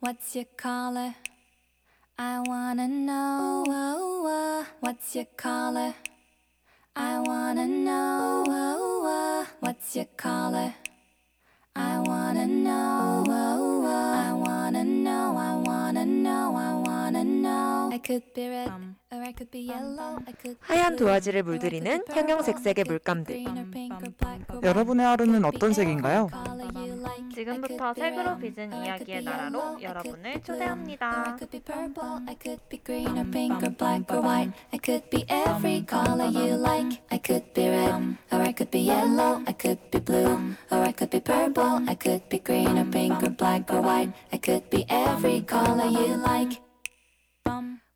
What's your color? I wanna know. What's your color? I wanna know. What's your color? I wanna know. I wanna know. I wanna know. I wanna know. I could be red. Or I could be yellow. I could be 하얀 도화지를 or I could be 물들이는 형형색색의 I could be 물감들. 여러분의 하루는 어떤 색인가요? 지금부터 색으로 빚은 이야기의 나라로 여러분을 초대합니다. I could be purple, I could be green or pink or black or white. I could be every color you like. I could be red, or I could be yellow. I could be blue, or I could be purple. I could be green or pink or black or white. I could be every color you like.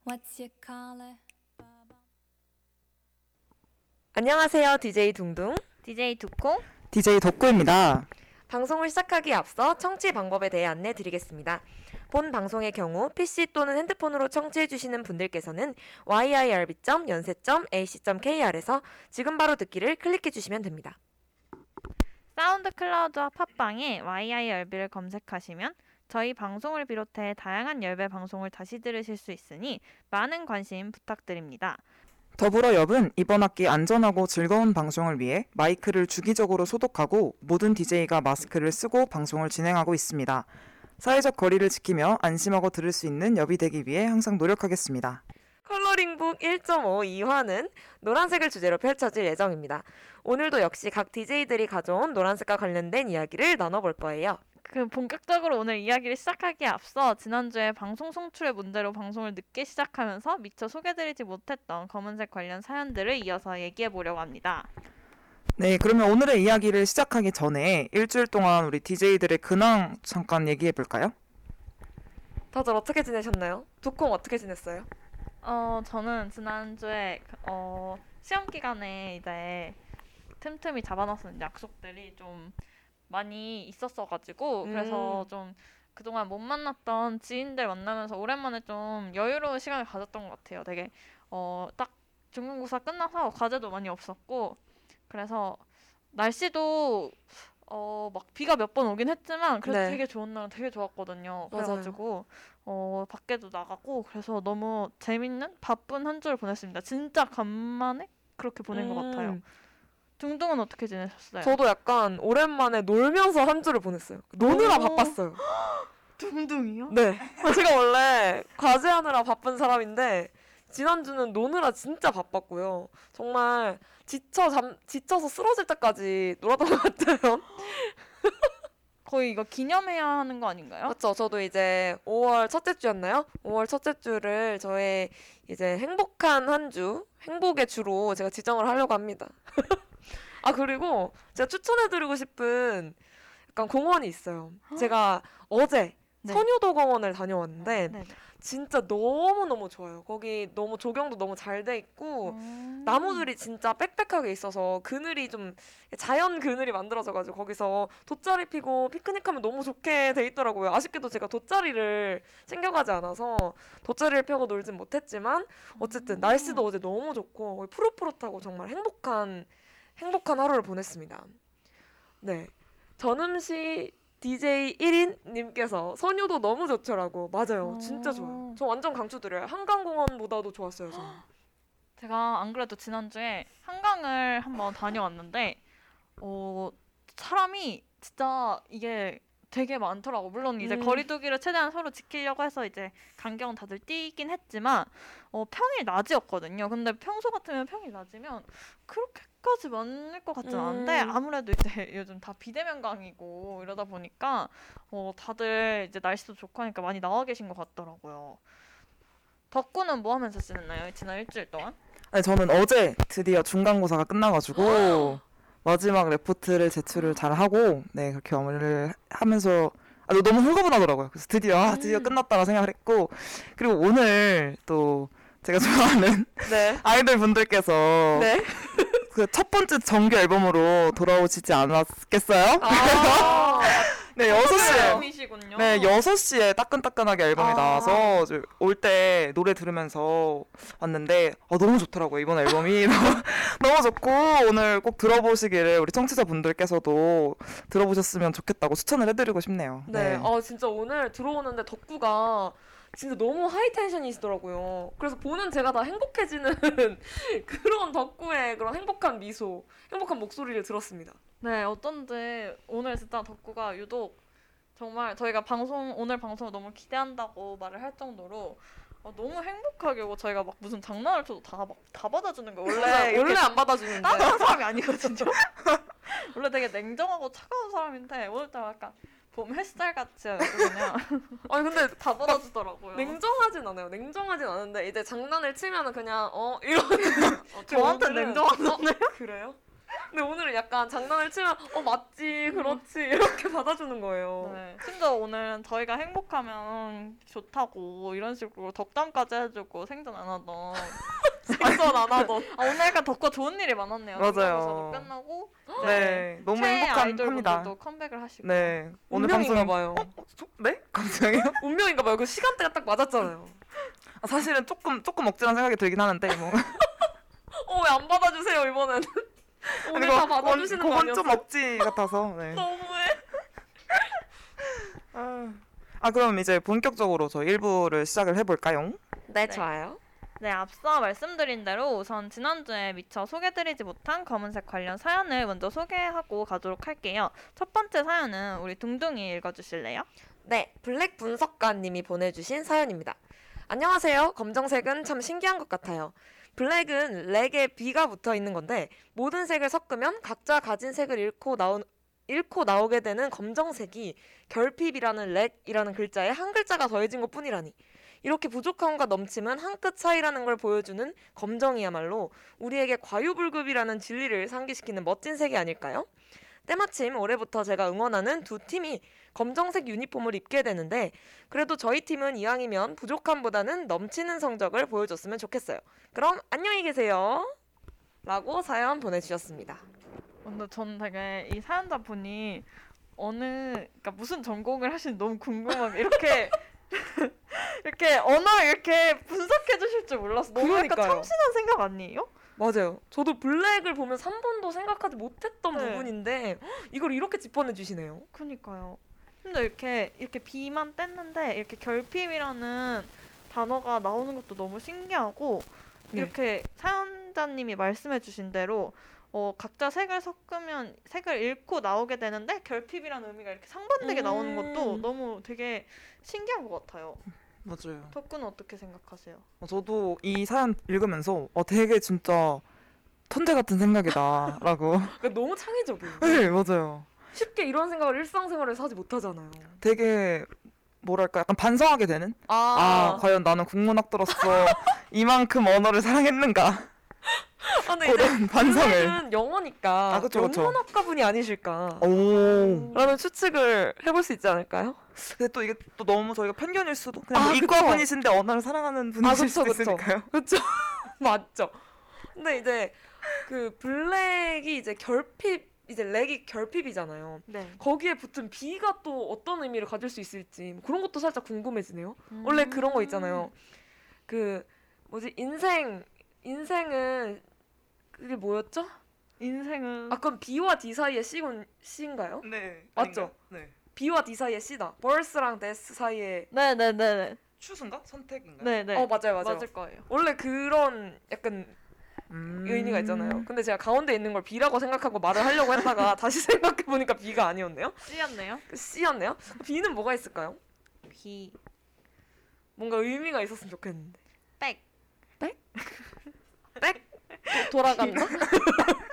What's your color? 안녕하세요. DJ 둥둥. DJ 두콩 DJ 덕구입니다. 방송을 시작하기에 앞서 청취 방법에 대해 안내 드리겠습니다. 본 방송의 경우 PC 또는 핸드폰으로 청취해 주시는 분들께서는 yirb.연세.ac.kr에서 지금 바로 듣기를 클릭해 주시면 됩니다. 사운드 클라우드와 팟빵에 YI 열비를 검색하시면 저희 방송을 비롯해 다양한 열배 방송을 다시 들으실 수 있으니 많은 관심 부탁드립니다. 더불어 엽은 이번 학기 안전하고 즐거운 방송을 위해 마이크를 주기적으로 소독하고 모든 DJ가 마스크를 쓰고 방송을 진행하고 있습니다. 사회적 거리를 지키며 안심하고 들을 수 있는 엽이 되기 위해 항상 노력하겠습니다. 컬러링북 1.5 2화는 노란색을 주제로 펼쳐질 예정입니다. 오늘도 역시 각 DJ들이 가져온 노란색과 관련된 이야기를 나눠볼 거예요. 그 본격적으로 오늘 이야기를 시작하기에 앞서 지난주에 방송 송출의 문제로 방송을 늦게 시작하면서 미처 소개드리지 못했던 검은색 관련 사연들을 이어서 얘기해 보려고 합니다. 네, 그러면 오늘의 이야기를 시작하기 전에 일주일 동안 우리 DJ들의 근황 잠깐 얘기해 볼까요? 다들 어떻게 지내셨나요? 두콩 어떻게 지냈어요? 어 저는 지난주에 그- 어 시험 기간에 이제 틈틈이 잡아놨었는 약속들이 좀 많이 있었어가지고 그래서 음. 좀 그동안 못 만났던 지인들 만나면서 오랜만에 좀 여유로운 시간을 가졌던 것 같아요. 되게 어 딱 중간고사 끝나서 과제도 많이 없었고 그래서 날씨도 어 막 비가 몇 번 오긴 했지만 그래도 네. 되게 좋은 날은 되게 좋았거든요. 그래가지고 어 밖에도 나가고 그래서 너무 재밌는 바쁜 한 주를 보냈습니다. 진짜 간만에 그렇게 보낸 것 같아요. 음, 둥둥은 어떻게 지내셨어요? 저도 약간 오랜만에 놀면서 한 주를 보냈어요. 노느라 오. 바빴어요. 둥둥이요? 네. 제가 원래 과제하느라 바쁜 사람인데 지난주는 노느라 진짜 바빴고요. 정말 지쳐 잠 지쳐서 쓰러질 때까지 놀았던 것 같아요. 거의 이거 기념해야 하는 거 아닌가요? 맞죠? 저도 이제 5월 첫째 주였나요? 5월 첫째 주를 저의 이제 행복한 한 주, 행복의 주로 제가 지정을 하려고 합니다. 아 그리고 제가 추천해드리고 싶은 약간 공원이 있어요. 제가 어제 네. 선유도 공원을 다녀왔는데 네네. 진짜 너무 너무 좋아요. 거기 너무 조경도 너무 잘 돼 있고 음. 나무들이 진짜 빽빽하게 있어서 그늘이 좀 자연 그늘이 만들어져가지고 거기서 돗자리 피고 피크닉하면 너무 좋게 돼 있더라고요. 아쉽게도 제가 돗자리를 챙겨가지 않아서 돗자리를 펴고 놀진 못했지만 어쨌든 음. 날씨도 어제 너무 좋고 푸릇푸릇하고 정말 행복한 행복한 하루를 보냈습니다. 네, 전음시 DJ 1인 님께서 선유도 너무 좋더라고. 맞아요. 진짜 좋아요. 오. 저 완전 강추드려요. 한강공원보다도 좋았어요, 저는. 제가 안 그래도 지난주에 한강을 한번 다녀왔는데 어 사람이 진짜 이게 되게 많더라고. 물론 이제 음. 거리두기를 최대한 서로 지키려고 해서 이제 간경 다들 뛰긴 했지만 어 평일 낮이었거든요. 근데 평소 같으면 평일 낮이면 그렇게 까지 많을 것 같진 않은데 음. 아무래도 이제 요즘 다 비대면강이고 이러다 보니까 어 다들 이제 날씨도 좋고 하니까 많이 나와 계신 것 같더라고요. 덕구는 뭐 하면서 지냈나요? 지난 일주일 동안? 아니, 저는 어제 드디어 중간고사가 끝나가지고 마지막 레포트를 제출을 잘 하고 네 그렇게 마무리를 하면서 아, 너무 홀가분하더라고요. 그래서 드디어 아, 드디어 음. 끝났다고 생각을 했고 그리고 오늘 또 제가 좋아하는 네. 아이돌 분들께서 네. 그 첫 번째 정규 앨범으로 돌아오시지 않았겠어요? 아, 네, 6시에. 앨범이시군요. 네, 6시에 따끈따끈하게 앨범이 아. 나와서 올 때 노래 들으면서 왔는데 아, 너무 좋더라고요. 이번 앨범이 너무, 너무 좋고 오늘 꼭 들어보시기를 우리 청취자분들께서도 들어보셨으면 좋겠다고 추천을 해드리고 싶네요. 네. 아 진짜 오늘 들어오는데 덕구가 진짜 너무 하이 텐션이시더라고요. 그래서 보는 제가 다 행복해지는 그런 덕구의 그런 행복한 미소, 행복한 목소리를 들었습니다. 네, 어쩐지 오늘 진짜 덕구가 유독 정말 저희가 방송 오늘 방송을 너무 기대한다고 말을 할 정도로 어, 너무 행복하게 오고 저희가 막 무슨 장난을 쳐도 다 막 다 받아주는 거예요. 원래 원래 안 받아주는데. 따뜻한 사람이 아니거든요. 원래 되게 냉정하고 차가운 사람인데 오늘따라 약간 봄 햇살 같이 그냥 아니 근데 다 받아주더라고요. 냉정하진 않아요. 냉정하진 않은데 이제 장난을 치면은 그냥 어 이런. 어, 저한테 오늘은- 냉정하던데. 그래요? 근데 오늘은 약간 장난을 치면 어 맞지 그렇지 이렇게 받아주는 거예요. 네. 심지어 오늘은 저희가 행복하면 좋다고 이런 식으로 덕담까지 해주고 생전 안 하던 생선 안 하던. 아, 오늘 약간 덕과 좋은 일이 많았네요. 맞아요. 끝나고 네, 너무 최애 행복합니다. 아이돌분들도 컴백을 하시고 네, 오늘 운명인가 방송 봐요. 소- 네? 갑자기요? 운명인가 봐요. 그 시간대가 딱 맞았잖아요. 아, 사실은 조금 조금 억지란 생각이 들긴 하는데 뭐. 어 왜 안 받아주세요 이번에는? 오늘 다 받아주시는 거 아니었어요? 좀 억지 같아서. 네. 너무해. 아, 아, 그럼 이제 본격적으로 저희 1부를 시작을 해볼까요? 네, 네. 좋아요. 네, 앞서 말씀드린 대로 우선 지난주에 미처 소개드리지 못한 검은색 관련 사연을 먼저 소개하고 가도록 할게요. 첫 번째 사연은 우리 둥둥이 읽어주실래요? 네, 블랙 분석가님이 보내주신 사연입니다. 안녕하세요. 검정색은 참 신기한 것 같아요. 블랙은 렉에 B가 붙어 있는 건데 모든 색을 섞으면 각자 가진 색을 잃고 나온 잃고 나오게 되는 검정색이 결핍이라는 렉이라는 글자에 한 글자가 더해진 것 뿐이라니. 이렇게 부족함과 넘침은 한 끗 차이라는 걸 보여주는 검정이야말로 우리에게 과유불급이라는 진리를 상기시키는 멋진 색이 아닐까요? 때마침 올해부터 제가 응원하는 두 팀이 검정색 유니폼을 입게 되는데 그래도 저희 팀은 이왕이면 부족함보다는 넘치는 성적을 보여줬으면 좋겠어요. 그럼 안녕히 계세요. 라고 사연 보내주셨습니다. 근데 전 되게 이 사연자 분이 어느 그러니까 무슨 전공을 하시는지 너무 궁금하게 이렇게 이렇게 언어를 이렇게 분석해 주실 줄 몰랐어. 너무 그러니까요. 참신한 생각 아니에요? 맞아요. 저도 블랙을 보면서 한 번도 생각하지 못했던 네. 부분인데 헉, 이걸 이렇게 짚어내 주시네요. 그니까요. 근데 이렇게 이렇게 비만 뗐는데 이렇게 결핍이라는 단어가 나오는 것도 너무 신기하고 네. 이렇게 사연자님이 말씀해 주신 대로 어, 각자 색을 섞으면 색을 잃고 나오게 되는데 결핍이라는 의미가 이렇게 상반되게 나오는 것도 음. 너무 되게 신기한 것 같아요. 맞아요. 덕구는 어떻게 생각하세요? 어, 저도 이 사연 읽으면서 어, 되게 진짜 천재 같은 생각이다라고. 그러니까 너무 창의적이에요. 네, 맞아요. 쉽게 이런 생각을 일상생활에서 하지 못하잖아요. 되게 뭐랄까 약간 반성하게 되는? 아, 아, 과연 나는 국문학도로서 이만큼 언어를 사랑했는가? 아, 근데 이제 그런 반성을. 블랙은 영어니까 아, 그쵸, 그쵸. 영문학과 분이 아니실까? 오. 라는 추측을 해볼 수 있지 않을까요? 근데 또 이게 또 너무 저희가 편견일 수도. 그냥 뭐 아, 이과 그쵸. 분이신데 언어를 사랑하는 분이실 그쵸, 수도 그쵸. 있으니까요. 그렇죠. 맞죠. 근데 이제 그 블랙이 이제 결핍 이제 렉이 결핍이잖아요. 네. 거기에 붙은 B가 또 어떤 의미를 가질 수 있을지 뭐 그런 것도 살짝 궁금해지네요. 원래 그런 거 있잖아요. 그 뭐지 인생 인생은 그게 뭐였죠? 인생은 아 그럼 B와 D 사이의 C군 C인가요? 네. 맞죠? 네. B와 D 사이의 C다. birth랑 death 사이에 네네네네 추수인가? 선택인가? 네네 어 맞아요 맞아요. 맞을 거예요. 원래 그런 약간 음. 의미가 있잖아요. 근데 제가 가운데 있는 걸 B라고 생각하고 말을 하려고 했다가 다시 생각해 보니까 B가 아니었네요. C였네요. 그 C였네요. B는 뭐가 있을까요? B 뭔가 의미가 있었으면 좋겠는데. 백 도, 돌아간다?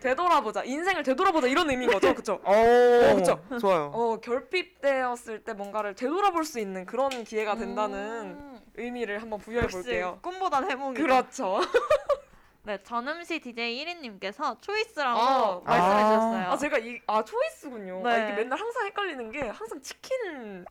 되돌아보자. 인생을 되돌아보자 이런 의미인 거죠, 그렇죠? 오, 그쵸? 좋아요. 어 결핍되었을 때 뭔가를 되돌아볼 수 있는 그런 기회가 된다는 음, 의미를 한번 부여해 볼게요. 꿈보단 해몽이 그렇죠. 네, 전음시 DJ 1인님께서 초이스라고 아, 말씀해 아. 주셨어요. 아 제가 이 아 초이스군요. 아, 네. 이게 맨날 항상 헷갈리는 게 항상 치킨을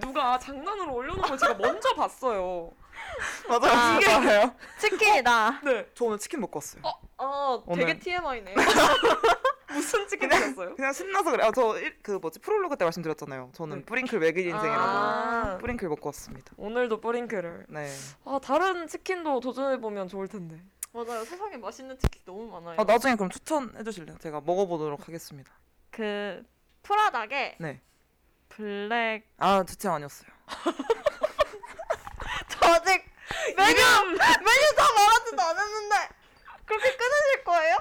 누가 장난으로 올려놓은 걸 제가 먼저 봤어요. 맞아요. 이게- 맞아요. 치킨이다. 네. 저 오늘 치킨 먹고 왔어요. 아 오늘- 되게 TMI네. 무슨 치킨이었어요? 그냥 신나서 그래. 아, 저그 뭐지 프롤로그 때 말씀드렸잖아요. 저는 네. 뿌링클 외길 인생이라고 아, 뿌링클 먹고 왔습니다. 오늘도 뿌링클을. 네. 아 다른 치킨도 도전해 보면 좋을 텐데. 맞아요. 세상에 맛있는 치킨 너무 많아요. 아, 나중에 그럼 추천해 주실래요? 제가 먹어보도록 하겠습니다. 그 푸라닭에 네. 블랙 아, 제 취향 아니었어요. 저 아직 메뉴 메뉴 다 말하지도 않았는데 그렇게 끊으실 거예요?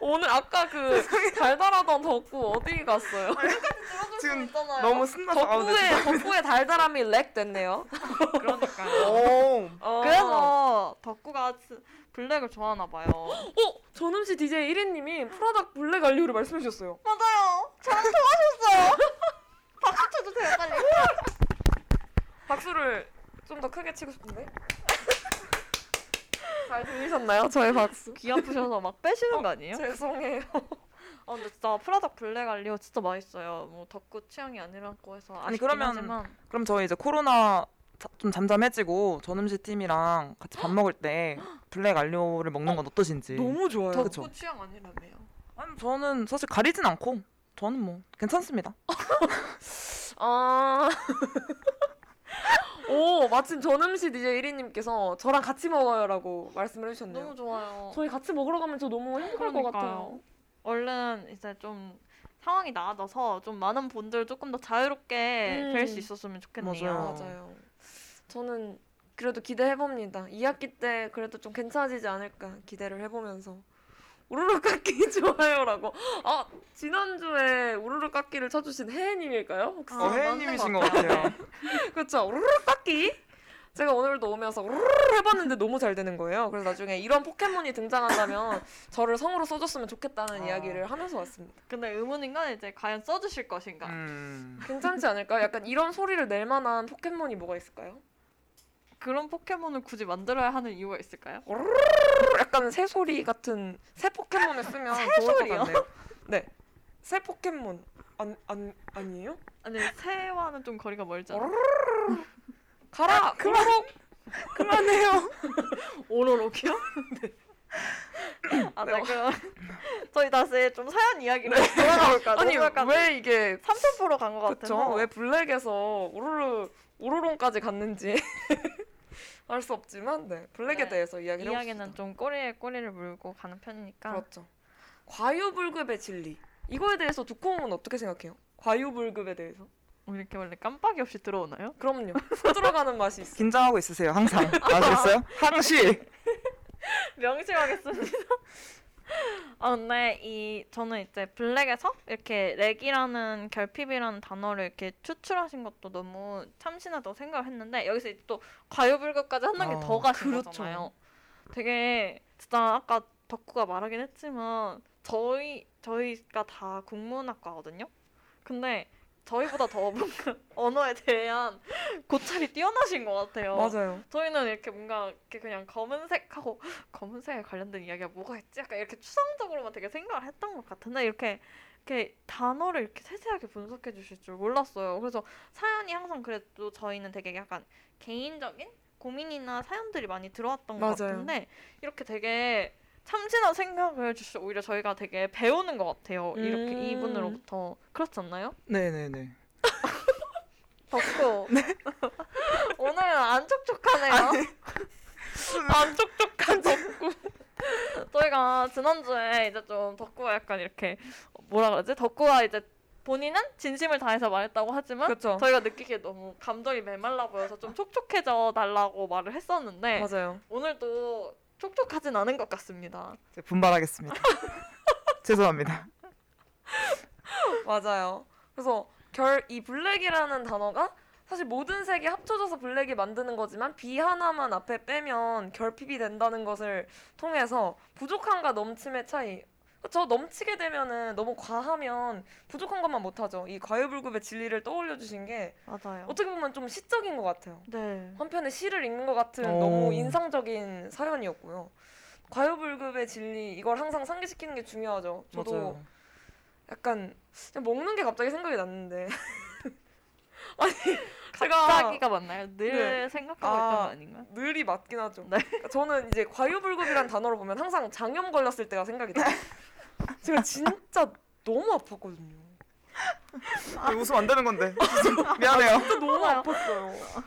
오늘 아까 그 달달하던 덕구 어디 갔어요? 지금 있잖아요. 너무 신나서 아, 덕구의 덕구의 달달함이 렉 됐네요. 그러니까요. 오. 어. 그래서 덕구가 스- 블랙을 좋아하나 봐요. 어 전음시 DJ 1위님이 푸라닭 블랙 알리오를 말씀해 주셨어요. 맞아요. 저랑 통하셨어요. 박수 쳐주세요 빨리. 박수를 좀 더 크게 치고 싶은데. 잘 들리셨나요? 저의 박수. 귀 아프셔서 막 빼시는 거 아니에요? 죄송해요. 아 근데 진짜 푸라닭 블랙 알리오 진짜 맛있어요. 뭐 덕구 취향이 아니라고 해서 아쉽긴 아니, 그러면 하지만 그럼 저희 이제 코로나 자- 좀 잠잠해지고 전음시 팀이랑 같이 밥 먹을 때 블랙 알리오를 먹는 건 어떠신지. 너무 좋아요. 덕구 그쵸. 취향 아니라며요. 아니, 저는 사실 가리진 않고 저는 뭐 괜찮습니다. 아. 오 마침 전음시 DJ 1위님께서 저랑 같이 먹어요라고 말씀을 해주셨네요. 너무 좋아요. 저희 같이 먹으러 가면 저 너무 행복할 것 같아요. 얼른 이제 좀 상황이 나아져서 좀 많은 분들 조금 더 자유롭게 음. 뵐수 있었으면 좋겠네요. 맞아요. 맞아요. 저는 그래도 기대해 봅니다. 2학기 때 그래도 좀 괜찮아지지 않을까 기대를 해보면서 우르르 깎기 좋아요라고. 아 지난주에 우르르 깎기를 쳐주신 혜혜님일까요? 혹시? 어, 아, 혜연님이신 것 같아요. 그렇죠. 우르르 깎기. 제가 오늘도 오면서 우르르 해봤는데 너무 잘 되는 거예요. 그래서 나중에 이런 포켓몬이 등장한다면 저를 성으로 써줬으면 좋겠다는 아. 이야기를 하면서 왔습니다. 근데 의문인가 이제 과연 써주실 것인가? 음. 괜찮지 않을까요? 약간 이런 소리를 낼 만한 포켓몬이 뭐가 있을까요? 그런 포켓몬을 굳이 만들어야 하는 이유가 있을까요? 약간 새 소리 같은 새 포켓몬을 쓰면 좋을 것 소리요? 같네요. 네, 새 포켓몬 안, 안 아니에요? 아니 새와는 좀 거리가 멀잖아. 가라 그만 그만해요. 오로록이요? 네. 아, 네, 그럼 저희 다시 좀 사연 이야기로 돌아가 볼까요? 아니 왜 이게 3점포로 간 것? 같아서. 왜 블랙에서 우르르 우르롱까지 갔는지 알 수 없지만 네 블랙에 네, 대해서 이야기를 이야기는. 좀 꼬리에 꼬리를 물고 가는 편이니까. 그렇죠. 과유불급의 진리 이거에 대해서 두콩은 어떻게 생각해요? 과유불급에 대해서? 어, 이렇게 원래 깜빡이 없이 들어오나요? 그럼요. 후 들어가는 맛이 있어. 긴장하고 있으세요 항상. 아시겠어요? 항시. 명심하겠습니다. 아 근데 이 저는 이제 블랙에서 이렇게 렉이라는 결핍이라는 단어를 이렇게 추출하신 것도 너무 참신하다고 생각을 했는데 여기서 이제 또 과유불급까지 한 단계 아, 더 가신 그렇죠. 거잖아요. 되게 진짜 아까 덕구가 말하긴 했지만 저희 저희가 다 국문학과거든요. 근데 저희보다 더 뭔가 언어에 대한 고찰이 뛰어나신 것 같아요. 맞아요. 저희는 이렇게 뭔가 이렇게 그냥 검은색하고 검은색에 관련된 이야기가 뭐가 있지? 약간 이렇게 추상적으로만 되게 생각을 했던 것 같은데 이렇게 이렇게 단어를 이렇게 세세하게 분석해 주실 줄 몰랐어요. 그래서 사연이 항상 그래도 저희는 되게 약간 개인적인 고민이나 사연들이 많이 들어왔던 것 맞아요. 같은데 이렇게 되게 참신한 생각을 주시 오히려 저희가 되게 배우는 것 같아요. 이렇게 음. 이분으로부터 그렇지 않나요? 네네네. 덕후. 오늘은 안 촉촉하네요. 안 촉촉한 덕구. 저희가 지난주에 이제 좀 덕구가 약간 이렇게 뭐라 그러지? 덕구가 이제 본인은 진심을 다해서 말했다고 하지만 그렇죠. 저희가 느끼기에 너무 감정이 메말라 보여서 좀 촉촉해져 달라고 말을 했었는데 맞아요. 오늘도 촉촉하진 않은 것 같습니다. 분발하겠습니다. 죄송합니다. 맞아요. 그래서 결 이 블랙이라는 단어가 사실 모든 색이 합쳐져서 블랙이 만드는 거지만 비 하나만 앞에 빼면 결핍이 된다는 것을 통해서 부족함과 넘침의 차이. 그렇죠. 넘치게 되면은 너무 과하면 부족한 것만 못하죠. 이 과유불급의 진리를 떠올려 주신 게 맞아요. 어떻게 보면 좀 시적인 것 같아요. 네. 한편의 시를 읽는 것 같은 오. 너무 인상적인 사연이었고요. 과유불급의 진리 이걸 항상 상기시키는 게 중요하죠. 저도 맞아요. 약간 그냥 먹는 게 갑자기 생각이 났는데 아니 제가 갑자기가 맞나요? 늘 네. 생각하고 아. 있던 거 아닌가요? 늘이 맞긴 하죠. 네. 저는 이제 과유불급이란 단어를 보면 항상 장염 걸렸을 때가 생각이 나요. 제가 진짜 너무 아팠거든요. 웃으면 안 되는 건데. 미안해요. 진짜 너무 아팠어요.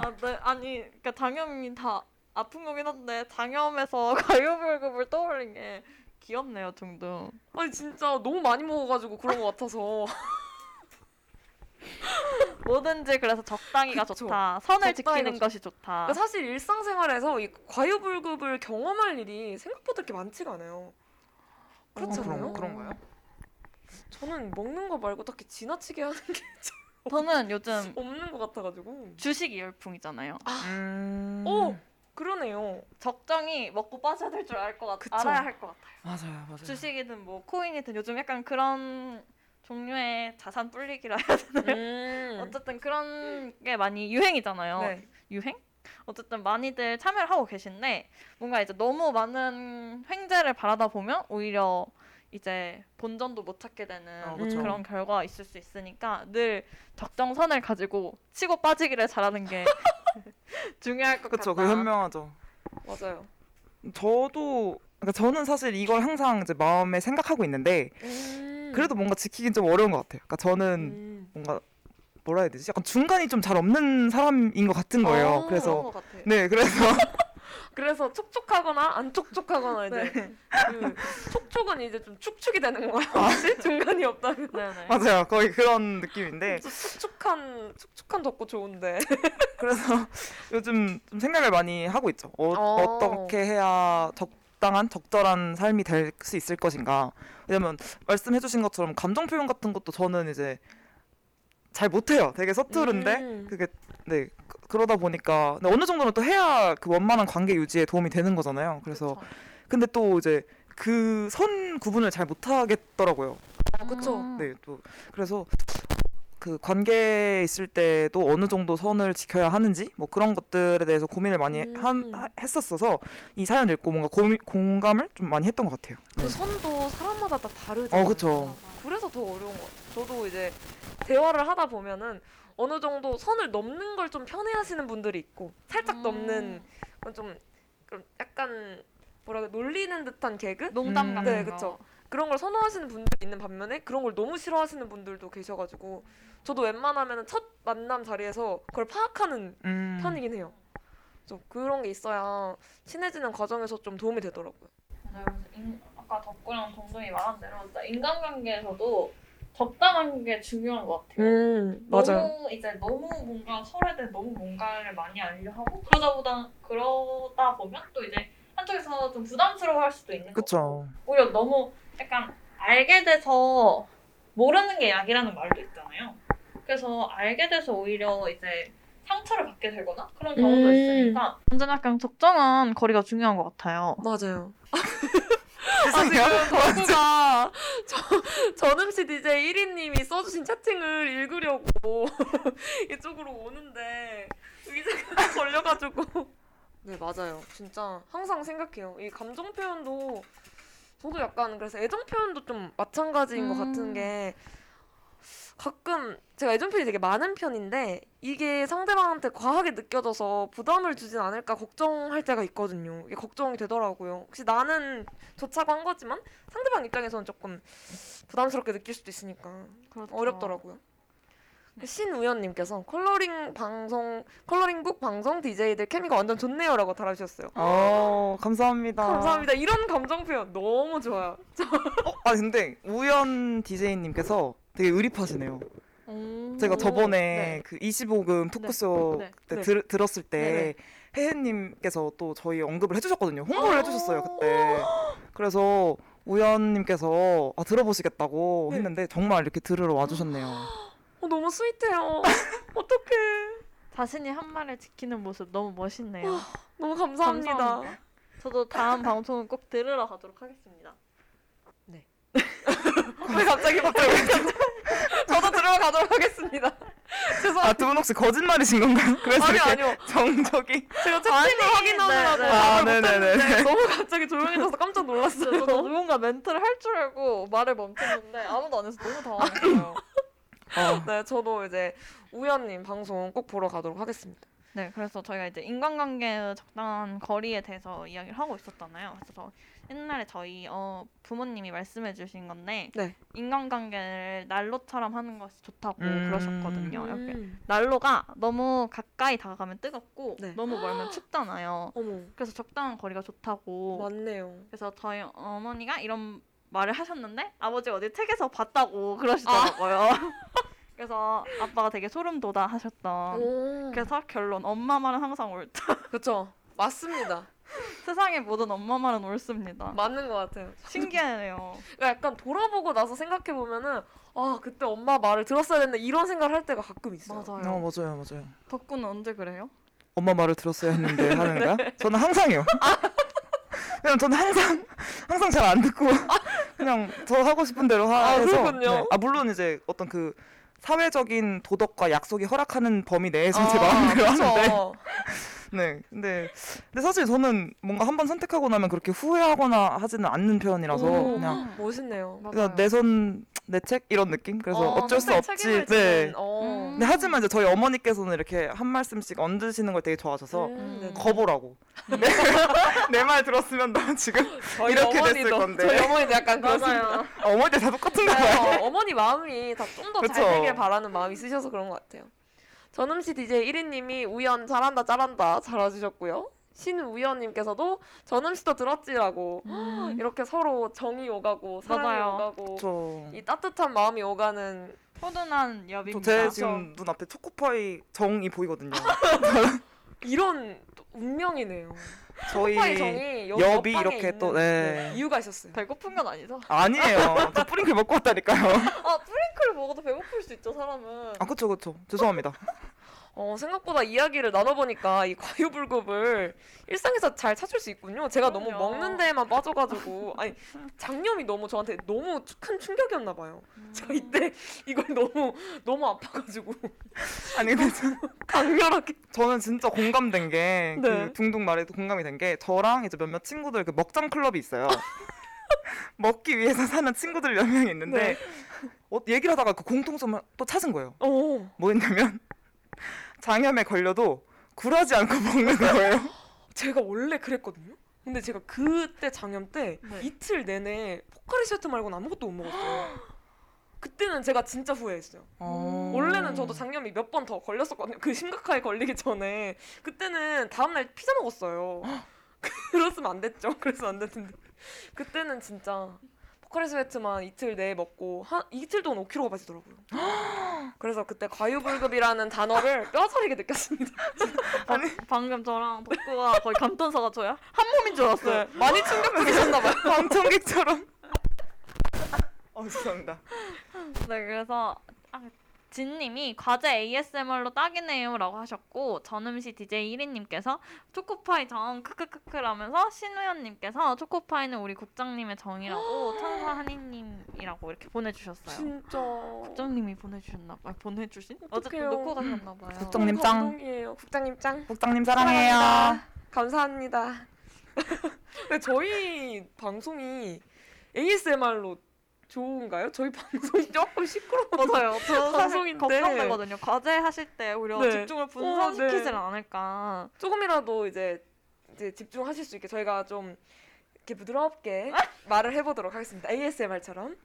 아, 네, 아니, 그러니까 장염이 다 아픈 거긴 한데 장염에서 과유불급을 떠올린 게 귀엽네요, 둥둥. 아니 진짜 너무 많이 먹어가지고 그런 것 같아서. 뭐든지 그래서 적당히가 그쵸. 좋다. 선을 적당히가 지키는 좋- 것이 좋다. 그러니까 사실 일상생활에서 이 과유불급을 경험할 일이 생각보다 그렇게 많지가 않아요. 어, 않아요? 그런 그런가요? 저는 먹는 거 말고 딱히 지나치게 하는 게 저는 요즘 없는 것 같아가지고. 주식 열풍이잖아요. 음. 오 그러네요. 적정히 먹고 빠져야 될 줄 알것 같, 그쵸. 알아야 할 것 같아요. 맞아요, 맞아요. 주식이든 뭐 코인이든 요즘 약간 그런 종류의 자산 불리기라 해야 되나요? 음. 어쨌든 그런 게 많이 유행이잖아요. 네. 유행? 어쨌든 많이들 참여를 하고 계신데 뭔가 이제 너무 많은 횡재를 바라다 보면 오히려 이제 본전도 못 찾게 되는 어, 그쵸. 그런 결과가 있을 수 있으니까 늘 적정선을 가지고 치고 빠지기를 잘하는 게 중요할 것 그쵸, 같다. 그 현명하죠. 맞아요. 저도 그러니까 저는 사실 이걸 항상 이제 마음에 생각하고 있는데 음. 그래도 뭔가 지키긴 좀 어려운 것 같아요. 그러니까 저는 음. 뭔가 뭐라 해야 되지? 약간 중간이 좀 잘 없는 사람인 것 같은 거예요. 어, 그런 그래서. 네, 그래서 그래서 촉촉하거나 안 촉촉하거나 이제 네. 그 촉촉은 이제 좀 축축이 되는 거예요. 혹시 중간이 없다면. 네네. 맞아요, 거의 그런 느낌인데 좀 축축한 축축한 덕구 좋은데. 그래서 요즘 좀 생각을 많이 하고 있죠. 어, 어. 어 떻게 해야 적당한 적절한 삶이 될 수 있을 것인가. 왜냐면 말씀해주신 것처럼 감정 표현 같은 것도 저는 이제 잘 못해요. 되게 서투른데 음. 그게 네 그- 그러다 보니까 근데 어느 정도는 또 해야 그 원만한 관계 유지에 도움이 되는 거잖아요. 그래서 그쵸. 근데 또 이제 그 선 구분을 잘 못하겠더라고요. 아, 그쵸. 음. 네, 또 그래서 그 관계에 있을 때도 어느 정도 선을 지켜야 하는지 뭐 그런 것들에 대해서 고민을 많이 음. 한, 하- 했었어서 이 사연 읽고 뭔가 고민, 공감을 좀 많이 했던 것 같아요. 그 선도 사람마다 다 다르잖아요. 어, 그쵸. 그래서 더 어려운 것 같아요. 저도 이제 대화를 하다 보면은 어느 정도 선을 넘는 걸 좀 편해하시는 분들이 있고 살짝 음. 넘는 건 좀 그런 약간 뭐라 그래 놀리는 듯한 개그 농담 음. 같은 네, 거. 그쵸. 그런 걸 선호하시는 분들이 있는 반면에 그런 걸 너무 싫어하시는 분들도 계셔가지고 저도 웬만하면 첫 만남 자리에서 그걸 파악하는 음. 편이긴 해요. 좀 그런 게 있어야 친해지는 과정에서 좀 도움이 되더라고요. 맞아요. 그래서 인- 아까 덕구랑 동동이 말한 대로 인간관계에서도 적당한 게 중요한 것 같아요. 음 너무 이제 너무 뭔가 서로에 대해 너무 뭔가를 많이 알려 하고 그러다 보다 그러다 보면 또 이제 한쪽에서 좀 부담스러워할 수도 있는 거고 그쵸. 오히려 너무 약간 알게 돼서 모르는 게 약이라는 말도 있잖아요. 그래서 알게 돼서 오히려 이제 상처를 받게 되거나 그런 경우도 음. 있으니까 완전 약간 적정한 거리가 중요한 것 같아요. 맞아요. 죄송해요. 덕구가 저 전음시 DJ 1위님이 써주신 채팅을 읽으려고 이쪽으로 오는데 의자가 걸려가지고 네 맞아요 진짜 항상 생각해요 이 감정 표현도 저도 약간 그래서 애정 표현도 좀 마찬가지인 것 음. 같은 게 가끔 제가 애정 표현이 되게 많은 편인데 이게 상대방한테 과하게 느껴져서 부담을 주진 않을까 걱정할 때가 있거든요. 이게 걱정이 되더라고요. 혹시 나는 좋자고 한 거지만 상대방 입장에서는 조금 부담스럽게 느낄 수도 있으니까 그렇죠. 어렵더라고요. 그 신우연님께서 컬러링 방송 컬러링북 방송 DJ들 케미가 완전 좋네요라고 달아주셨어요. 어, 감사합니다. 감사합니다. 이런 감정 표현 너무 좋아요. 어, 아 근데 우연 DJ님께서 되게 의리파시네요. 음. 제가 저번에 네. 그 25금 토크쇼 네. 때 네. 들, 들었을 때 네, 혜혜님께서 또 저희 언급을 해주셨거든요. 홍보를 해주셨어요 그때. 그래서 우연님께서 아, 들어보시겠다고 네. 했는데 정말 이렇게 들으러 와주셨네요. 어, 너무 스윗해요. 어떡해. 자신이 한 말을 지키는 모습 너무 멋있네요. 너무 감사합니다. 감사합니다. 저도 다음 방송은 꼭 들으러 가도록 하겠습니다. 왜 갑자기 갑자기 저도 들어가도록 하겠습니다. 죄송합니다. 아 두 분 혹시 거짓말이신 건가요? 그래서 아니요 이렇게 아니요. 정적이 제가 채팅을 확인하느라고 네, 네. 아, 네네네. 못했는데 너무 갑자기 조용해져서 깜짝 놀랐어요. 저도 누군가 멘트를 할 줄 알고 말을 멈췄는데 아무도 안 해서 너무 당황했어요. 어, 네, 저도 이제 우연님 방송 꼭 보러 가도록 하겠습니다. 네, 그래서 저희가 이제 인간관계의 적당한 거리에 대해서 이야기를 하고 있었잖아요. 그래서 저 옛날에 저희 어, 부모님이 말씀해 주신 건데 네. 인간관계를 난로처럼 하는 것이 좋다고 음. 그러셨거든요. 이렇게 음. 난로가 너무 가까이 다가가면 뜨겁고 네. 너무 멀면 춥잖아요. 어머, 그래서 적당한 거리가 좋다고. 맞네요. 그래서 저희 어머니가 이런 말을 하셨는데 아버지 어디 책에서 봤다고 그러시더라고요. 그래서 아빠가 되게 소름 돋아 하셨던. 오. 그래서 결론 엄마 말은 항상 옳다. 그쵸. 맞습니다. 세상의 모든 엄마 말은 옳습니다. 맞는 것 같아요. 신기하네요. 그러니까 약간 돌아보고 나서 생각해 보면은 아 그때 엄마 말을 들었어야 했는데 이런 생각을 할 때가 가끔 있어요. 어, 맞아요. 맞아요, 맞아요. 덕구는 언제 그래요? 엄마 말을 들었어야 했는데 하는 거야? 저는 항상이요. 그냥 저는 항상 항상 잘 안 듣고 그냥 저 하고 싶은 대로 하, 아, 해서 그렇군요. 아 물론 이제 어떤 그 사회적인 도덕과 약속이 허락하는 범위 내에서 제 아, 마음대로 그쵸. 하는데 네 근데 근데 사실 저는 뭔가 한번 선택하고 나면 그렇게 후회하거나 하지는 않는 편이라서 오, 그냥 멋있네요. 그냥 내 손 내 책 이런 느낌 그래서 어, 어, 쩔수 없지 네 어. 음. 근데 하지만 이제 저희 어머니께서는 이렇게 한 말씀씩 얹으시는 걸 되게 좋아하셔서 음, 네. 거보라고. 내 말 들었으면 나 지금 저희 이렇게 됐을 어머니도, 건데. 저희 어머니도 약간 그렇습니다. 맞아요. 어머니들 다 똑같은가 봐요. 네, 어머니 마음이 다 좀 더 잘. 되길 바라는 마음이 있으셔서 그런 것 같아요. 전음시 DJ 1위님이 우연 잘한다 잘한다 잘해주셨고요. 신우연님께서도 전음시도 들었지라고 음. 이렇게 서로 정이 오가고 사랑이 맞아요. 오가고 저, 이 따뜻한 마음이 오가는 포근한 저 여비입니다. 제 지금 눈앞에 초코파이 정이 보이거든요. 이런 또 운명이네요. 저희 초코파이 정이 옆방에 이렇게 또 네. 이유가 있었어요. 배고픈 건 아니죠? 아니에요. 저 뿌링클 먹고 왔다니까요. 아 프링클 먹어도 배고플 수 있죠 사람은. 아 그쵸 그쵸. 죄송합니다. 어, 생각보다 이야기를 나눠보니까 이 과유불급을 일상에서 잘 찾을 수 있군요. 제가 너무 그럼요. 먹는 데에만 빠져가지고 아니 장염이 너무 저한테 너무 큰 충격이었나 봐요. 제가 이때 이걸 너무 너무 아파가지고 아니 근데 저- 강렬하게 저는 진짜 공감된 게 그 네. 둥둥 말에도 공감이 된 게 저랑 이제 몇몇 친구들 그 먹장 클럽이 있어요. 먹기 위해서 사는 친구들 몇 명이 있는데 어, 얘기를 하다가 그 공통점을 또 찾은 거예요. 어 뭐였냐면 장염에 걸려도 굴하지 않고 먹는 거예요. 제가 원래 그랬거든요. 근데 제가 그때 장염 때 네. 이틀 내내 포카리 스웨트 말고는 아무것도 못 먹었어요. 그때는 제가 진짜 후회했어요. 어. 원래는 저도 장염이 몇 번 더 걸렸었거든요. 그 심각하게 걸리기 전에 그때는 다음날 피자 먹었어요. 그랬으면 안 됐죠. 그래서 안 됐는데 그때는 진짜 포카리 스웨트만 이틀 내에 먹고 한 이틀 동안 5kg가 빠지더라고요. 그래서 그때 과유불급이라는 단어를 뼈저리게 느꼈습니다. 아니 방금 저랑 덕구가 거의 감탄사가 저야 한 몸인 줄 알았어요. 네, 많이 충격적이셨나 봐요. 방청객처럼. 어 죄송합니다. 네, 그래서 아, 진님이 과제 ASMR로 딱이네요 라고 하셨고 전음시 DJ 1위님께서 초코파이 정 크크크크 라면서 신우연님께서 초코파이는 우리 국장님의 정이라고 천사 한이님이라고 이렇게 보내주셨어요. 진짜. 국장님이 보내주셨나 봐요. 보내주신? 어떡해요. 놓고 가셨나 봐요. 국장님 짱. 감동이에요. 국장님 짱. 국장님 사랑해요. 사랑합니다. 감사합니다. 근데 저희 방송이 ASMR로 좋은가요? 저희 방송이 조금 시끄러워. 맞아요. 저 사실 방송인데. 걱정되거든요. 과제 하실 때 오히려 네. 집중을 어, 분산시키질 네. 않을까. 조금이라도 이제 이제 집중하실 수 있게 저희가 좀 이렇게 부드럽게 말을 해보도록 하겠습니다. ASMR처럼.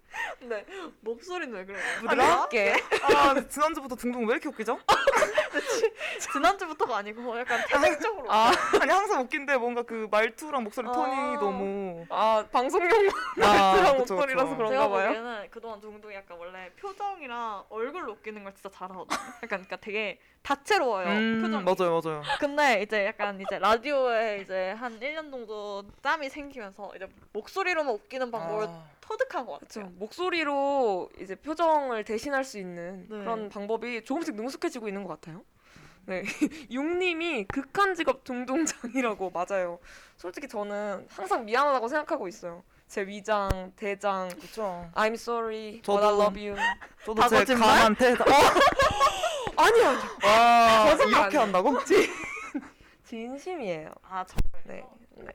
네. 목소리는 왜 그래요? 부드럽게. 아 지난주부터 둥둥 왜 이렇게 웃기죠? 지난주부터가 아니고 약간 태생적으로. 아, 아니 항상 웃긴데 뭔가 그 말투랑 목소리 톤이 아. 너무 아 방송용 아, 말투랑 그쵸, 목소리라서 그쵸. 그런가 제가 봐요. 보기에는 그동안 둥둥이 약간 원래 표정이랑 얼굴로 웃기는 걸 진짜 잘하거든요. 약간 그러니까 되게 다채로워요. 음, 표정이. 맞아요 맞아요. 근데 이제 약간 이제 라디오에 이제 한 1년 정도 짬이 생기면서 이제 목소리로만 웃기는 방법을 아. 터득한 것. 같아요. 목소리로 이제 표정을 대신할 수 있는 네. 그런 방법이 조금씩 능숙해지고 있는 것 같아요. 네, 육님이 극한 직업 둥둥장이라고 맞아요. 솔직히 저는 항상 미안하다고 생각하고 있어요. 제 위장, 대장, 그렇죠. I'm sorry, 저도- but I love you. 저도 다제 거짓말? 감한테 다- 아니요, 와 거짓말 이렇게. 한다고? 진 심이에요. 아, 저 네, 네.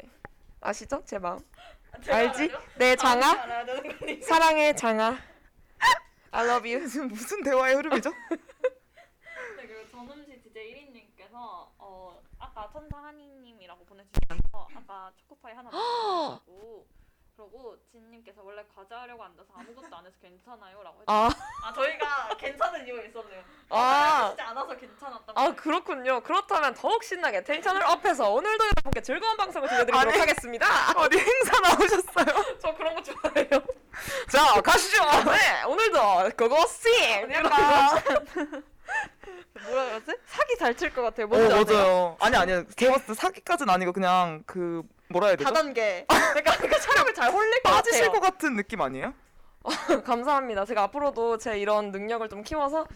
아시죠? 제 마음. 알지? 내 장아, 알아야 되는 거니? 사랑의 장아. I love you. 지금 무슨 대화의 흐름이죠? 네, 그리고 전음시 DJ 1인님께서 어, 저희가 천사 한이님이라고 보내주시면서 아까 초코파이 하나 드시고 그러고 진님께서 원래 과제 하려고 앉아서 아무것도 안 해서 괜찮아요라고 했죠. 아, 아 저희가 괜찮은 이유가 있었네요. 아. 하시지 않아서 괜찮았단 아. 그렇군요. 그렇다면 더욱 신나게 텐션을 업해서 오늘도 여러분께 즐거운 방송을 들려드리도록 아니. 하겠습니다. 어디 행사 나오셨어요? 저 그런 거 좋아해요. 자 가시죠. 네, 오늘도 그거 씬! 약간 뭐라 그러지? 사기 잘 칠 것 같아요. 어 뭔지 아세요? 맞아요. 아니 아니요. 제가 봤을 때 사기까지는 아니고 그냥 그 뭐라 해야 되죠? 다단계. 그러니까 그 촬영을 잘 홀릴 것 빠지실 같아요. 것 같은 느낌 아니에요? 감사합니다. 제가 앞으로도 제 이런 능력을 좀 키워서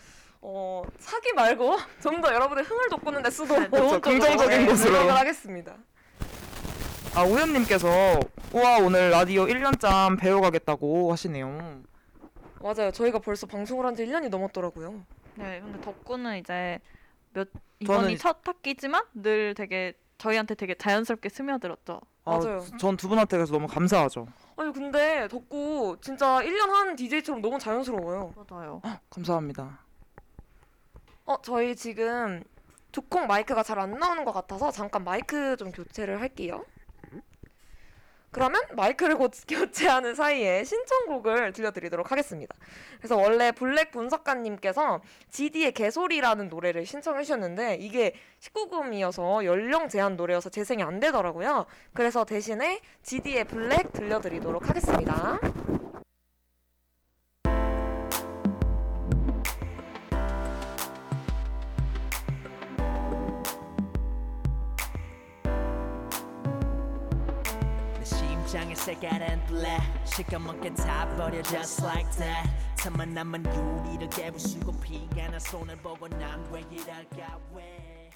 어, 사기 말고 좀 더 여러분의 흥을 돋구는 데 쓰도록 네, 그렇죠. 긍정적인 네, 곳으로. 노력을 하겠습니다. 아 우연님께서 우와 오늘 라디오 1년짬 배워가겠다고 하시네요. 맞아요. 저희가 벌써 방송을 한 지 1년이 넘었더라고요. 네, 근데 덕구는 이제 몇 이번이 첫 학기지만 늘 되게 저희한테 되게 자연스럽게 스며들었죠. 맞아요. 전 두 분한테 그래서 너무 감사하죠. 아니 근데 덕구 진짜 1년 한 DJ처럼 너무 자연스러워요. 맞아요. 감사합니다. 어, 저희 지금 두콩 마이크가 잘 안 나오는 것 같아서 잠깐 마이크 좀 교체를 할게요. 그러면 마이크를 곧 교체하는 사이에 신청곡을 들려드리도록 하겠습니다. 그래서 원래 블랙 분석가님께서 GD의 개소리라는 노래를 신청해 주셨는데 이게 19금이어서 연령 제한 노래여서 재생이 안 되더라고요. 그래서 대신에 GD의 블랙 들려드리도록 하겠습니다. 심장의 색깔은 black 시커멓게 다 버려 just like that. 틈만 남은 유리를 깨부수고 피가 난 손을 보고 난왜 이럴까 왜?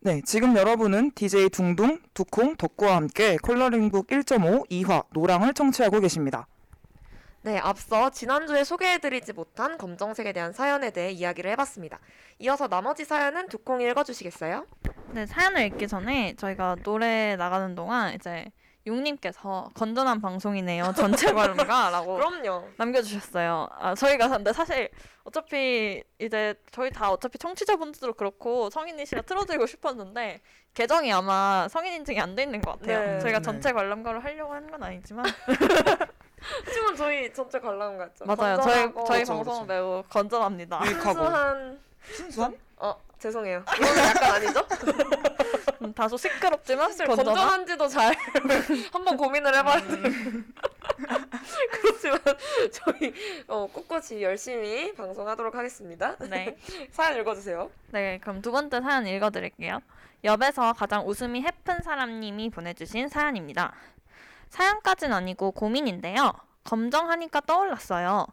네, 지금 여러분은 DJ 둥둥, 두콩, 덕구와 함께 컬러링북 1.5 2화 노랑을 청취하고 계십니다. 네, 앞서 지난주에 소개해드리지 못한 검정색에 대한 사연에 대해 이야기를 해봤습니다. 이어서 나머지 사연은 두콩이 읽어주시겠어요? 네, 사연을 읽기 전에 저희가 노래 나가는 동안 이제 용님께서 건전한 방송이네요. 전체 관람가라고 그럼요. 남겨주셨어요. 아, 저희가 근데 사실 어차피 이제 저희 다 어차피 청취자분들도 그렇고 성인이시라 틀어드리고 싶었는데 계정이 아마 성인 인증이 안 돼 있는 것 같아요. 네. 저희가 네. 전체 관람가로 하려고 하는 건 아니지만 하지만 저희 전체 관람 같죠. 맞아요. 저희 저희 그렇죠, 방송은 그렇죠. 매우 건전합니다. 순수한 순수한? 어 죄송해요. 이거는 약간 아니죠? 음, 다소 시끄럽지만 건전한. 건전한 지도 잘 한번 고민을 해봤는데 음. 그렇지만 저희 어, 꿋꿋이 열심히 방송하도록 하겠습니다. 네. 사연 읽어주세요. 네, 그럼 두 번째 사연 읽어드릴게요. 엽에서 가장 웃음이 해픈 사람님이 보내주신 사연입니다. 사연까진 아니고 고민인데요. 검정하니까 떠올랐어요.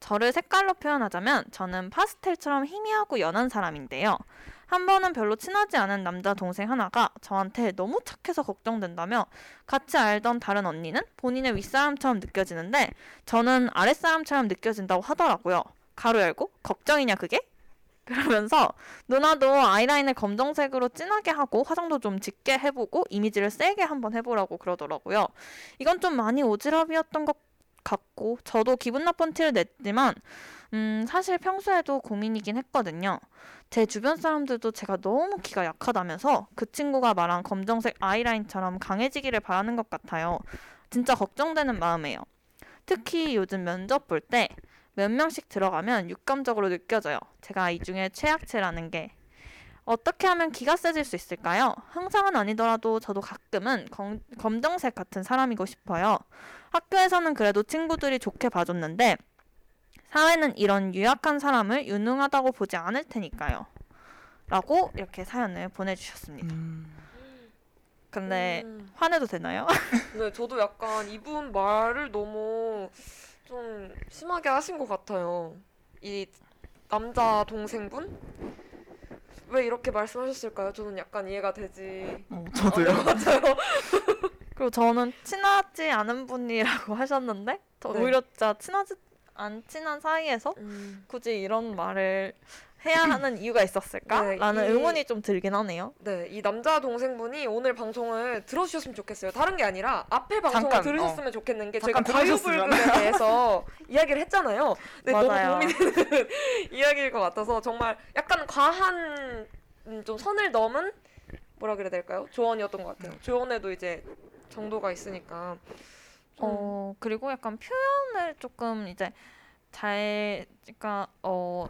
저를 색깔로 표현하자면 저는 파스텔처럼 희미하고 연한 사람인데요. 한 번은 별로 친하지 않은 남자 동생 하나가 저한테 너무 착해서 걱정된다며 같이 알던 다른 언니는 본인의 윗사람처럼 느껴지는데 저는 아랫사람처럼 느껴진다고 하더라고요. 가로 열고 걱정이냐 그게? 그러면서 누나도 아이라인을 검정색으로 진하게 하고 화장도 좀 짙게 해보고 이미지를 세게 한번 해보라고 그러더라고요. 이건 좀 많이 오지랖이었던 것 같고 저도 기분 나쁜 티를 냈지만 음, 사실 평소에도 고민이긴 했거든요. 제 주변 사람들도 제가 너무 키가 약하다면서 그 친구가 말한 검정색 아이라인처럼 강해지기를 바라는 것 같아요. 진짜 걱정되는 마음이에요. 특히 요즘 면접 볼 때 몇 명씩 들어가면 육감적으로 느껴져요. 제가 이 중에 최악체라는 게. 어떻게 하면 기가 세질 수 있을까요? 항상은 아니더라도 저도 가끔은 검, 검정색 같은 사람이고 싶어요. 학교에서는 그래도 친구들이 좋게 봐줬는데 사회는 이런 유약한 사람을 유능하다고 보지 않을 테니까요. 라고 이렇게 사연을 보내주셨습니다. 음, 근데 음, 화내도 되나요? 네, 저도 약간 이분 말을 너무 좀 심하게 하신 것 같아요. 이 남자 동생분? 왜 이렇게 말씀하셨을까요? 저는 약간 이해가 되지. 어, 저도요. 맞아요. 그리고 저는 친하지 않은 분이라고 하셨는데 저 네. 오히려 진짜 친하지 안 친한 사이에서 음, 굳이 이런 말을 해야 하는 이유가 있었을까? 네, 라는 의문이 좀 들긴 하네요. 네, 이 남자 동생분이 오늘 방송을 들어주셨으면 좋겠어요. 다른 게 아니라 앞에 방송을 잠깐, 들으셨으면 좋겠는 게 들으셨으면. 과유불급에 대해서 이야기를 했잖아요. 네, 맞아요. 너무 고민되는 이야기일 것 같아서 정말 약간 과한 음, 좀 선을 넘은 뭐라 그래야 될까요? 조언이었던 것 같아요. 조언에도 이제 정도가 있으니까. 좀어 그리고 약간 표현을 조금 이제 잘 그러니까 어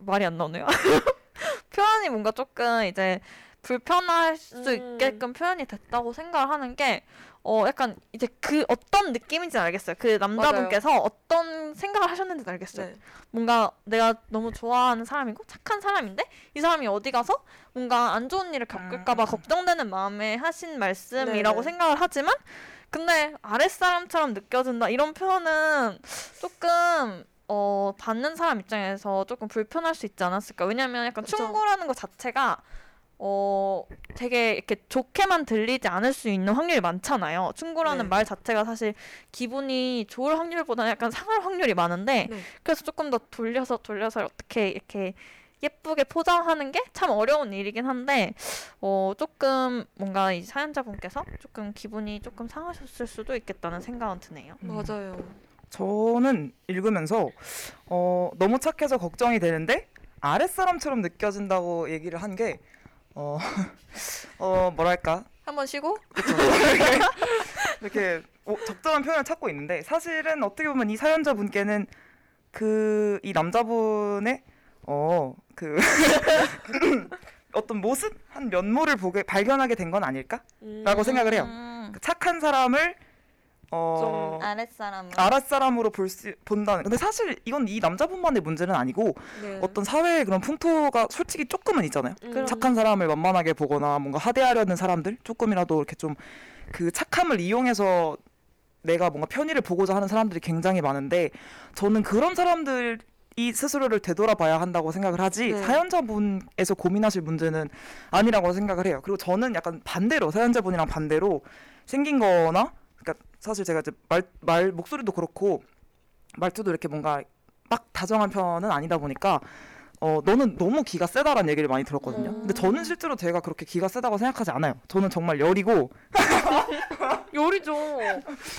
말이 안 나오네요. 표현이 뭔가 조금 이제 불편할 수 음. 있게끔 표현이 됐다고 생각하는 게 어 약간 이제 그 어떤 느낌인지 알겠어요. 그 남자분께서 어떤 생각을 하셨는지 알겠어요. 네. 뭔가 내가 너무 좋아하는 사람이고 착한 사람인데 이 사람이 어디 가서 뭔가 안 좋은 일을 겪을까봐 음. 걱정되는 마음에 하신 말씀이라고 네네. 생각을 하지만 근데 아랫사람처럼 느껴진다 이런 표현은 조금 어 받는 사람 입장에서 조금 불편할 수 있지 않았을까 왜냐면 약간 그쵸. 충고라는 것 자체가 어 되게 이렇게 좋게만 들리지 않을 수 있는 확률이 많잖아요. 충고라는 네. 말 자체가 사실 기분이 좋을 확률보다는 약간 상할 확률이 많은데 네. 그래서 조금 더 돌려서 돌려서 어떻게 이렇게 예쁘게 포장하는 게 참 어려운 일이긴 한데 어 조금 뭔가 이 사연자분께서 조금 기분이 조금 상하셨을 수도 있겠다는 생각은 드네요. 음. 맞아요. 저는 읽으면서 어, 너무 착해서 걱정이 되는데 아랫사람처럼 느껴진다고 얘기를 한 게 어, 어 뭐랄까 한번 쉬고 이렇게 어, 적절한 표현을 찾고 있는데 사실은 어떻게 보면 이 사연자 분께는 그 이 남자분의 어그 어떤 모습 한 면모를 보게 발견하게 된 건 아닐까? 음. 라고 생각을 해요. 음, 그 착한 사람을 어 좀 아랫사람 아랫사람으로 볼 수 본다는. 근데 사실 이건 이 남자분만의 문제는 아니고 네. 어떤 사회의 그런 풍토가 솔직히 조금은 있잖아요. 음. 착한 사람을 만만하게 보거나 뭔가 하대하려는 사람들 조금이라도 이렇게 좀 그 착함을 이용해서 내가 뭔가 편의를 보고자 하는 사람들이 굉장히 많은데 저는 그런 사람들 이 스스로를 되돌아봐야 한다고 생각을 하지 네. 사연자분에서 고민하실 문제는 아니라고 생각을 해요. 그리고 저는 약간 반대로 사연자분이랑 반대로 생긴 거나 사실 제가 이제 말, 말 목소리도 그렇고 말투도 이렇게 뭔가 막 다정한 편은 아니다 보니까 어 너는 너무 기가 세다라는 얘기를 많이 들었거든요. 근데 저는 실제로 제가 그렇게 기가 세다고 생각하지 않아요. 저는 정말 열이고 요리죠.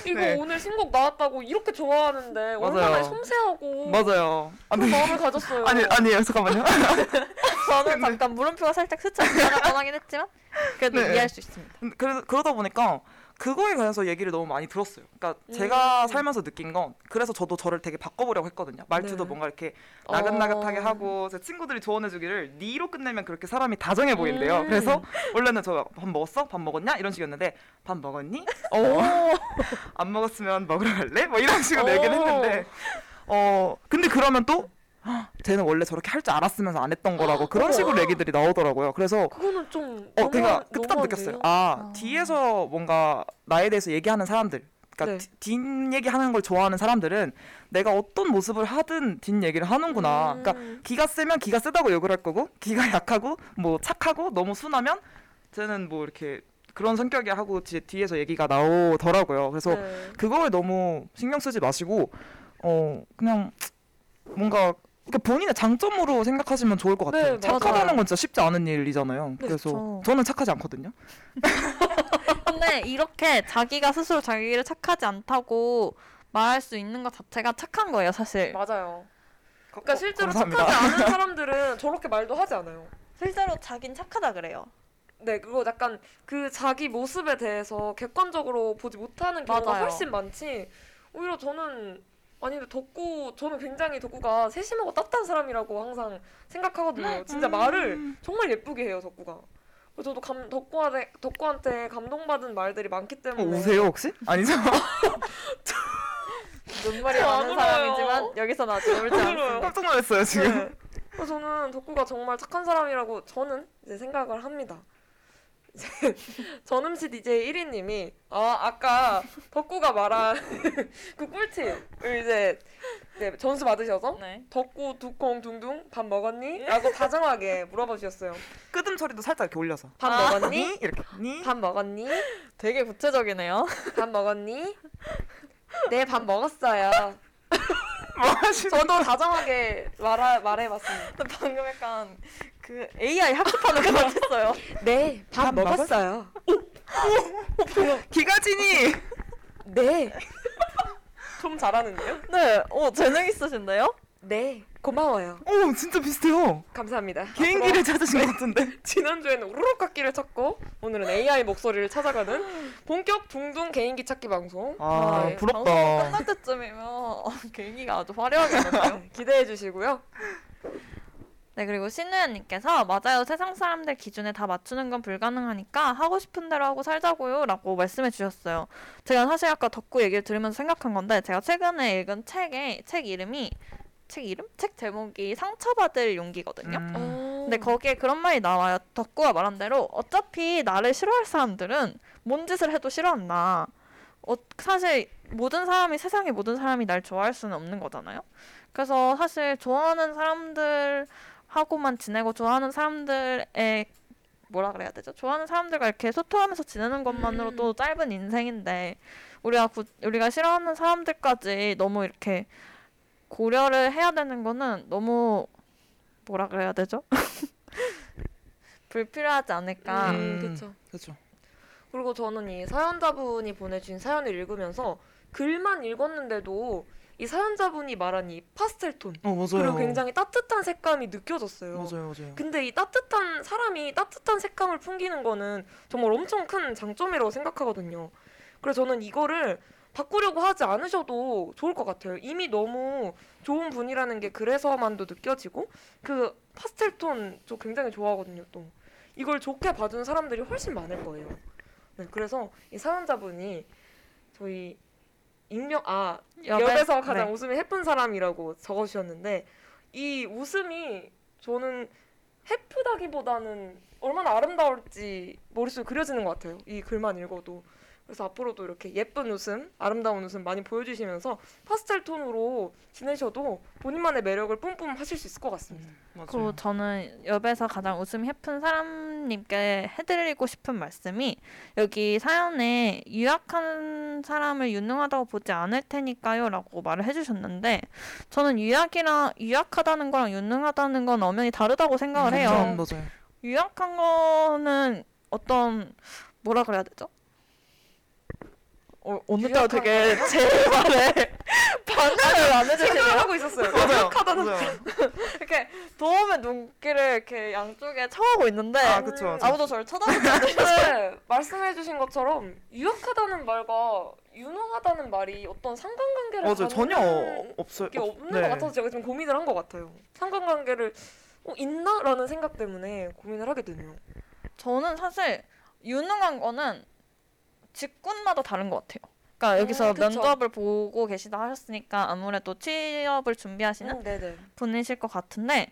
이거 네. 오늘 신곡 나왔다고 이렇게 좋아하는데 얼마나. 섬세하고 맞아요. 아니 마음을 가졌어요. 아니 아니에요 잠깐만요. 저는 잠깐 물음표가 살짝 스쳐 지나가곤 하긴 했지만 그래도 네. 이해할 수 있습니다. 그러, 그러다 보니까 그거에 관해서 얘기를 너무 많이 들었어요. 그러니까 제가 음. 살면서 느낀 건 그래서 저도 저를 되게 바꿔보려고 했거든요. 말투도 네. 뭔가 이렇게 나긋나긋하게 어. 하고 제 친구들이 조언해주기를 니로 끝내면 그렇게 사람이 다정해 보인대요. 음. 그래서 원래는 저 밥 먹었어? 밥 먹었냐? 이런 식이었는데 밥 먹었니? 오. 안 먹었으면 먹으러 갈래? 뭐 이런 식으로 오. 얘기를 했는데 어 근데 그러면 또 "헉, 쟤는 원래 저렇게 할 줄 알았으면서 안 했던 거라고 그런 어머. 식으로 얘기들이 나오더라고요. 그래서 그거는 좀 어, 그러니까? 그때 딱 느꼈어요. 아, 어. 뒤에서 뭔가 나에 대해서 얘기하는 사람들, 그러니까 네. 뒷 얘기하는 걸 좋아하는 사람들은 내가 어떤 모습을 하든 뒷 얘기를 하는구나. 음. 그러니까 기가 세면 기가 세다고 욕을 할 거고, 기가 약하고 뭐 착하고 너무 순하면 쟤는 뭐 이렇게 그런 성격이 하고 뒤, 뒤에서 얘기가 나오더라고요. 그래서 네. 그거에 너무 신경 쓰지 마시고 어 그냥 뭔가 그러니까 본인의 장점으로 생각하시면 좋을 것 같아요. 네, 착하다는 맞아요. 건 진짜 쉽지 않은 일이잖아요. 네, 그래서 그쵸. 저는 착하지 않거든요. 근데 이렇게 자기가 스스로 자기를 착하지 않다고 말할 수 있는 것 자체가 착한 거예요, 사실. 맞아요. 어, 그러니까 실제로 감사합니다. 착하지 않은 사람들은 저렇게 말도 하지 않아요. 실제로 자긴 착하다 그래요. 네, 그거 약간 그 자기 모습에 대해서 객관적으로 보지 못하는 경우가 맞아요. 훨씬 많지. 오히려 저는 아니 근데 덕구 저는 굉장히 덕구가 세심하고 따뜻한 사람이라고 항상 생각하거든요. 진짜 말을 정말 예쁘게 해요, 덕구가. 그래서 저도 감, 덕구한테 덕구한테 감동받은 말들이 많기 어, 때문에 우세요 혹시? 아니죠? 눈물이 안 많은. 사람이지만 여기서는 아직 울지 안 않습니다. 깜짝 놀랐어요 지금. 네. 저는 덕구가 정말 착한 사람이라고 저는 이제 생각을 합니다. 전음시 DJ 1위님이 아 아까 덕구가 말한 그 꿀팁을 이제 네, 점수 받으셔서 네. 덕구 두콩 둥둥 밥 먹었니? 라고 다정하게 물어봐 주셨어요. 끄듬 처리도 살짝 이렇게 올려서. 밥 아. 먹었니? 이렇게 니? 밥 먹었니? 되게 구체적이네요. 밥 먹었니? 네 밥 먹었어요. 뭐? 저도 다정하게 말하, 말해봤습니다. 방금 약간 그 AI 학습하는 것 같았어요. 네, 밥, 밥 먹었- 먹었어요. 기가진이. 네. 좀 잘하는데요? 네, 어 재능 있으신데요? 네, 고마워요. 오 진짜 비슷해요. 감사합니다. 개인기를 찾으신 것 같은데. 지난주에는 우르륵 깎기를 찾고 오늘은 AI 목소리를 찾아가는 본격 둥둥 개인기 찾기 방송 아 네, 방송 부럽다. 끝날 때쯤이면 개인기가 아주 화려하겠는데요. 기대해 주시고요. 네 그리고 신우연님께서 맞아요 세상 사람들 기준에 다 맞추는 건 불가능하니까 하고 싶은 대로 하고 살자고요 라고 말씀해 주셨어요. 제가 사실 아까 덕구 얘기를 들으면서 생각한 건데 제가 최근에 읽은 책에 책 이름이 책 이름 책 제목이 상처받을 용기거든요. 음. 어. 근데 거기에 그런 말이 나와요. 덕구가 말한 대로 어차피 나를 싫어할 사람들은 뭔 짓을 해도 싫어한다. 어, 사실 모든 사람이 세상의 모든 사람이 날 좋아할 수는 없는 거잖아요. 그래서 사실 좋아하는 사람들 하고만 지내고 좋아하는 사람들의 뭐라 그래야 되죠? 좋아하는 사람들과 이렇게 소통하면서 지내는 것만으로도 짧은 인생인데 우리가 구, 우리가 싫어하는 사람들까지 너무 이렇게 고려를 해야 되는 거는 너무 뭐라 그래야 되죠? 불필요하지 않을까. 음, 그쵸. 그렇죠. 그리고 저는 이 사연자분이 보내주신 사연을 읽으면서 글만 읽었는데도 이 사연자분이 말한 이 파스텔 톤 어. 그리고 굉장히 따뜻한 색감이 느껴졌어요. 맞아요 맞아요. 근데 이 따뜻한 사람이 따뜻한 색감을 풍기는 거는 정말 엄청 큰 장점이라고 생각하거든요. 그래서 저는 이거를 바꾸려고 하지 않으셔도 좋을 것 같아요. 이미 너무 좋은 분이라는 게 그래서만도 느껴지고 그 파스텔 톤저 굉장히 좋아하거든요. 또 이걸 좋게 봐주는 사람들이 훨씬 많을 거예요. 네, 그래서 이 사연자분이 저희 익명 아 엽에서 가장 네. 웃음이 해픈 사람이라고 적어주셨는데 이 웃음이 저는 해프다기보다는 얼마나 아름다울지 머릿속에 그려지는 것 같아요. 이 글만 읽어도. 그래서 앞으로도 이렇게 예쁜 웃음, 아름다운 웃음 많이 보여주시면서 파스텔 톤으로 지내셔도 본인만의 매력을 뿜뿜 하실 수 있을 것 같습니다. 그리고 저는 엽에서 가장 웃음 예쁜 사람님께 해드리고 싶은 말씀이 여기 사연에 유약한 사람을 유능하다고 보지 않을 테니까요 라고 말을 해주셨는데 저는 유약이랑 유약하다는 거랑 유능하다는 건 엄연히 다르다고 생각을 해요. 음, 맞아요. 유약한 거는 어떤 뭐라 그래야 되죠? 어, 오늘따라 되게 제 말에 반응을 안 해주시네요. 생각하고 있었어요. 맞아요. 하다는 맞아요. 이렇게 도움의 눈길을 이렇게 양쪽에 청하고 있는데 아 그쵸. 아무도 저를 쳐다보지 않는 근데 말씀해주신 것처럼 유약하다는 말과 유능하다는 말이 어떤 상관관계를 맞아요 전혀 없어요. 게 없는 네. 것 같아서 제가 좀 고민을 한 것 같아요. 상관관계를 어, 있나라는 생각 때문에 고민을 하게 되네요. 저는 사실 유능한 거는 직군마다 다른 것 같아요. 그러니까 여기서 음. 면접을 보고 계시다 하셨으니까 아무래도 취업을 준비하시는 음. 분이실 것 같은데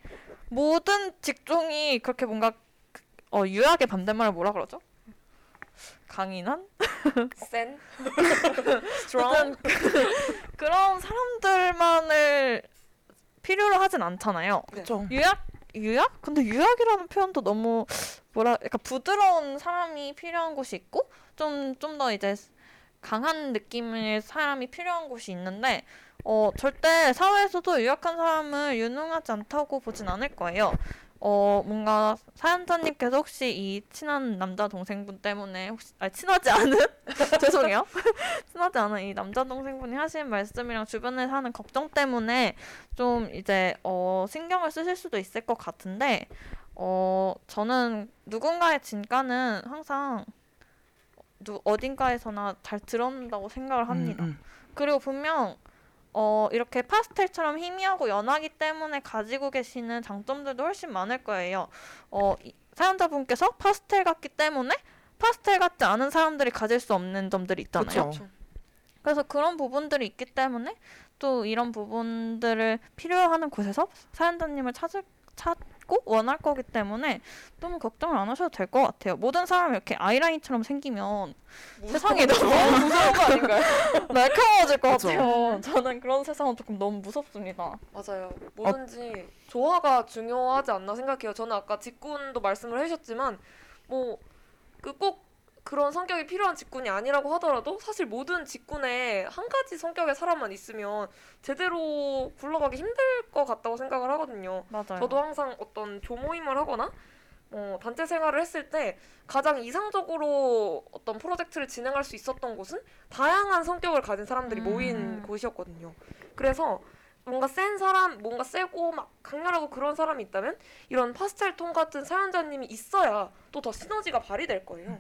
모든 직종이 그렇게 뭔가 그- 어, 유약의 반대말을 뭐라 그러죠? 강인한? 센, 그, 그런 사람들만을 필요로 하진 않잖아요. 그쵸. 유약 유약? 근데 유약이라는 표현도 너무 뭐라 약간 부드러운 사람이 필요한 곳이 있고 좀 좀 더 이제 강한 느낌의 사람이 필요한 곳이 있는데 어 절대 사회에서도 유약한 사람을 유능하지 않다고 보진 않을 거예요. 어 뭔가 사연자님께서 혹시 이 친한 남자 동생분 때문에 혹시 아 친하지 않은 죄송해요 친하지 않은 이 남자 동생분이 하신 말씀이랑 주변에 사는 걱정 때문에 좀 이제 어 신경을 쓰실 수도 있을 것 같은데 어 저는 누군가의 진가는 항상 누 어딘가에서나 잘 드러난다고 생각을 합니다. 음, 음. 그리고 분명 어 이렇게 파스텔처럼 희미하고 연하기 때문에 가지고 계시는 장점들도 훨씬 많을 거예요. 어 이- 사연자분께서 파스텔 같기 때문에 파스텔 같지 않은 사람들이 가질 수 없는 점들이 있잖아요. 그쵸. 그래서 그런 부분들이 있기 때문에 또 이런 부분들을 필요하는 곳에서 사연자님을 찾을 찾 고 원할 거기 때문에 너무 걱정을 안 하셔도 될 것 같아요. 모든 사람이 이렇게 아이라인처럼 생기면 세상이 너무 무서운 거 아닌가요? 날카로워질 것 그쵸. 같아요. 저는 그런 세상은 조금 너무 무섭습니다. 맞아요. 뭐든지 조화가 중요하지 않나 생각해요. 저는 아까 직군도 말씀을 해주셨지만 뭐 그 꼭 그런 성격이 필요한 직군이 아니라고 하더라도 사실 모든 직군에 한 가지 성격의 사람만 있으면 제대로 굴러가기 힘들 것 같다고 생각을 하거든요. 맞아요. 저도 항상 어떤 조모임을 하거나 어, 단체 생활을 했을 때 가장 이상적으로 어떤 프로젝트를 진행할 수 있었던 곳은 다양한 성격을 가진 사람들이 음. 모인 곳이었거든요. 그래서 뭔가 센 사람, 뭔가 세고 막 강렬하고 그런 사람이 있다면 이런 파스텔 톤 같은 사연자님이 있어야 또 더 시너지가 발휘될 거예요.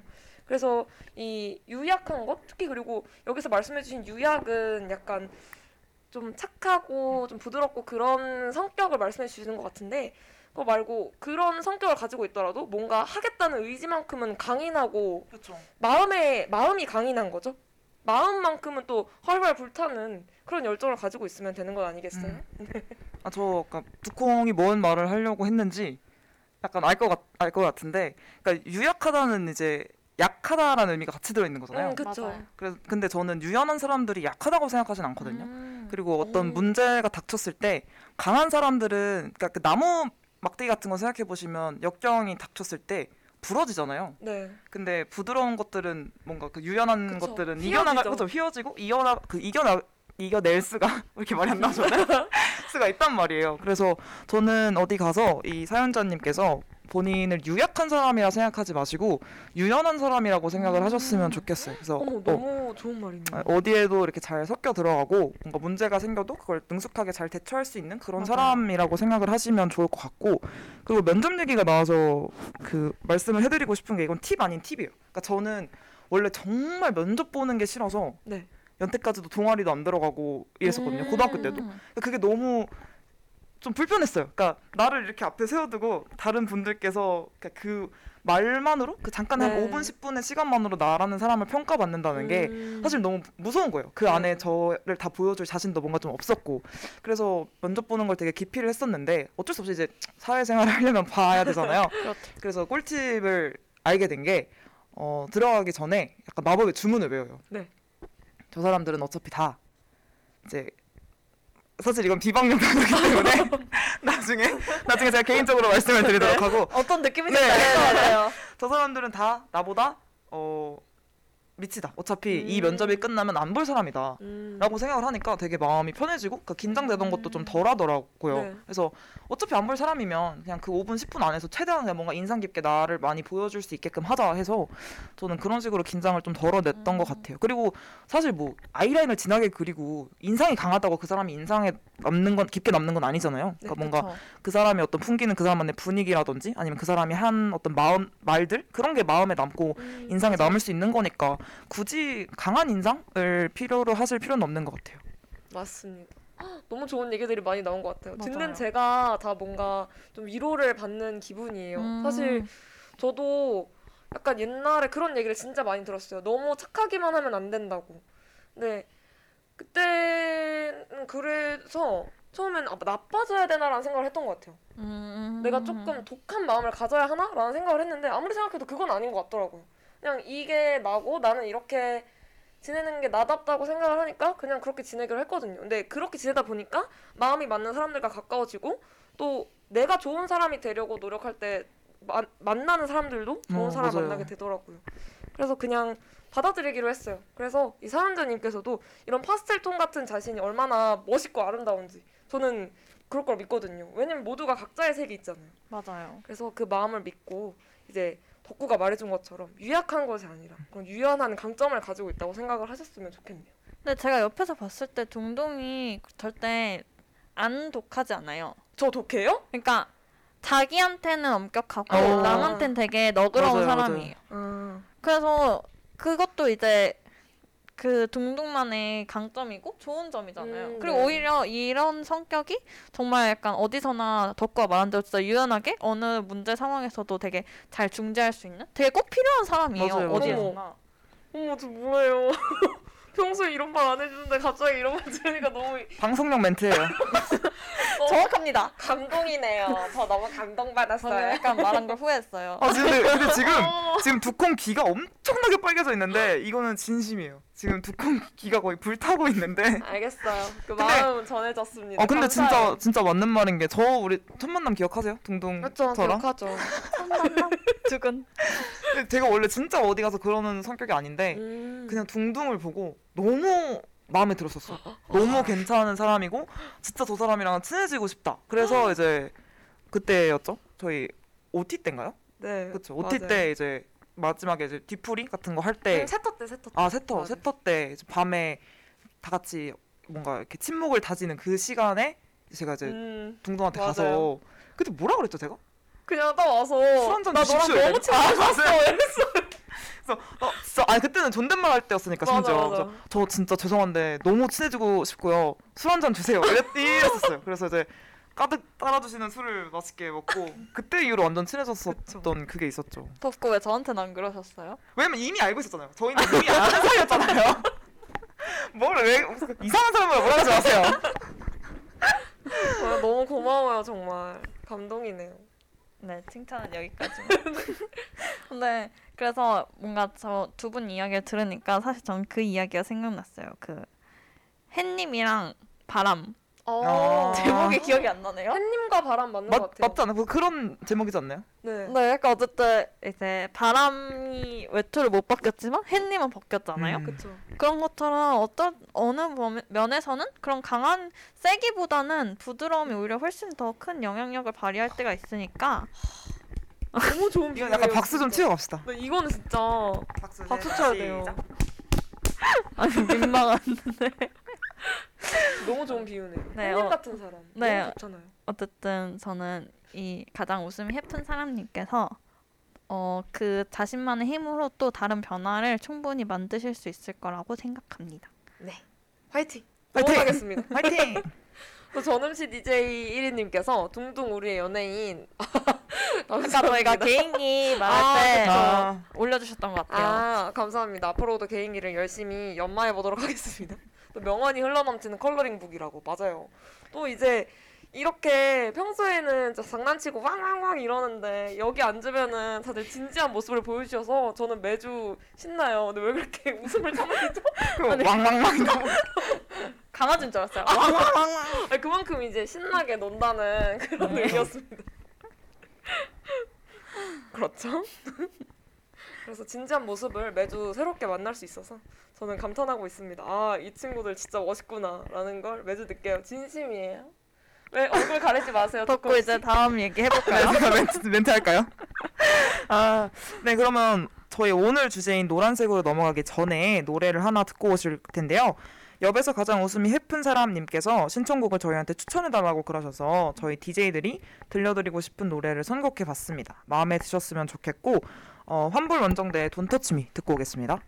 그래서 이 유약한 것 특히 그리고 여기서 말씀해주신 유약은 약간 좀 착하고 좀 부드럽고 그런 성격을 말씀해 주시는 것 같은데 그거 말고 그런 성격을 가지고 있더라도 뭔가 하겠다는 의지만큼은 강인하고 그렇죠. 마음에 마음이 강인한 거죠. 마음만큼은 또 활활 불타는 그런 열정을 가지고 있으면 되는 건 아니겠어요? 아, 저 아까 두콩이 뭔 말을 하려고 했는지 약간 알 것 같, 알 것 같은데, 그러니까 유약하다는 이제 약하다라는 의미가 같이 들어 있는 거잖아요. 음. 맞아요. 그래서 근데 저는 유연한 사람들이 약하다고 생각하진 않거든요. 음. 그리고 어떤 음. 문제가 닥쳤을 때 강한 사람들은 그러니까 그 나무 막대기 같은 거 생각해 보시면 역경이 닥쳤을 때 부러지잖아요. 네. 근데 부드러운 것들은 뭔가 그 유연한 그쵸. 것들은. 이겨나가 그죠 휘어지고 이겨나 그 이겨나 이겨낼 수가 왜 이렇게 말이 안 나오잖아요. 수가 있단 말이에요. 그래서 저는 어디 가서 이 사연자님께서 본인을 유약한 사람이라 생각하지 마시고 유연한 사람이라고 생각을 하셨으면 좋겠어요. 그래서 어머 어, 너무 좋은 말이네요. 아, 어디에도 이렇게 잘 섞여 들어가고 뭔가 문제가 생겨도 그걸 능숙하게 잘 대처할 수 있는 그런 맞아요. 사람이라고 생각을 하시면 좋을 것 같고 그리고 면접 얘기가 나와서 그 말씀을 해드리고 싶은 게 이건 팁 아닌 팁이에요. 그러니까 저는 원래 정말 면접 보는 게 싫어서 네. 연태까지도 동아리도 안 들어가고 이랬었거든요. 음. 고등학교 때도 그러니까 그게 너무 좀 불편했어요. 그러니까 나를 이렇게 앞에 세워두고 다른 분들께서 그러니까 그 말만으로 그 잠깐 한 네. 5분 10분의 시간만으로 나라는 사람을 평가받는다는 게 음. 사실 너무 무서운 거예요. 그 네. 안에 저를 다 보여줄 자신도 뭔가 좀 없었고 그래서 면접 보는 걸 되게 기피를 했었는데 어쩔 수 없이 이제 사회생활을 하려면 봐야 되잖아요. 그렇죠. 그래서 꿀팁을 알게 된 게 어, 들어가기 전에 약간 마법의 주문을 외워요. 네. 저 사람들은 어차피 다 이제 사실 이건 비방용 단어이기 때문에 나중에 나중에 제가 개인적으로 말씀을 드리도록 하고 어떤 느낌인지 네. 알겠어요. 저 사람들은 다 나보다 어 미치다. 어차피 이 음. 면접이 끝나면 안 볼 사람이다. 음. 라고 생각을 하니까 되게 마음이 편해지고 그 긴장되던 것도 좀 덜 하더라고요. 네. 그래서 어차피 안 볼 사람이면 그냥 그 5분 10분 안에서 최대한 그냥 뭔가 인상 깊게 나를 많이 보여줄 수 있게끔 하자 해서 저는 그런 식으로 긴장을 좀 덜어냈던 것 같아요. 그리고 사실 뭐 아이라인을 진하게 그리고 인상이 강하다고 그 사람이 인상에 남는 건 깊게 남는 건 아니잖아요. 그러니까 뭔가 그쵸. 그 사람의 어떤 풍기는 그 사람만의 분위기라든지 아니면 그 사람이 한 어떤 마음 말들 그런 게 마음에 남고 음. 인상에 남을 수 있는 거니까 굳이 강한 인상을 필요로 하실 필요는 없는 것 같아요. 맞습니다. 헉, 너무 좋은 얘기들이 많이 나온 것 같아요. 듣는 맞아요. 제가 다 뭔가 좀 위로를 받는 기분이에요. 음. 사실 저도 약간 옛날에 그런 얘기를 진짜 많이 들었어요. 너무 착하기만 하면 안 된다고. 근데 그때는 그래서 처음엔 아, 나빠져야 되나라는 생각을 했던 것 같아요. 음. 내가 조금 독한 마음을 가져야 하나라는 생각을 했는데 아무리 생각해도 그건 아닌 것 같더라고요. 그냥 이게 나고 나는 이렇게 지내는 게 나답다고 생각을 하니까 그냥 그렇게 지내기로 했거든요. 근데 그렇게 지내다 보니까 마음이 맞는 사람들과 가까워지고 또 내가 좋은 사람이 되려고 노력할 때 마, 만나는 사람들도 좋은 어, 사람을 맞아요. 만나게 되더라고요. 그래서 그냥 받아들이기로 했어요. 그래서 이 사연자님께서도 이런 파스텔 톤 같은 자신이 얼마나 멋있고 아름다운지 저는 그럴 걸 믿거든요. 왜냐면 모두가 각자의 색이 있잖아요. 맞아요. 그래서 그 마음을 믿고 이제 덕구가 말해준 것처럼 유약한 것이 아니라 그런 유연한 강점을 가지고 있다고 생각을 하셨으면 좋겠네요. 근데 제가 옆에서 봤을 때 둥둥이 절대 안 독하지 않아요. 저 독해요? 그러니까 자기한테는 엄격하고 어. 남한테는 되게 너그러운 맞아요, 사람이에요. 아, 그래서 그것도 이제 그 둥둥만의 강점이고 좋은 점이잖아요. 음, 그리고 네. 오히려 이런 성격이 정말 약간 어디서나 덕구가 말한 대로 진짜 유연하게 어느 문제 상황에서도 되게 잘 중재할 수 있는 되게 꼭 필요한 사람이에요. 맞아요. 어디에서나. 어머 저 뭐예요? 평소에 이런 말 안 해주는데 갑자기 이런 말 들으니까 너무 방송용 멘트예요. 정확합니다. 감동이네요. 저 너무 감동받았어요. 약간 말한 걸 후회했어요. 아 지금 근데 지금 어. 지금 두콩 귀가 엄청나게 빨개져 있는데 이거는 진심이에요. 지금 두콩 귀가 거의 불타고 있는데. 알겠어요. 그 근데- 마음 전해졌습니다. 어 근데 감사해요. 진짜 진짜 맞는 말인 게 저 우리 첫 만남 기억하세요? 둥둥 그렇죠, 저랑. 기억하죠. 두근. 근데 제가 원래 진짜 어디 가서 그러는 성격이 아닌데 음. 그냥 둥둥을 보고 너무 마음에 들었었어. 너무 괜찮은 사람이고 진짜 저 사람이랑 친해지고 싶다. 그래서 이제 그때였죠. 저희 OT 때인가요? 네, 그렇죠. OT 맞아요. 때 이제 마지막에 이제 뒤풀이 같은 거 할때 음, 세터 때 세터 때. 아 세터 맞아요. 세터 때 밤에 다 같이 뭔가 이렇게 침묵을 다지는 그 시간에 제가 이제 음, 둥둥한테 맞아요. 가서 그때 뭐라 그랬죠 제가? 그냥 딱 와서 술 한잔 나 너랑. 너무 친해졌어. 그래서 어, 진짜 아니 그때는 존댓말 할 때였으니까 맞아, 심지어 맞아. 저 진짜 죄송한데 너무 친해지고 싶고요 술 한 잔 주세요 이랬, 이랬었어요 그래서 이제 가득 따라주시는 술을 맛있게 먹고 그때 이후로 완전 친해졌었던 그게 있었죠 덕구 왜 저한테는 안 그러셨어요? 왜냐면 이미 알고 있었잖아요 저희는 이미 아는 사이였잖아요 뭘 왜 이상한 사람을 뭐라 하지 마세요 아, 너무 고마워요 정말 감동이네요. 네, 칭찬은 여기까지. 근데 그래서 뭔가 저 두 분 이야기를 들으니까 사실 전 그 이야기가 생각났어요. 그 햇님이랑 바람 어. 제목이 기억이 안 나네요. 햇님과 바람 맞는 것 맞, 같아요. 맞지 않아요? 그- 그런 제목이지 않나요? 네. 네, 약간 어쨌든 이제 바람이 외투를 못 벗겼지만 햇님은 벗겼잖아요. 음. 그쵸. 그런 것처럼 어떤 어느 면- 면에서는 그런 강한 세기보다는 부드러움이 오히려 훨씬 더 큰 영향력을 발휘할 때가 있으니까 너무 좋은 비유예요. 약간 박수 좀 진짜. 치고 갑시다 네, 이거는 진짜 박수, 박수 쳐야 돼요. 아니 민망한데 너무 좋은 비유네요. 네, 햇님 어. 같은 사람. 네. 좋잖아요. 어쨌든 저는 이 가장 웃음이 해픈 사람님께서 어 그 자신만의 힘으로 또 다른 변화를 충분히 만드실 수 있을 거라고 생각합니다. 화이팅. 화이팅! 응원하겠습니다. 화이팅! 또 전음시 DJ 1위님께서 둥둥 우리의 연예인. 아까 저희가 개인기 말할 아, 때. 아, 올려주셨던 것 같아요. 아 감사합니다. 앞으로도 개인기를 열심히 연마해 보도록 하겠습니다. 또 명언이 흘러넘치는 컬러링북이라고 맞아요. 또 이제 이렇게 평소에는 장난치고 왕왕왕 이러는데 여기 앉으면은 다들 진지한 모습을 보여주셔서 저는 매주 신나요. 근데 왜 그렇게 웃음을 참으시죠? 그 왕왕왕 강아지인 줄 알았어요. 아니, 그만큼 이제 신나게 논다는 그런 의미였습니다. 그렇죠? 그래서 진지한 모습을 매주 새롭게 만날 수 있어서 저는 감탄하고 있습니다. 아, 이 친구들 진짜 멋있구나라는 걸 매주 느껴요. 진심이에요. 왜 얼굴 가리지 마세요. 덕구 이제 다음 얘기 해볼까요? 제가 멘트, 멘트 할까요? 아, 네 그러면 저희 오늘 주제인 노란색으로 넘어가기 전에 노래를 하나 듣고 오실 텐데요. 옆에서 가장 웃음이 해픈 사람님께서 신청곡을 저희한테 추천해달라고 그러셔서 저희 DJ들이 들려드리고 싶은 노래를 선곡해봤습니다. 마음에 드셨으면 좋겠고 어, 환불 원정대의 돈 터치미 듣고 오겠습니다.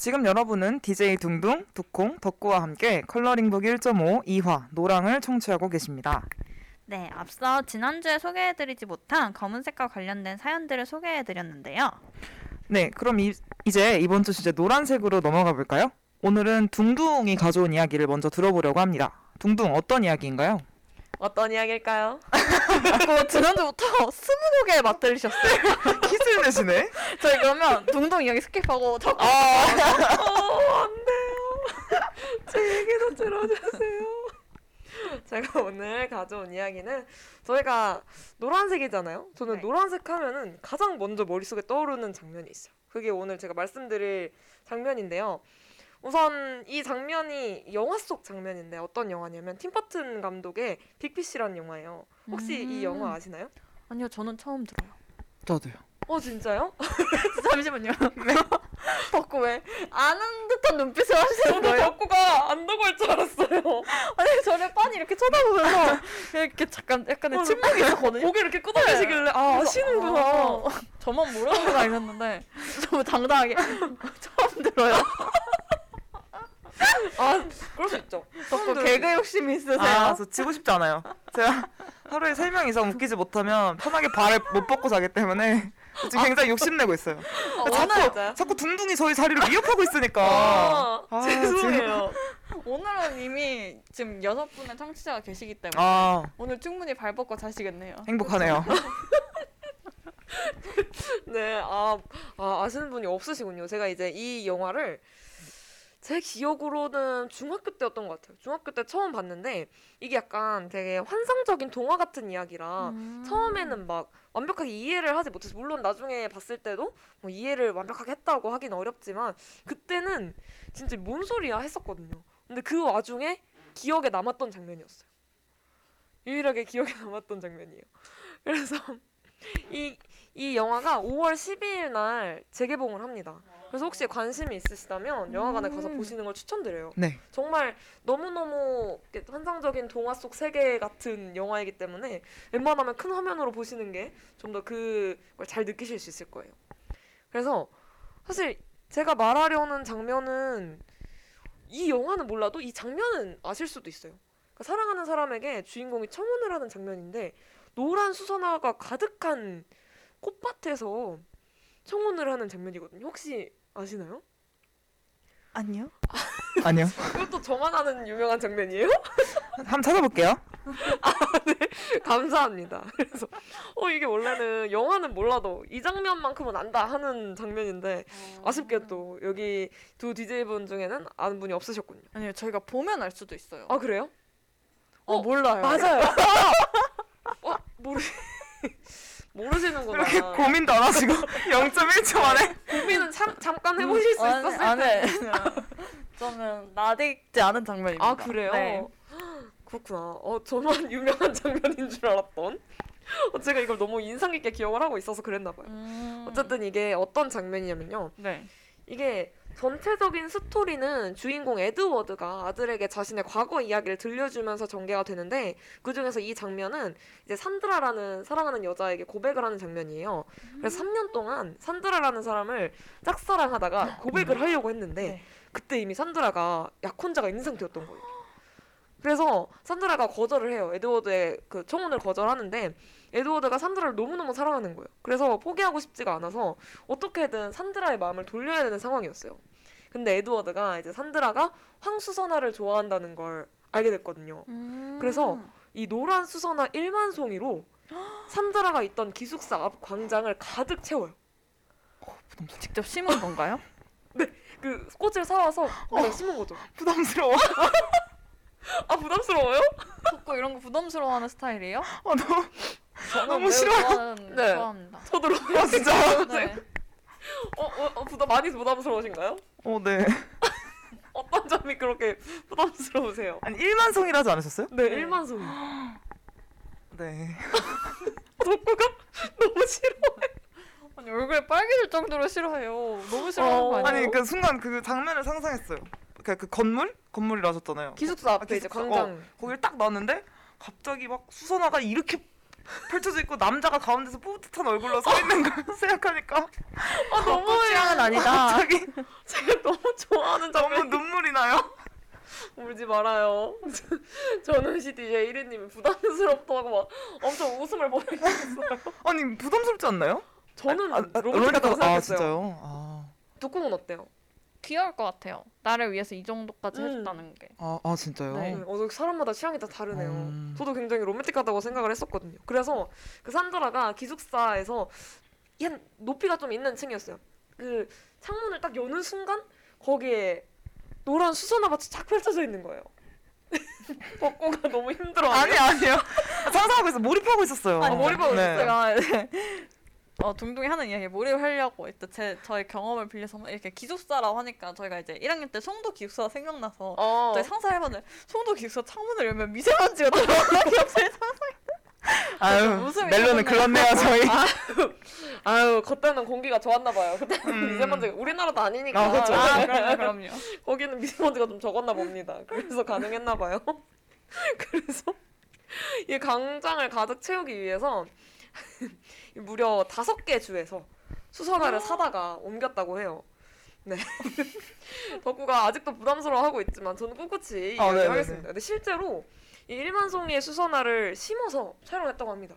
지금 여러분은 DJ 둥둥, 두콩, 덕구와 함께 컬러링북 1.5 2화 노랑을 청취하고 계십니다. 네, 앞서 지난주에 소개해드리지 못한 검은색과 관련된 사연들을 소개해드렸는데요. 네, 그럼 이, 이제 이번 주 주제 노란색으로 넘어가 볼까요? 오늘은 둥둥이 가져온 이야기를 먼저 들어보려고 합니다. 둥둥 어떤 이야기인가요? 어떤 이야기일까요? 그 지난주부터 스무고개에 맞들리셨어요. 퀴즈를 내시네. 저희 그러면 둥둥 이야기 skip하고 저 어, 안 돼요. 제 얘기도 들어주세요. 제가 오늘 가져온 이야기는 저희가 노란색이잖아요. 저는 네. 노란색 하면은 가장 먼저 머릿속에 떠오르는 장면이 있어요. 그게 오늘 제가 말씀드릴 장면인데요. 우선 이 장면이 영화 속 장면인데 어떤 영화냐면 팀버튼 감독의 Big Fish라는 영화예요. 혹시 이 음. 영화 아시나요? 아니요, 저는 처음 들어요. 저도요. 어 진짜요? 잠시만요. 덕구 왜 아는 듯한 눈빛을 하시는 저도 거예요? 덕구가 안다고 할 줄 알았어요. 아니 저를 빤히 이렇게 쳐다보면서 이렇게 잠깐 약간의 어, 침묵이 있었거든요. 고개 이렇게 끄덕이시길래 아 아시는구나. 아, 저만 모르는구나 이랬는데 너무 당당하게 처음 들어요. 아 그럴 수 있죠. 덕구 개그 욕심이 있으세요? 아, 저 지고 싶지 않아요. 제가 하루에 세명 이상 웃기지 못하면 편하게 발을 못 뻗고 자기 때문에 지금 굉장히 욕심내고 있어요. 아, 자꾸 진짜요? 자꾸 둥둥이 저희 자리를 위협하고 있으니까. 아, 아, 죄송해요. 오늘은 이미 지금 여섯 분의 청취자가 계시기 때문에 아, 오늘 충분히 발 뻗고 자시겠네요. 행복하네요. 네, 아, 아 아시는 분이 없으시군요. 제가 이제 이 영화를 제 기억으로는 중학교 때였던 것 같아요. 중학교 때 처음 봤는데 이게 약간 되게 환상적인 동화 같은 이야기라 음. 처음에는 막 완벽하게 이해를 하지 못해서 물론 나중에 봤을 때도 뭐 이해를 완벽하게 했다고 하긴 어렵지만 그때는 진짜 뭔 소리야 했었거든요. 근데 그 와중에 기억에 남았던 장면이었어요. 유일하게 기억에 남았던 장면이에요. 그래서 이, 이 영화가 5월 12일 날 재개봉을 합니다. 그래서 혹시 관심이 있으시다면 영화관에 가서 음. 보시는 걸 추천드려요. 네. 정말 너무너무 환상적인 동화 속 세계 같은 영화이기 때문에 웬만하면 큰 화면으로 보시는 게 좀 더 그걸 잘 느끼실 수 있을 거예요. 그래서 사실 제가 말하려는 장면은 이 영화는 몰라도 이 장면은 아실 수도 있어요. 그러니까 사랑하는 사람에게 주인공이 청혼을 하는 장면인데 노란 수선화가 가득한 꽃밭에서 청혼을 하는 장면이거든요. 혹시 아시나요? 아니요. 아니요. 그것도 저만 아는 유명한 장면이에요? 한번 찾아볼게요. 감사합니다. 그래서 어 이게 원래는 영화는 몰라도 이 장면만큼은 안다 하는 장면인데 아쉽게도 여기 두 DJ 분 중에는 아는 분이 없으셨군요. 아니요. 저희가 보면 알 수도 있어요. 아 그래요? 어, 몰라요. 맞아요. 어 모르 모르시는구나. 이렇게 고민도 안 하시고 0.1초 만에 고민은 참, 잠깐 해보실 수 아니, 있었을 안 텐데. 해. 저는 나딕지 않은 장면입니다. 아 그래요? 네. 그렇구나. 어 저만 유명한 장면인 줄 알았던. 어, 제가 이걸 너무 인상 깊게 기억을 하고 있어서 그랬나 봐요. 음. 어쨌든 이게 어떤 장면이냐면요. 네. 이게 전체적인 스토리는 주인공 에드워드가 아들에게 자신의 과거 이야기를 들려주면서 전개가 되는데 그 중에서 이 장면은 이제 산드라라는 사랑하는 여자에게 고백을 하는 장면이에요. 그래서 3년 동안 산드라라는 사람을 짝사랑하다가 고백을 하려고 했는데 네. 그때 이미 산드라가 약혼자가 있는 상태였던 거예요. 그래서 산드라가 거절을 해요. 에드워드의 그 청혼을 거절하는데 에드워드가 산드라를 너무너무 사랑하는 거예요. 그래서 포기하고 싶지가 않아서 어떻게든 산드라의 마음을 돌려야 되는 상황이었어요. 근데 에드워드가 이제 산드라가 황수선화를 좋아한다는 걸 알게 됐거든요. 음. 그래서 이 노란 수선화 1만 송이로 산드라가 있던 기숙사 앞 광장을 가득 채워요. 직접 심은 건가요? 그 꽃을 사와서 내가 심은 거죠. 부담스러워. 아 부담스러워요? 덕구 이런 거 부담스러워하는 스타일이에요? 아, 너무 저는 너무. 좋아하는, 네. 좋아합니다. 저도 아 진짜요? 네. 어, 어, 어 부담 많이 부담스러우신가요? 어 네. 어떤 점이 그렇게 부담스러우세요? 아니 1만 송이라지 않으셨어요? 네, 네. 일만 송이. 네. 덕구가 너무 싫어. 아니 얼굴에 빨개질 정도로 싫어해요. 너무 싫어하는 거 어, 아니에요? 아니 그 순간 그 장면을 상상했어요. 그, 그 건물 건물이라 하셨잖아요. 기숙사 앞에 아, 이제 기숙사. 광장. 거기를 딱 놨는데 갑자기 막 수선화가 이렇게 펼쳐져 있고 남자가 가운데서 뿌듯한 얼굴로 서 있는 걸 생각하니까 아 너무 취향은 아니다. 갑자기 제가 너무 좋아하는 너무 장면. 눈물이 나요. 울지 말아요. 저는 CDJ 1위님이 부담스럽다고 막 엄청 웃음을 보내셨어요. 아니 부담스럽지 않나요? 저는 아, 아, 로맨틱하다고 아 생각했어요. 진짜요? 아, 덕구는 어때요? 귀여울 것 같아요. 나를 위해서 이 정도까지 음. 해줬다는 게. 아, 아 진짜요? 네. 네, 어, 사람마다 취향이 다 다르네요. 음. 저도 굉장히 로맨틱하다고 생각을 했었거든요. 그래서 그 산드라가 기숙사에서 이한 높이가 좀 있는 층이었어요. 그 창문을 딱 여는 순간 거기에 노란 수선화밭이 쫙 펼쳐져 있는 거예요. 덕구가 너무 힘들어. 아니 아니요. 상상하고 있어 몰입하고 있었어요. 아니, 몰입하고 네. 제가 이제 어, 둥둥이 하는 이야기에 몰입하려고 일단 제 저의 경험을 빌려서 이렇게 기숙사라고 하니까 저희가 이제 1학년 때 송도 기숙사가 생각나서 어. 저희 상상해봤는데 송도 기숙사 창문을 열면 미세먼지가 들어오는 기억을 아유 웃음이 멜론은. 그렇네요 저희. 아유 그때는 공기가 좋았나 봐요. 그때는 음. 미세먼지가 우리나라도 아니니까. 아, 그쵸. 아 그럼요 그럼요. 거기는 미세먼지가 좀 적었나 봅니다. 그래서 가능했나 봐요. 그래서 이 광장을 가득 채우기 위해서 무려 다섯 개 주에서 수선화를 사다가 옮겼다고 해요. 네. 덕구가 아직도 부담스러워하고 있지만 저는 꿋꿋이 아. 이야기하겠습니다. 근데 실제로 이 1만 송이의 수선화를 심어서 촬영했다고 합니다.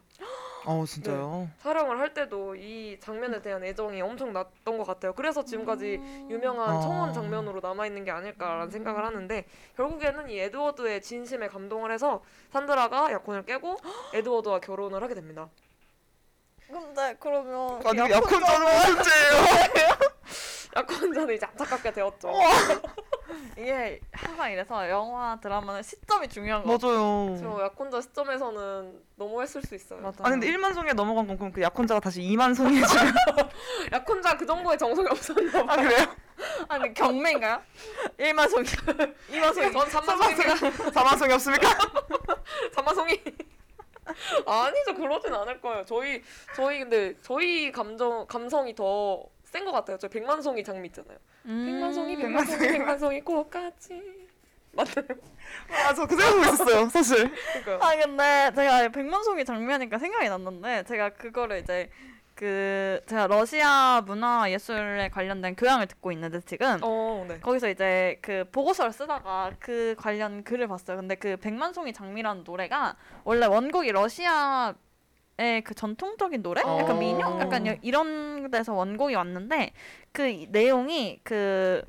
어 진짜요? 촬영을 할 때도 이 장면에 대한 애정이 엄청 났던 것 같아요. 그래서 지금까지 유명한 아. 청혼 장면으로 남아 있는 게 아닐까라는 생각을 하는데 결국에는 이 에드워드의 진심에 감동을 해서 산드라가 약혼을 깨고 에드워드와 결혼을 하게 됩니다. 근데 그러면 아니 약혼자는 무슨 죄예요? 약혼자는 이제 안타깝게 되었죠. 이게 항상 이래서 영화 드라마는 시점이 중요한 거 맞아요. 저 약혼자 시점에서는 너무했을 수 있어요. 맞아. 아니 근데 1만 송이에 넘어간 건 그럼 그 약혼자가 다시 2만 송이에 지금 약혼자 그 정도의 정성이 없었나 봐. 아 그래요? 아니 경매인가요? 1만 송이 2만 송이 전 3만 송이가 4만 송이 없습니까? 3만 송이. 아니죠 그러진 않을 거예요. 저희 저희 근데 저희 감정 감성이 더 센 것 같아요. 저 백만송이 장미 있잖아요. 음. 백만송이 백만송이 백만송이 꽃같이 맞나요? 아 저 그 생각하고 있었어요 사실. 그러니까 아 근데 제가 백만송이 장면이니까 생각이 났는데 제가 그거를 이제 그 제가 러시아 문화 예술에 관련된 교양을 듣고 있는데 지금 어 네. 거기서 이제 그 보고서를 쓰다가 그 관련 글을 봤어요. 근데 그 백만송이 장미라는 노래가 원래 원곡이 러시아 의 그 전통적인 노래, 약간 어. 민요, 약간 여- 이런 데서 원곡이 왔는데 그 이- 내용이 그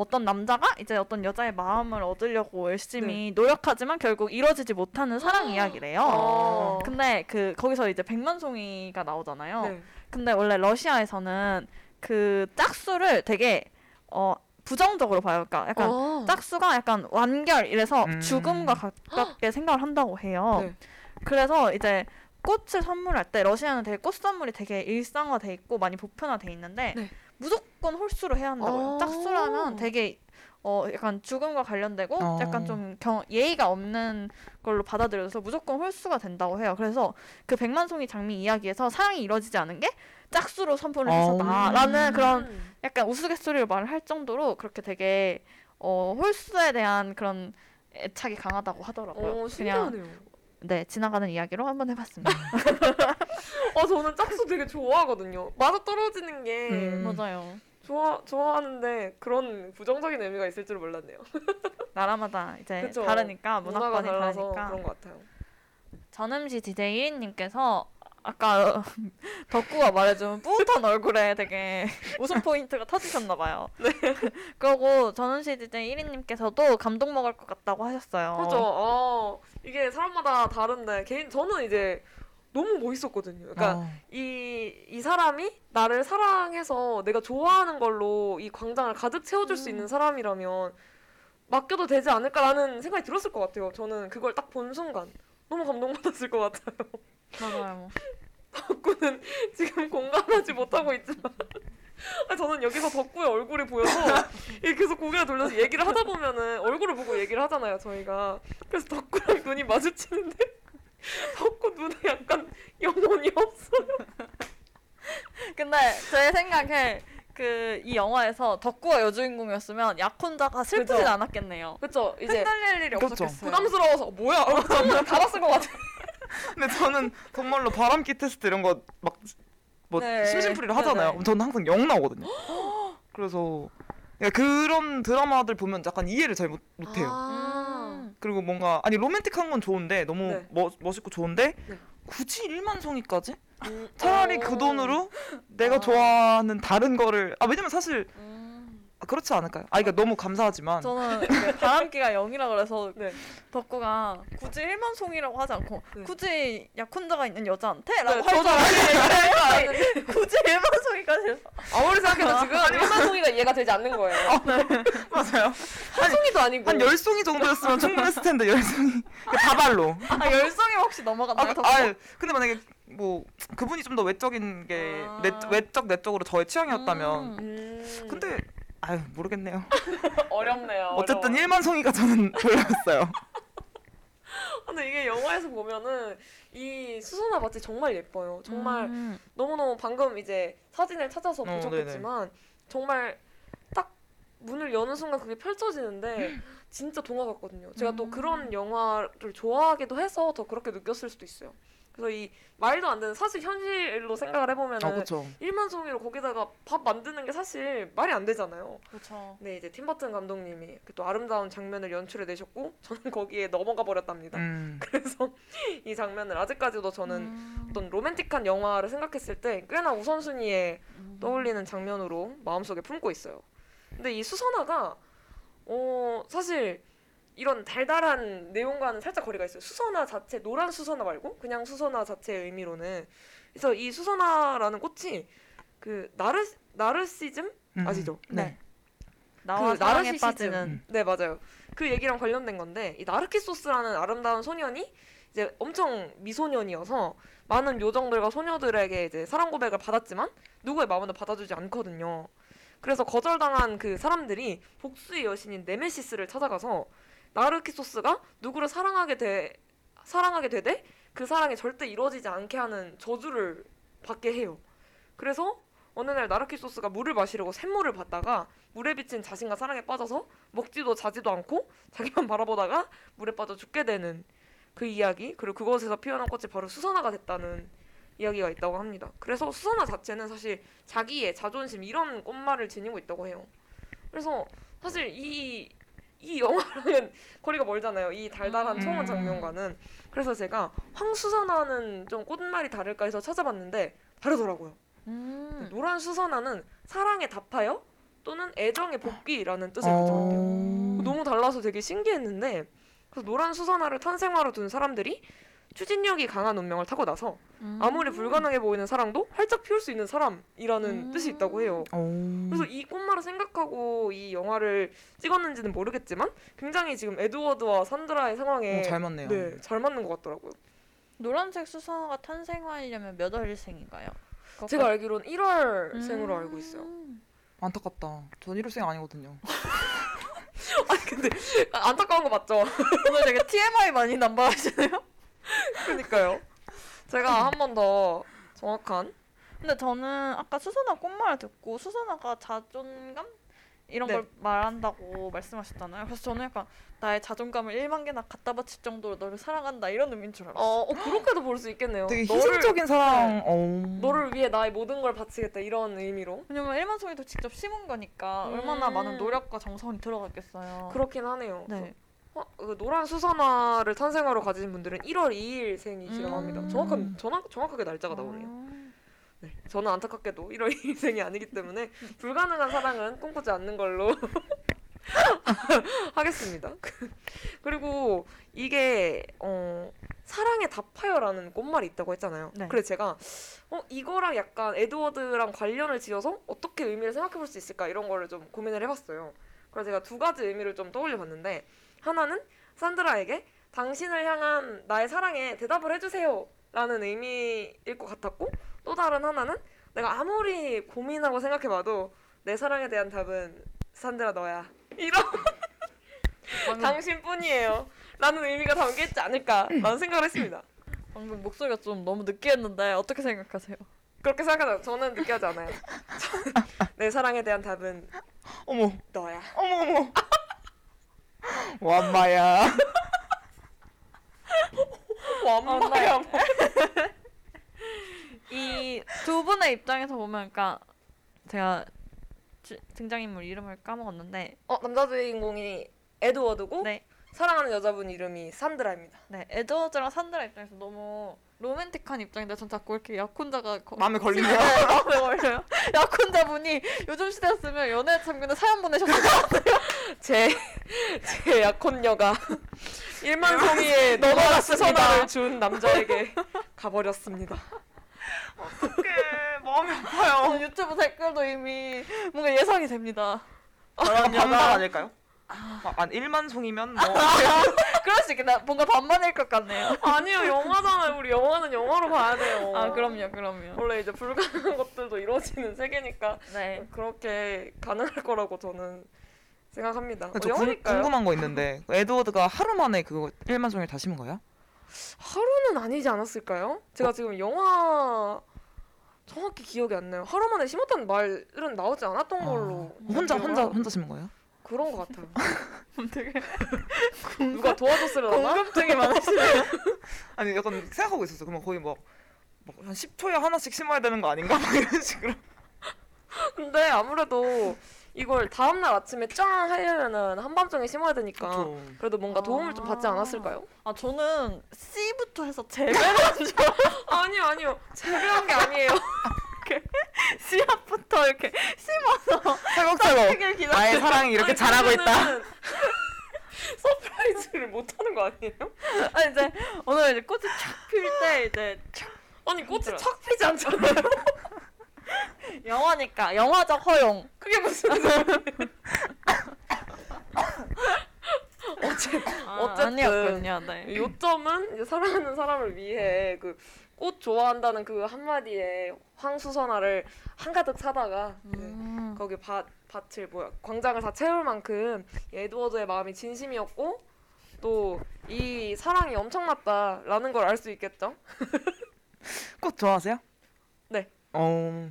어떤 남자가 이제 어떤 여자의 마음을 얻으려고 열심히 노력하지만 결국 이루어지지 못하는 사랑 이야기래요. 어. 근데 그 거기서 이제 백만송이가 나오잖아요. 네. 근데 원래 러시아에서는 그 짝수를 되게 어 부정적으로 봐요. 그러니까 약간 어. 짝수가 약간 완결 이래서 음. 죽음과 가깝게 생각을 한다고 해요. 네. 그래서 이제 꽃을 선물할 때 러시아는 되게 꽃 선물이 되게 일상화돼 있고 많이 보편화돼 있는데 네. 무조건 홀수로 해야 한다고요. 어. 짝수라면 되게 어 약간 죽음과 관련되고 어. 약간 좀 경, 예의가 없는 걸로 받아들여서 무조건 홀수가 된다고 해요. 그래서 그 백만송이 장미 이야기에서 사랑이 이루어지지 않은 게 짝수로 선포를 어. 했었다라는 그런 음. 약간 우스갯소리로 말을 할 정도로 그렇게 되게 어 홀수에 대한 그런 애착이 강하다고 하더라고요. 어 그냥 네 지나가는 이야기로 한번 해봤습니다. 어 저는 짝수 되게 좋아하거든요. 맞아 떨어지는 게 음. 맞아요. 좋아 좋아하는데 그런 부정적인 의미가 있을 줄 몰랐네요. 나라마다 이제 그쵸. 다르니까 문화권이 다르니까. 그런 것 같아요. 전음시 DJ 1인님께서 아까 덕구가 말해준 뿌듯한 얼굴에 되게 웃음 포인트가 터지셨나 봐요. 네. 그리고 전음시 DJ 1인님께서도 감동 먹을 것 같다고 하셨어요. 그죠. 어, 이게 사람마다 다른데 개인 저는 이제 너무 멋있었거든요. 그러니까 어. 이, 이 사람이 나를 사랑해서 내가 좋아하는 걸로 이 광장을 가득 채워줄 수 있는 사람이라면 맡겨도 되지 않을까라는 생각이 들었을 것 같아요. 저는 그걸 딱 본 순간 너무 감동받았을 것 같아요. 맞아요. 덕구는 지금 공감하지 못하고 있지만 저는 여기서 덕구의 얼굴이 보여서 계속 고개를 돌려서 얘기를 하다 보면은 얼굴을 보고 얘기를 하잖아요 저희가 그래서 덕구랑 눈이 마주치는데 덕구 눈에 약간 영혼이 없어요 근데 제 생각에 그 이 영화에서 덕구가 여주인공이었으면 약혼자가 슬프진 그죠. 않았겠네요. 그쵸 이제 흔들릴 일이 그쵸. 없었겠어요. 부담스러워서 뭐야 얼굴 전부 다 봤을 것 같아 근데 저는 정말로 바람기 테스트 이런 거 막 뭐 네. 심심풀이를 네, 하잖아요. 네. 저는 항상 영 나오거든요. 그래서 그러니까 그런 드라마들 보면 약간 이해를 잘 못, 못해요. 음. 그리고 뭔가 아니 로맨틱한 건 좋은데 너무 네. 멋, 멋있고 좋은데 네. 굳이 1만 송이까지? 음, 차라리 어. 그 돈으로 내가 아. 좋아하는 다른 거를 아 왜냐면 사실 음. 아, 그렇지 않을까요? 아 그러니까 너무 감사하지만 저는 그 바람기가 0이라 그래서 네. 덕구가 굳이 일만송이라고 하지 않고 네. 굳이 약혼자가 있는 여자한테? 라고 네, 할 저도 줄 알았는데 굳이 일만송이까지 아무리 생각해도 지금 일만송이가 이해가 되지 않는 거예요 맞아요. 한 송이도 아니고 한 열 송이 정도였으면 충분했을 텐데 열 송이 그 다발로. 아 열송이 혹시 넘어갔나요? 아, 덕구? 아 근데 만약에 뭐 그분이 좀 더 외적인 게 아. 내, 외적 내적으로 저의 취향이었다면 음. 음, 근데 아유 모르겠네요. 어렵네요 어쨌든 어려워요. 1만 송이가 저는 별로였어요. 근데 이게 영화에서 보면은 이 수선화 바지 정말 예뻐요. 정말 음. 너무너무 방금 이제 사진을 찾아서 어, 보셨겠지만 정말 딱 문을 여는 순간 그게 펼쳐지는데 진짜 동화 같거든요. 제가 또 음. 그런 영화를 좋아하기도 해서 더 그렇게 느꼈을 수도 있어요. 그래서 이 말도 안 되는 사실 현실로 생각을 해보면 은 아 그렇죠. 일만 송이로 거기다가 밥 만드는 게 사실 말이 안 되잖아요. 그렇죠. 네 이제 팀 버튼 감독님이 이렇게 또 아름다운 장면을 연출해 내셨고 저는 거기에 넘어가 버렸답니다. 음. 그래서 이 장면을 아직까지도 저는 음. 어떤 로맨틱한 영화를 생각했을 때 꽤나 우선순위에 음. 떠올리는 장면으로 마음속에 품고 있어요. 근데 이 수선화가 어 사실 이런 달달한 내용과는 살짝 거리가 있어요. 수선화 자체 노란 수선화 말고 그냥 수선화 자체의 의미로는 그래서 이 수선화라는 꽃이 그 나르 나르시즘 음. 아시죠? 네. 나와 그 사랑에 나르시시즘. 빠지는 네 맞아요. 그 얘기랑 관련된 건데 이 나르키소스라는 아름다운 소년이 이제 엄청 미소년이어서 많은 요정들과 소녀들에게 이제 사랑 고백을 받았지만 누구의 마음도 받아주지 않거든요. 그래서 거절당한 그 사람들이 복수의 여신인 네메시스를 찾아가서 나르키소스가 누구를 사랑하게 돼 사랑하게 되되 그 사랑이 절대 이루어지지 않게 하는 저주를 받게 해요. 그래서 어느 날 나르키소스가 물을 마시려고 샘물을 받다가 물에 비친 자신과 사랑에 빠져서 먹지도 자지도 않고 자기만 바라보다가 물에 빠져 죽게 되는 그 이야기 그리고 그것에서 피어난 꽃이 바로 수선화가 됐다는 이야기가 있다고 합니다. 그래서 수선화 자체는 사실 자기의 자존심 이런 꽃말을 지니고 있다고 해요. 그래서 사실 이, 이 영화랑은 거리가 멀잖아요. 이 달달한 음. 장면과는. 그래서 제가 황수선화는 좀 꽃말이 다를까 해서 찾아봤는데 다르더라고요. 음. 노란 수선화는 사랑에 답하여 또는 애정의 복귀라는 뜻을 가져왔대요. 어... 너무 달라서 되게 신기했는데 그래서 노란 수선화를 탄생화로 둔 사람들이 추진력이 강한 운명을 타고 나서 음. 아무리 불가능해 보이는 사랑도 활짝 피울 수 있는 사람이라는 음. 뜻이 있다고 해요. 어... 그래서 이 꽃말을 생각하고 이 영화를 찍었는지는 모르겠지만 굉장히 지금 에드워드와 산드라의 상황에 어, 잘 맞네요. 네, 잘 맞는 것 같더라고요. 노란색 수선화가 탄생하려면 몇 월생인가요? 제가 알기로는 1월생으로 음. 알고 있어요. 안타깝다. 전 1월생 아니거든요. 아 근데 안타까운 거 맞죠? 오늘 되게 TMI 많이 남발하시네요. 그러니까요. 제가 한 번 더 정확한 근데 저는 아까 수선화 꽃말을 듣고 수선화가 자존감 이런 네. 걸 말한다고 말씀하셨잖아요. 그래서 저는 약간 나의 자존감을 1만 개나 갖다 바칠 정도로 너를 사랑한다 이런 의미인 줄 알았어요. 어, 어, 그렇게도 볼 수 있겠네요. 되게 희생적인 사랑. 어... 너를 위해 나의 모든 걸 바치겠다 이런 의미로 왜냐면 일만송이도 직접 심은 거니까 음. 얼마나 많은 노력과 정성이 들어갔겠어요. 그렇긴 하네요. 네. 어, 그 노란 수선화를 탄생화로 가진 분들은 1월 2일생이시라고 음. 합니다. 정확한 정확, 정확하게 날짜가 나오네요. 아. 네, 저는 안타깝게도 1월 2일생이 아니기 때문에 불가능한 사랑은 꿈꾸지 않는 걸로 하겠습니다. 그리고 이게 어, 사랑에 답하여라는 꽃말이 있다고 했잖아요. 네. 그래서 제가 어, 이거랑 약간 에드워드랑 관련을 지어서 어떻게 의미를 생각해 볼 수 있을까 이런 거를 좀 고민을 해봤어요. 그래서 제가 두 가지 의미를 좀 떠올려 봤는데 하나는 산드라에게 당신을 향한 나의 사랑에 대답을 해주세요 라는 의미일 것 같았고 또 다른 하나는 내가 아무리 고민하고 생각해봐도 내 사랑에 대한 답은 산드라 너야. 이런 당신뿐이에요 라는 의미가 담겨있지 않을까라는 생각을 했습니다. 방금 목소리가 좀 너무 느끼했는데 어떻게 생각하세요? 그렇게 생각하죠. 저는 느끼하지 않아요. 내 사랑에 대한 답은 어머, 너야. 어머, 어머. 완마야. 완마야 뭐. 이두 분의 입장에서 보면 그러니까 제가 주- 등장인물 이름을 까먹었는데 어 남자 주인공이 에드워드고 네. 사랑하는 여자분 이름이 산드라입니다 네, 에드워즈랑 산드라 입장에서 너무 로맨틱한 입장인데 전 자꾸 이렇게 약혼자가 거... 마음에 걸리네요. 네, 마음에 걸려요. 약혼자분이 요즘 시대였으면 연애 참견에 사연 보내셨을 것 같아요. 제, 제 약혼녀가 일만송이의 넘어갔습니다. 넘어갔습니다를 준 남자에게 가버렸습니다. 어떡해. 마음이 아파요. 어, 유튜브 댓글도 이미 뭔가 예상이 됩니다. 반반 아닐까요? 아, 한 1만 송이면 뭐 그럴 수 있겠다. 뭔가 반반일 것 같네요. 아니요, 영화잖아요. 우리 영화는 영화로 봐야 돼요. 아, 그럼요, 그럼요. 원래 이제 불가능한 것들도 이루어지는 세계니까 네. 그렇게 가능할 거라고 저는 생각합니다. 어, 저 궁, 영화니까요. 궁금한 거 있는데 에드워드가 하루 만에 그거 1만 송이를 다 심은 거예요? 하루는 아니지 않았을까요? 제가 지금 영화 정확히 기억이 안 나요. 하루 만에 심었다는 말은 나오지 않았던 걸로 아, 혼자 혼자 기억을 혼자 심은 거예요? 그런 것 같아요. 되게 누가 도와줬으려나? 궁금증이 많으시네요. 아니 약간 생각하고 있었어. 그러면 거의 뭐, 뭐한 10초에 하나씩 심어야 되는 거 아닌가? 막 이런 식으로. 근데 아무래도 이걸 다음날 아침에 짠 하려면은 한밤중에 심어야 되니까 그쵸. 그래도 뭔가 도움을 좀 받지 아. 않았을까요? 아, 저는 씨부터 해서 재배를 한 줄. 아니요 아니요 재배한 게 아니에요. 씨앗부터 이렇게 심어서 차곡차곡. 나의 사랑이 이렇게 아니, 자라고 있다. surprise를 못 하는 거 아니에요? 아니 이제 오늘 이제 꽃이 촥필때 이제 아니 꽃이. 착 피지 않잖아요. 영화니까 영화적 허용. 그게 무슨? 아, 어쨌든 아니었군요. 네. 요점은 이제 사랑하는 사람을 위해 그 꽃 좋아한다는 그 한마디에 황수선화를 한가득 사다가 네, 음. 거기 밭 밭을 뭐야 광장을 다 채울 만큼 에드워드의 마음이 진심이었고 또 이 사랑이 엄청났다라는 걸 알 수 있겠죠. 꽃 좋아하세요? 네. 어.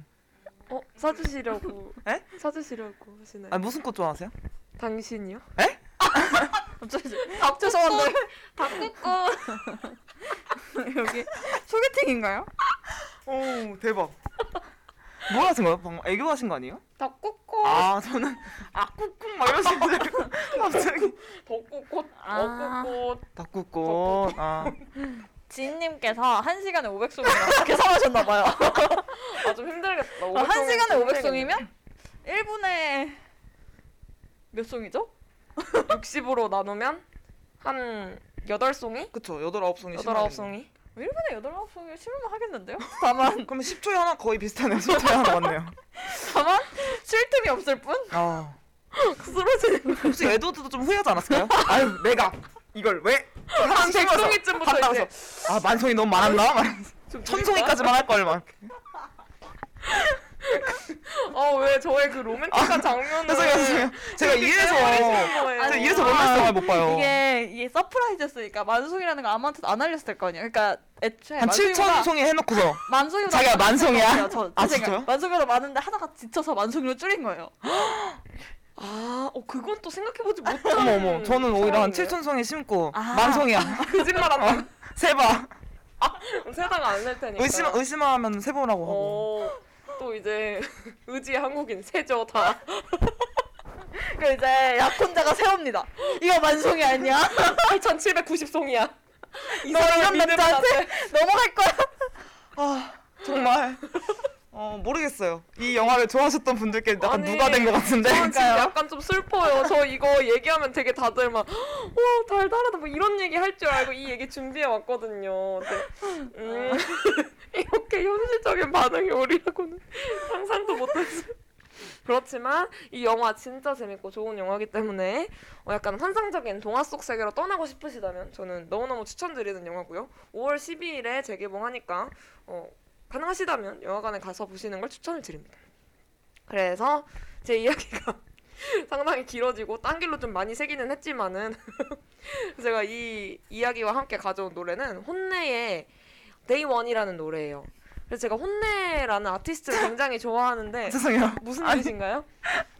어 사주시려고 에? 사주시려고 하시나요? 아 무슨 꽃 좋아하세요? 당신이요? 갑자기 아 죄송한데 닭국꽃 여기 소개팅인가요? 오 대박. 뭐 하신 거예요? 방금 애교 하신 거 아니에요? 닭국꽃 아 저는 아 꾹꾹 막 이러신 줄 알고 갑자기 덕국꽃 아. 덕국꽃 닭국꽃 아 지인님께서 한 시간에 500송이라고 계산하셨나 봐요. 아 좀 힘들겠다. 아, 한 시간에 500송이면 500송이면 1분에 몇 송이죠? 60으로 나누면 한 8송이? 그쵸 여덟 아홉 송이 8, 심하겠네. 9송이? 1분에 8, 9송이 싫으면 하겠는데요? 다만 그러면 10초에 하나 거의 비슷하네요 10초에 하나 맞네요 다만 쉴 틈이 없을 뿐. 아 쓰러지는 혹시 에드워드도 좀 후회하지 않았을까요? 아유 내가 이걸 왜한 100송이쯤부터 갔다 이제 와서 아 만송이 너무 많았나? 막좀 천송이까지만 할 걸 막. 어왜 저의 그 로맨틱한 장면을 죄송해요, 죄송해요. 제가 이래서. 제가 이래서 로맨스 영화 못 봐요. 이게 이게 surprise였으니까 만송이라는 거 아무한테도 안 알렸을 거 아니에요. 그러니까 애초에 한 7천 송이 해놓고서 만송이보다 자기가 만송이야? 저, 아, 진짜요? 만송이보다 많은데 하다가 지쳐서 만송이로 줄인 거예요. 아, 어 그건 또 생각해보지 못한 어머 어머 저는 오히려 한 상황이네요. 7천 송이 심고 아. 만송이야 거짓말한다 세봐 세다가 안 낼 테니까 의심 의심하면 세보라고 하고 어, 또 이제 의지의 한국인 세죠 다 그 이제 약혼자가 세웁니다. 이거 만송이 아니야? 8790송이야 이너 이런 남자한테. 넘어갈 거야. 아 정말 어 모르겠어요 이 영화를 좋아하셨던 분들께 약간 아니, 누가 된 것 같은데 저는 진짜 약간 좀 슬퍼요. 저 이거 얘기하면 되게 다들 막, 와, 달달하다, 뭐 이런 얘기 할 줄 알고 이 얘기 준비해 왔거든요. 근데, 음, 이렇게 현실적인 반응이 오리라고는 상상도 못했어요. 그렇지만 이 영화 진짜 재밌고 좋은 영화이기 때문에 어, 약간 환상적인 동화 속 세계로 떠나고 싶으시다면 저는 너무너무 추천드리는 영화고요. 5월 12일에 재개봉하니까 어, 가능하시다면 영화관에 가서 보시는 걸 추천을 드립니다. 그래서 제 이야기가 상당히 길어지고 딴 길로 좀 많이 새기는 했지만은 제가 이 이야기와 함께 가져온 노래는 혼내의 Day One이라는 노래예요. 그래서 제가 혼내라는 아티스트를 굉장히 좋아하는데 죄송해요 무슨 아니, 일이신가요?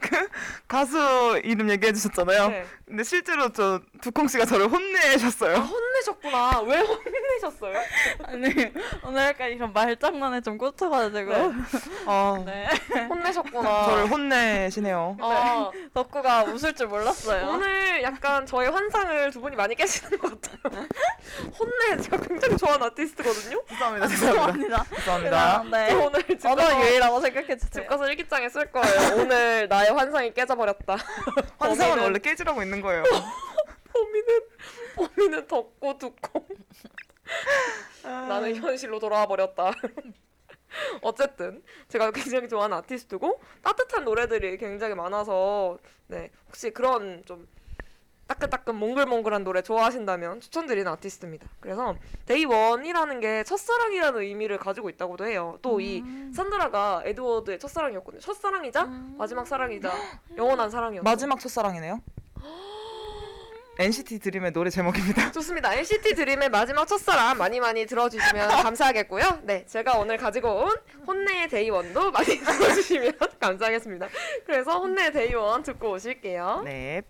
가수 이름 얘기해 주셨잖아요 네. 근데 실제로 저 두콩 씨가 저를 아, 혼내셨어요 혼 내셨구나. 왜 혼내셨어요? 아니 오늘 약간 이런 말장난에 좀 꽂혀가지고 네. 아 네. 혼내셨구나. 저를 혼내시네요 아, 덕구가 웃을 줄 몰랐어요. 오늘 약간 저의 환상을 두 분이 많이 깨시는 것 같아요. 혼내 제가 굉장히 좋아하는 아티스트거든요. 죄송합니다 죄송합니다 죄송합니다. 죄송합니다 네. 오늘 집 가서, 유희라고 생각해 집 주세요. 가서 일기장에 쓸 거예요. 오늘 나의 환상이 깨져버렸다. 환상은 원래 깨지라고 있는 거예요 범인은 범인은 덥고 두고 나는 현실로 돌아와 버렸다. 어쨌든 제가 굉장히 좋아하는 아티스트고 따뜻한 노래들이 굉장히 많아서 네 혹시 그런 좀 따끈따끈 몽글몽글한 노래 좋아하신다면 추천드리는 아티스트입니다. 그래서 Day One이라는 게 첫사랑이라는 의미를 가지고 있다고도 해요. 또이 산드라가 에드워드의 첫사랑이었거든요. 첫사랑이자 마지막 사랑이자 영원한 사랑이었죠. 마지막 첫사랑이네요 NCT 드림의 노래 제목입니다 좋습니다. NCT 드림의 마지막 첫사랑 많이 많이 들어주시면 감사하겠고요. 네, 제가 오늘 가지고 온 혼내의 데이원도 많이 들어주시면 감사하겠습니다. 그래서 혼내의 데이원 듣고 오실게요. 네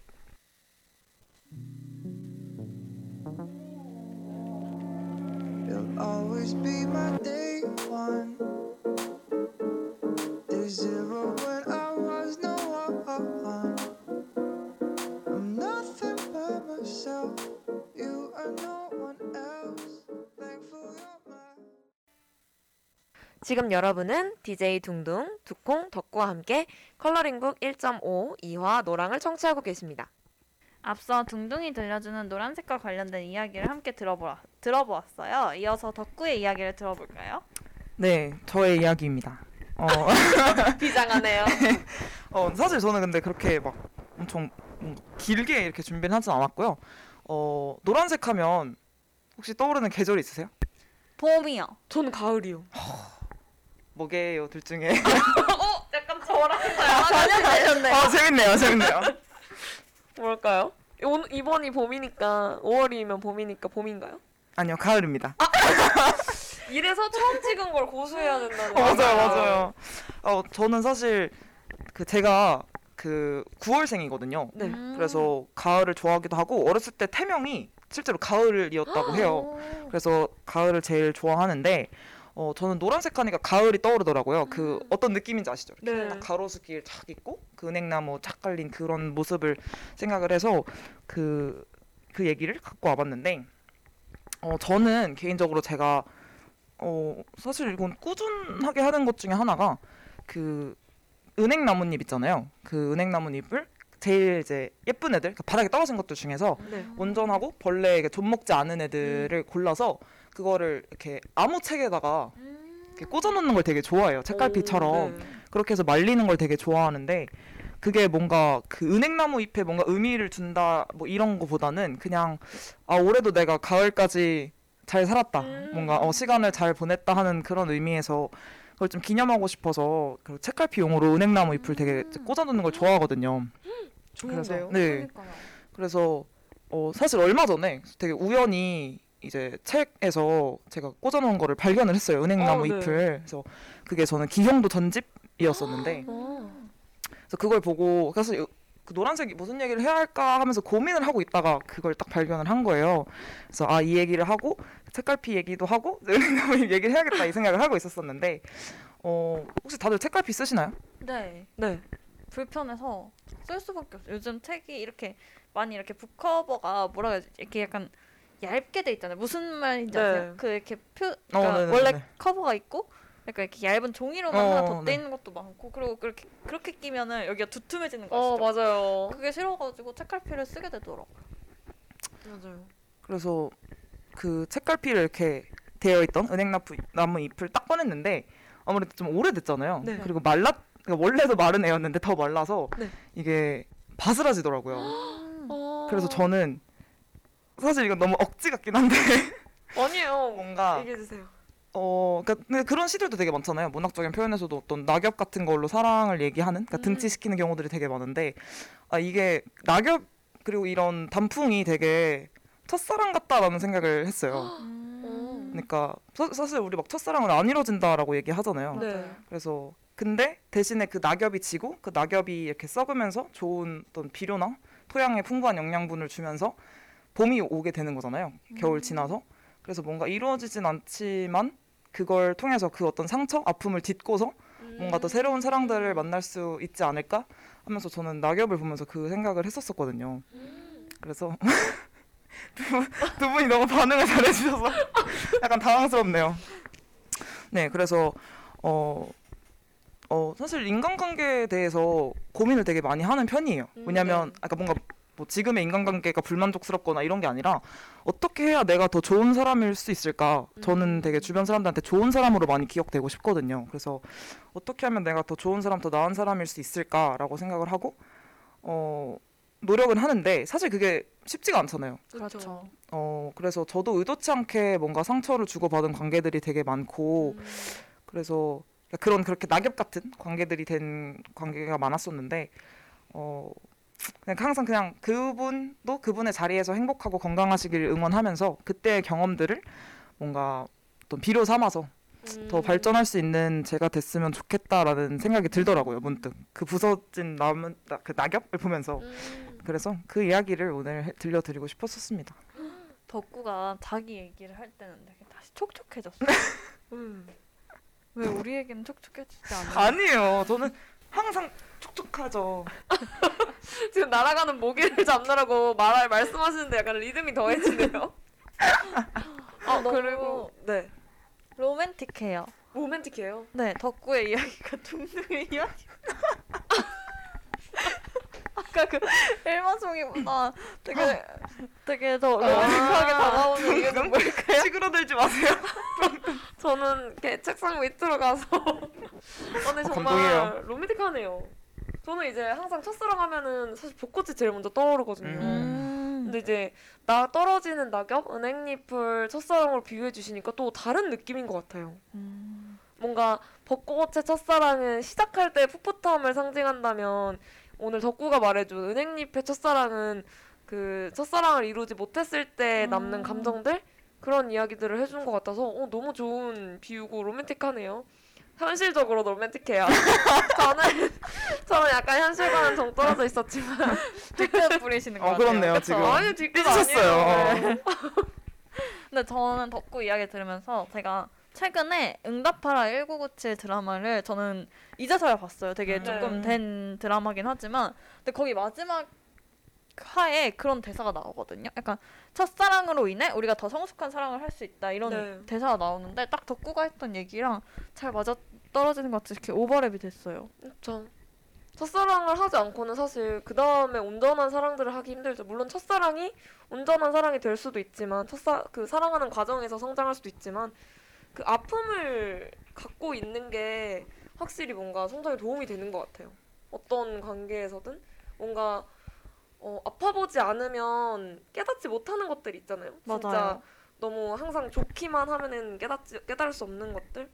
지금 여러분은 DJ 둥둥, 두콩, 덕구와 함께 컬러링북 1.5 2화 노랑을 청취하고 계십니다. 앞서 둥둥이 들려주는 노란색과 관련된 이야기를 함께 들어보아, 들어보았어요. 이어서 덕구의 이야기를 들어볼까요? 네, 저의 이야기입니다. 어, 비장하네요. 어, 사실 저는 근데 그렇게 막 엄청 길게 이렇게 준비는 하진 않았고요. 어, 노란색 하면 혹시 떠오르는 계절 있으세요? 봄이요. 저는 가을이요. 뭐게요, 둘 중에? 약간 저랑 전혀 다르네요. 아, 재밌네요, 재밌네요. 뭘까요? 오, 이번이 봄이니까 5월이면 봄이니까 봄인가요? 아니요, 가을입니다. 이래서 처음 찍은 걸 고수해야 된다는. 어, 맞아요, 맞아요. 어, 저는 사실 그 제가 그 9월생이거든요. 네. 음. 그래서 가을을 좋아하기도 하고 어렸을 때 태명이 실제로 가을이었다고 해요. 그래서 가을을 제일 좋아하는데 어 저는 노란색 하니까 가을이 떠오르더라고요. 그 어떤 느낌인지 아시죠? 네. 딱 가로수길 착 있고 그 은행나무 착 깔린 그런 모습을 생각을 해서 그 그 얘기를 갖고 와봤는데 어 저는 개인적으로 제가 어 사실 이건 꾸준하게 하는 것 중에 하나가 그 은행 나뭇잎 있잖아요. 그 은행 나뭇잎을 제일 이제 예쁜 애들, 그러니까 바닥에 떨어진 것들 중에서 네. 온전하고 벌레에 좀 먹지 않은 애들을 골라서 그거를 이렇게 아무 책에다가 이렇게 꽂아놓는 걸 되게 좋아해요. 책갈피처럼 오, 네. 그렇게 해서 말리는 걸 되게 좋아하는데 그게 뭔가 그 은행나무 잎에 뭔가 의미를 둔다 뭐 이런 거보다는 그냥 아 올해도 내가 가을까지 잘 살았다 음. 뭔가 어 시간을 잘 보냈다 하는 그런 의미에서 그걸 좀 기념하고 싶어서 그 책갈피용으로 은행나무 잎을 되게 꽂아놓는 걸 좋아하거든요. 좋은데요? 네. 그래서 어 사실 얼마 전에 되게 우연히 이제 책에서 제가 꽂아놓은 거를 발견을 했어요 은행나무 어, 네. 잎을 그래서 그게 저는 기형도 전집이었었는데 어. 그래서 그걸 보고 그래서 이- 그 노란색이 무슨 얘기를 해야 할까 하면서 고민을 하고 있다가 그걸 딱 발견을 한 거예요 그래서 아 이 얘기를 하고 책갈피 얘기도 하고 얘기를 해야겠다 이 생각을 하고 있었었는데 어 혹시 다들 책갈피 쓰시나요? 네. 네. 불편해서 쓸 수밖에 없어요. 요즘 책이 이렇게 많이 이렇게 북커버가 뭐라 해야지 이렇게 약간 얇게 돼 있잖아요. 무슨 말인지 네. 아세요? 그 이렇게 표 그러니까 네네네. 원래 커버가 있고 약간 이렇게 얇은 종이로만 어, 하나 덧대 네. 있는 것도 많고 그리고 그렇게 그렇게 끼면은 여기가 두툼해지는 거어 아시죠? 맞아요. 그게 싫어가지고 책갈피를 쓰게 되더라고요. 맞아요. 그래서 그 책갈피를 이렇게 되어 있던 은행나무 나무 잎을 딱 꺼냈는데 아무래도 좀 오래됐잖아요. 네. 그리고 말랐 그러니까 원래도 마른 애였는데 더 말라서 네. 이게 바스라지더라고요. 어... 그래서 저는 사실 이건 너무 억지 같긴 한데 아니에요. 뭔가 얘기해 주세요. 어 그러니까 그런 시들도 되게 많잖아요. 문학적인 표현에서도 어떤 낙엽 같은 걸로 사랑을 얘기하는 그러니까 음. 등치시키는 경우들이 되게 많은데 아 이게 낙엽 그리고 이런 단풍이 되게 첫사랑 같다라는 생각을 했어요. 음. 그러니까 사, 사실 우리 막 첫사랑은 안 이루어진다라고 얘기하잖아요. 네. 그래서 근데 대신에 그 낙엽이 지고 그 낙엽이 이렇게 썩으면서 좋은 어떤 비료나 토양에 풍부한 영양분을 주면서 봄이 오게 되는 거잖아요. 겨울 지나서. 그래서 뭔가 이루어지진 않지만 그걸 통해서 그 어떤 상처, 아픔을 딛고서 뭔가 더 새로운 사랑들을 만날 수 있지 않을까 하면서 저는 낙엽을 보면서 그 생각을 했었었거든요. 그래서 두, 분- 두 분이 너무 반응을 잘해주셔서 약간 당황스럽네요. 네, 그래서 어, 어 사실 인간관계에 대해서 고민을 되게 많이 하는 편이에요. 음, 왜냐면 네. 아까 뭔가 뭐 지금의 인간관계가 불만족스럽거나 이런 게 아니라 어떻게 해야 내가 더 좋은 사람일 수 있을까? 저는 음. 되게 주변 사람들한테 좋은 사람으로 많이 기억되고 싶거든요. 그래서 어떻게 하면 내가 더 좋은 사람, 더 나은 사람일 수 있을까라고 생각을 하고 어 노력은 하는데 사실 그게 쉽지가 않잖아요. 그렇죠. 어 그래서 저도 의도치 않게 뭔가 상처를 주고받은 관계들이 되게 많고 음. 그래서 그런 그렇게 낙엽 같은 관계들이 된 관계가 많았었는데 어 그냥 항상 그냥 그분도 그분의 자리에서 행복하고 건강하시길 응원하면서 그때의 경험들을 뭔가 어떤 비료 삼아서 더 음. 발전할 수 있는 제가 됐으면 좋겠다라는 생각이 들더라고요 문득 그 부서진 남은 나- 그 낙엽을 보면서 음. 그래서 그 이야기를 오늘 해- 들려드리고 싶었었습니다. 덕구가 자기 얘기를 할 때는 되게 다시 촉촉해졌어. 음. 왜 우리에게는 촉촉해지지 않아? 아니에요. 저는 항상 촉촉하죠. 지금 날아가는 모기를 잡느라고 말할 말씀하시는데 약간 리듬이 더해지네요. 아 너무- 그리고 네 로맨틱해요. 로맨틱해요. 네, 덕구의 이야기가 둥둥의 이야기. 아까 그 일마송이보다 되게 되게 더 로맨틱하게 다가오는 이유는 뭘까요? 시그러들지 마세요. 저는 이렇게 책상 밑으로 가서 오늘 정말 감동이에요. 로맨틱하네요. 저는 이제 항상 첫사랑 하면은 사실 벚꽃이 제일 먼저 떠오르거든요. 음. 근데 이제 나 떨어지는 낙엽, 은행잎을 첫사랑으로 비유해 주시니까 또 다른 느낌인 것 같아요. 음. 뭔가 벚꽃의 첫사랑은 시작할 때 풋풋함을 상징한다면 오늘 덕구가 말해준 은행잎의 첫사랑은 그 첫사랑을 이루지 못했을 때 남는 음. 감정들 그런 이야기들을 해준 것 같아서 어, 너무 좋은 비유고 로맨틱하네요. 현실적으로 로맨틱해요. 저는 저는 약간 현실과는 정 떨어져 있었지만 뒤끝 부리시는 거 어, 같아요. 그렇네요, 그쵸? 지금. 아니 뒷끝. 아니에요. 네. 근데 저는 덕구 이야기 들으면서 제가 최근에 응답하라 1997 드라마를 저는 이제서야 봤어요. 되게 음. 조금 네. 된 드라마긴 하지만 근데 거기 마지막 화에 그런 대사가 나오거든요. 약간 첫사랑으로 인해 우리가 더 성숙한 사랑을 할 수 있다 이런 네. 대사가 나오는데 딱 덕구가 했던 얘기랑 잘 맞아 떨어지는 것 같이 이렇게 오버랩이 됐어요. 그렇죠. 첫사랑을 하지 않고는 사실 그 다음에 온전한 사랑들을 하기 힘들죠. 물론 첫사랑이 온전한 사랑이 될 수도 있지만 첫사 그 사랑하는 과정에서 성장할 수도 있지만 그 아픔을 갖고 있는 게 확실히 뭔가 성장에 도움이 되는 것 같아요. 어떤 관계에서든 뭔가 어, 아파보지 않으면 깨닫지 못하는 것들 있잖아요. 진짜 맞아요. 너무 항상 좋기만 하면은 깨닫지 깨달을 수 없는 것들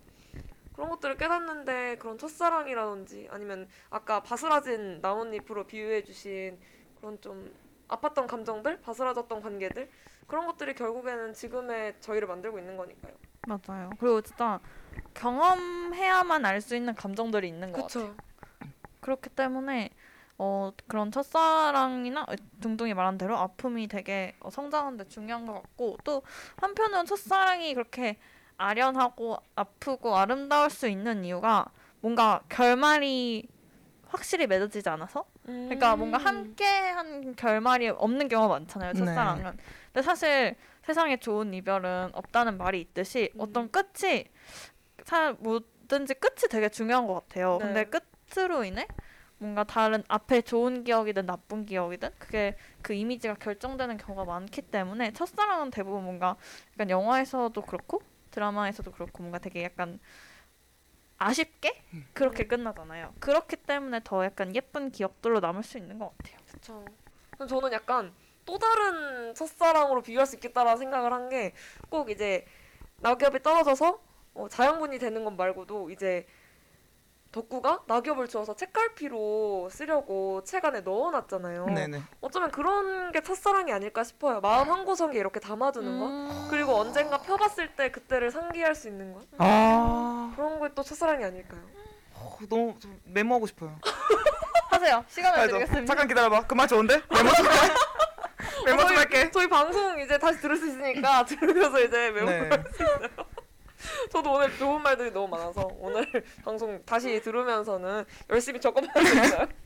그런 것들을 깨닫는데 그런 첫사랑이라든지 아니면 아까 바스라진 나뭇잎으로 비유해주신 그런 좀 아팠던 감정들, 바스라졌던 관계들 그런 것들이 결국에는 지금의 저희를 만들고 있는 거니까요. 맞아요. 그리고 진짜 경험해야만 알 수 있는 감정들이 있는 것 같아요. 그렇죠. 그렇기 때문에 어 그런 첫사랑이나 둥둥이 말한 대로 아픔이 되게 어, 성장하는데 중요한 것 같고 또 한편으로는 첫사랑이 그렇게 아련하고 아프고 아름다울 수 있는 이유가 뭔가 결말이 확실히 맺어지지 않아서 그러니까 뭔가 함께한 결말이 없는 경우가 많잖아요 네. 첫사랑은 근데 사실 세상에 좋은 이별은 없다는 말이 있듯이 음. 어떤 끝이 사 뭐든지 끝이 되게 중요한 것 같아요 네. 근데 끝으로 인해 뭔가 다른 앞에 좋은 기억이든 나쁜 기억이든 그게 그 이미지가 결정되는 경우가 많기 때문에 첫사랑은 대부분 뭔가 약간 영화에서도 그렇고 드라마에서도 그렇고 뭔가 되게 약간 아쉽게 그렇게 끝나잖아요. 그렇기 때문에 더 약간 예쁜 기억들로 남을 수 있는 것 같아요. 그렇죠. 저는 약간 또 다른 첫사랑으로 비교할 수 있겠다라는 생각을 한 게 꼭 이제 낙엽이 떨어져서 어, 자연분이 되는 것 말고도 이제 덕구가 낙엽을 주워서 책갈피로 쓰려고 책 안에 넣어놨잖아요. 네네. 어쩌면 그런 게 첫사랑이 아닐까 싶어요. 마음 한 구석에 이렇게 담아두는 거. 그리고 언젠가 펴봤을 때 그때를 상기할 수 있는 것. 아 그런 게 또 첫사랑이 아닐까요? 어, 너무 좀 메모하고 싶어요. 하세요. 시간을? 드리겠습니다. 잠깐 기다려봐. 그말 좋은데? 메모 좀 해. 메모 좀 할게. 저희 방송 이제 다시 들을 수 있으니까 들으면서 이제 메모. 네. 저도 오늘 좋은 말들이 너무 많아서 오늘 방송 다시 들으면서는 열심히 적어봐야겠어요.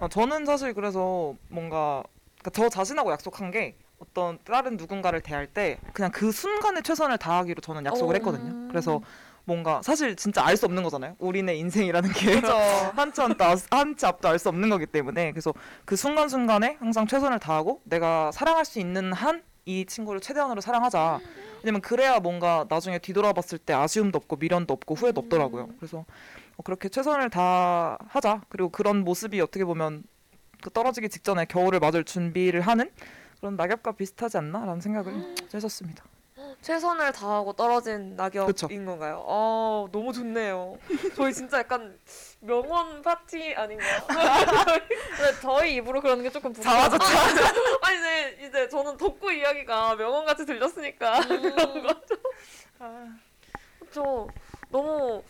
아, 저는 사실 그래서 뭔가 그러니까 저 자신하고 약속한 게 어떤 다른 누군가를 대할 때 그냥 그 순간에 최선을 다하기로 저는 약속을 어, 했거든요. 그래서 뭔가 사실 진짜 알 수 없는 거잖아요. 우리네 인생이라는 게. 한치 알- 한치 앞도 알 수 없는 거기 때문에 그래서 그 순간 순간에 항상 최선을 다하고 내가 사랑할 수 있는 한 이 친구를 최대한으로 사랑하자. 왜냐면 그래야 뭔가 나중에 뒤돌아봤을 때 아쉬움도 없고 미련도 없고 후회도 없더라고요. 그래서 어, 그렇게 최선을 다 하자. 그리고 그런 모습이 어떻게 보면 그 떨어지기 직전에 겨울을 맞을 준비를 하는 그런 낙엽과 비슷하지 않나라는 생각을 했었습니다. 최선을 다하고 떨어진 낙엽인 그쵸. 건가요? 어 너무 좋네요. 저희 진짜 약간 명언 파티 아닌가요? 근데 저희 입으로 그러는 게 조금 부끄러워. 아니 이제 이제 저는 덕구 이야기가 명언 같이 들렸으니까 그런 거죠. 그렇죠. 너무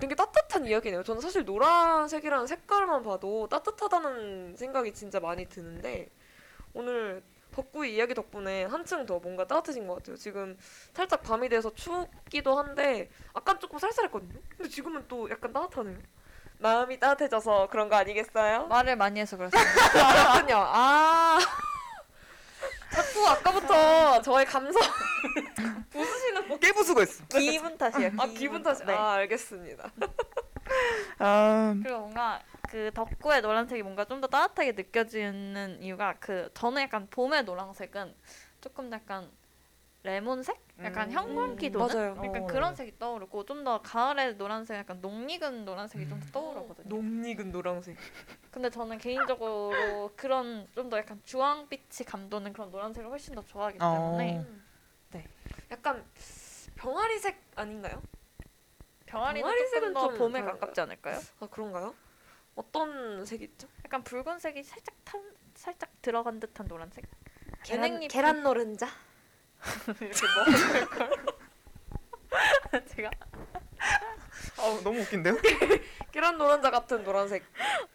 되게 따뜻한 이야기네요. 저는 사실 노란색이라는 색깔만 봐도 따뜻하다는 생각이 진짜 많이 드는데 오늘 덕구 이야기 덕분에 한층 더 뭔가 따뜻해진 것 같아요. 지금 살짝 밤이 돼서 춥기도 한데 아까 조금 쌀쌀했거든요. 근데 지금은 또 약간 따뜻하네요. 마음이 따뜻해져서 그런 거 아니겠어요? 말을 많이 해서 그렇습니다. 그렇군요. 아 자꾸 아까부터 저의 감성 부수시는 거. 깨부수고 있어. 기분 탓이에요. 아 기분 탓이. 네. 아 알겠습니다. 아, 그리고 뭔가 그 덕구의 노란색이 뭔가 좀 더 따뜻하게 느껴지는 이유가 그 저는 약간 봄의 노란색은 조금 약간 레몬색? 약간 음. 형광기 음, 도는? 맞아요. 약간 어, 그런 네. 색이 떠오르고 좀 더 가을에 노란색 약간 녹익은 노란색이 좀더 떠오르거든요. 농익은 노란색. 근데 저는 개인적으로 그런 좀 더 약간 주황빛이 감도는 그런 노란색을 훨씬 더 좋아하기 때문에 어. 약간 병아리색 아닌가요? 병아리는 병아리색은 더좀 봄에? 가깝지 않을까요? 아 그런가요? 어떤 색이죠? 약간 붉은색이 살짝 탄 살짝 들어간 듯한 노란색? 계란 계란 노른자? 이렇게 먹을 걸 제가 아, 너무 웃긴데요? 계란 노른자 같은 노란색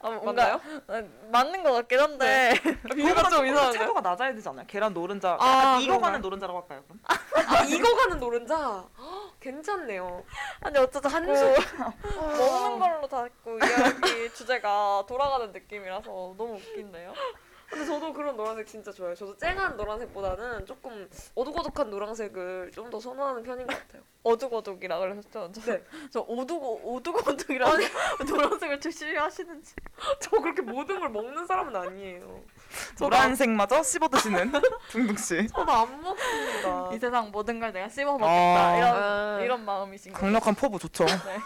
아, 뭔가 맞나요? 어, 맞는 것 같긴 한데 비교가 좀 이상한데. 채도가 낮아야 되지 않아요? 계란 노른자. 아, 약간 익어가는 그런가요? 노른자라고 할까요? 그럼? 아 익어가는 노른자? 헉, 괜찮네요. 아니 어쩌다 자꾸 어. 먹는 걸로 자꾸 이야기 주제가 돌아가는 느낌이라서 너무 웃긴데요. 근데 저도 그런 노란색 진짜 좋아해요. 저도 쨍한 노란색보다는 조금 어둑어둑한 노란색을 좀 더 선호하는 편인 것 같아요. 어둑어둑이라 그러셨죠? 저, 네. 저 오두고 오두고둑이라고 노란색을 조심히 하시는지. 저 그렇게 모든 걸 먹는 사람은 아니에요. 노란색마저 씹어 드시는 둥둥 씨. 저도 안 먹습니다. 이 세상 모든 걸 내가 씹어 먹겠다 아. 이런 아. 이런 마음이신 거예요. 강력한 포부 좋죠. 네.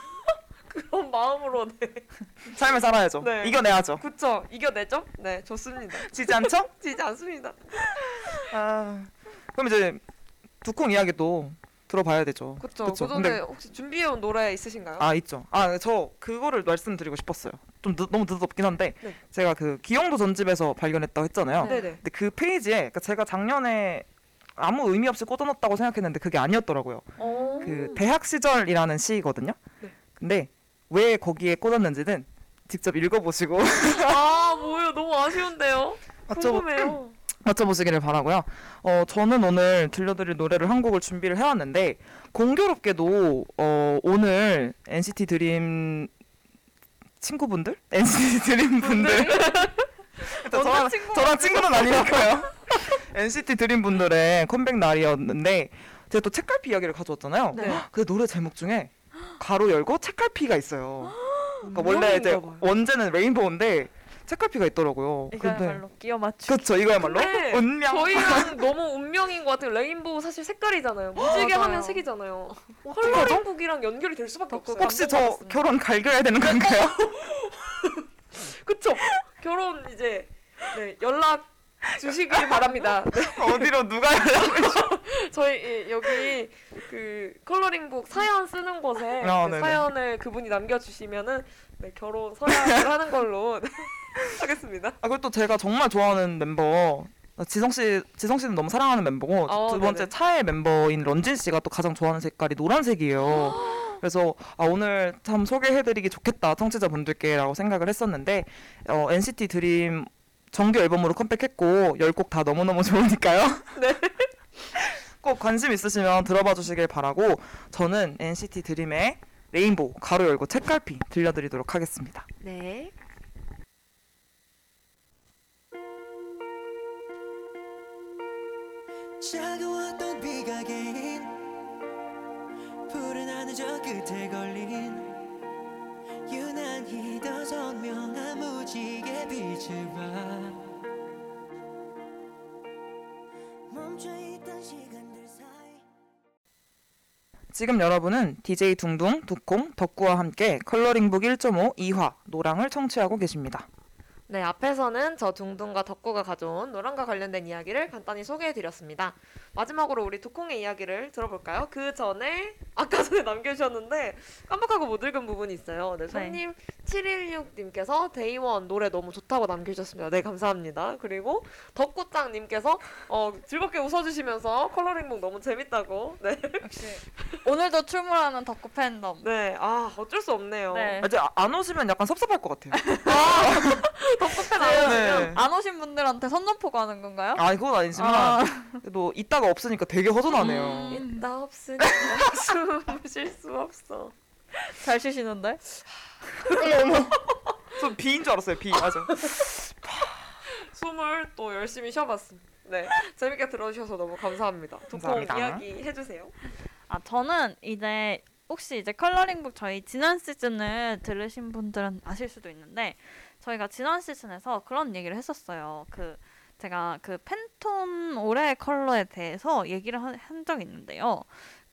그런 마음으로 네. 삶을 살아야죠. 네. 이겨내야죠. 그쵸? 이겨내죠? 네, 좋습니다. 지지 않죠? 지지 않습니다. 아, 그럼 이제 두콩 이야기도 들어봐야 되죠. 그쵸? 그쵸. 그 전에 혹시 준비해온 노래 있으신가요? 아 있죠. 아 저 그거를 말씀드리고 싶었어요. 좀 늦, 너무 늦었긴 한데 네. 제가 그 기영도 전집에서 발견했다고 했잖아요. 네네. 근데 그 페이지에 그러니까 제가 작년에 아무 의미 없이 꽂아놨다고 생각했는데 그게 아니었더라고요. 어. 그 대학 시절이라는 시거든요. 네. 근데 왜 거기에 꽂았는지는 직접 읽어보시고 아, 뭐예요? 너무 아쉬운데요? 궁금해요. 맞춰보시기를 바라고요. 어, 저는 오늘 들려드릴 노래를 한 곡을 준비를 해왔는데 공교롭게도 어, 오늘 NCT 드림 친구분들, NCT 드림 분들, 저랑, 저랑 친구는 아니니까요. NCT 드림 분들의 컴백 날이었는데 제가 또 책갈피 이야기를 가져왔잖아요. 네. 그 노래 제목 중에 괄호 열고 책갈피가 있어요. 그러니까 원래 이제 봐요. 원제는 Rainbow인데 책갈피가 있더라고요. 이거야말로 끼어 맞추. 그쵸 이거야말로 운명. 저희는 너무 운명인 것 같아요. Rainbow 사실 색깔이잖아요. 무지개 맞아요. 하면 색이잖아요. 어떡하죠? 컬러링북이랑 연결이 될 수밖에 없어요. 혹시 저 감동받았습니다. 결혼 갈겨야 되는 건가요? 그쵸? 결혼 이제 네, 연락 주시길 바랍니다. 네, 어디로 누가? 저희 예, 여기 그 컬러링북 사연 쓰는 곳에 아, 그. 사연을 그분이 남겨주시면은 네, 결혼 서약을 하는 걸로 네, 하겠습니다. 아 그리고 또 제가 정말 좋아하는 멤버 지성 씨, 지성 씨는 너무 사랑하는 멤버고 어, 두 번째 네네. 차의 멤버인 런진 씨가 또 가장 좋아하는 색깔이 노란색이에요. 그래서 아, 오늘 참 소개해드리기 좋겠다 청취자분들께라고 생각을 했었는데 어, NCT 드림 정규 앨범으로 컴백했고 10곡 다 너무너무 좋으니까요. 네. 꼭 관심 있으시면 들어봐 주시길 바라고 저는 NCT 드림의 레인보우 가로 열고 책갈피 들려드리도록 하겠습니다. 네. 차가웠던 비가 개인 푸른 하늘 저 끝에 걸린 지금 여러분은 DJ 둥둥, 두콩, 덕구와 함께 컬러링북 1.5 2화 노랑을 청취하고 계십니다. 네, 앞에서는 저 둥둥과 덕구가 가져온 노랑과 관련된 이야기를 간단히 소개해드렸습니다. 마지막으로 우리 두콩의 이야기를 들어볼까요? 그 전에 아까 전에 남겨주셨는데 깜빡하고 못 읽은 부분이 있어요. 네, 손님 716님께서 데이원 노래 너무 좋다고 남겨주셨습니다. 네, 감사합니다. 그리고 덕구짱님께서 어, 즐겁게 웃어주시면서 컬러링북 너무 재밌다고. 네, 역시 오늘도 출몰하는 덕후 팬덤. 네, 아 어쩔 수 없네요. 네. 아, 이제 아- 안 오시면 약간 섭섭할 것 같아요. 덕구팬 나오시면 네. 안 오신 분들한테 선전포 가는 건가요? 아, 그건 아니지만 아. 그래도 이따가 없으니까 되게 허전하네요. 음. 나 없으니까 숨쉴수 없어. 잘 쉬시는데? 저 비인 줄 알았어요. 비. 맞아. 숨을 또 열심히 쉬어봤습니다. 네, 재밌게 들어주셔서 너무 감사합니다. 감사합니다. 이야기 해주세요. 아 저는 이제 혹시 이제 컬러링북 저희 지난 시즌을 들으신 분들은 아실 수도 있는데 저희가 지난 시즌에서 그런 얘기를 했었어요. 그 제가 그 팬톤 올해 컬러에 대해서 얘기를 한, 한 적이 있는데요.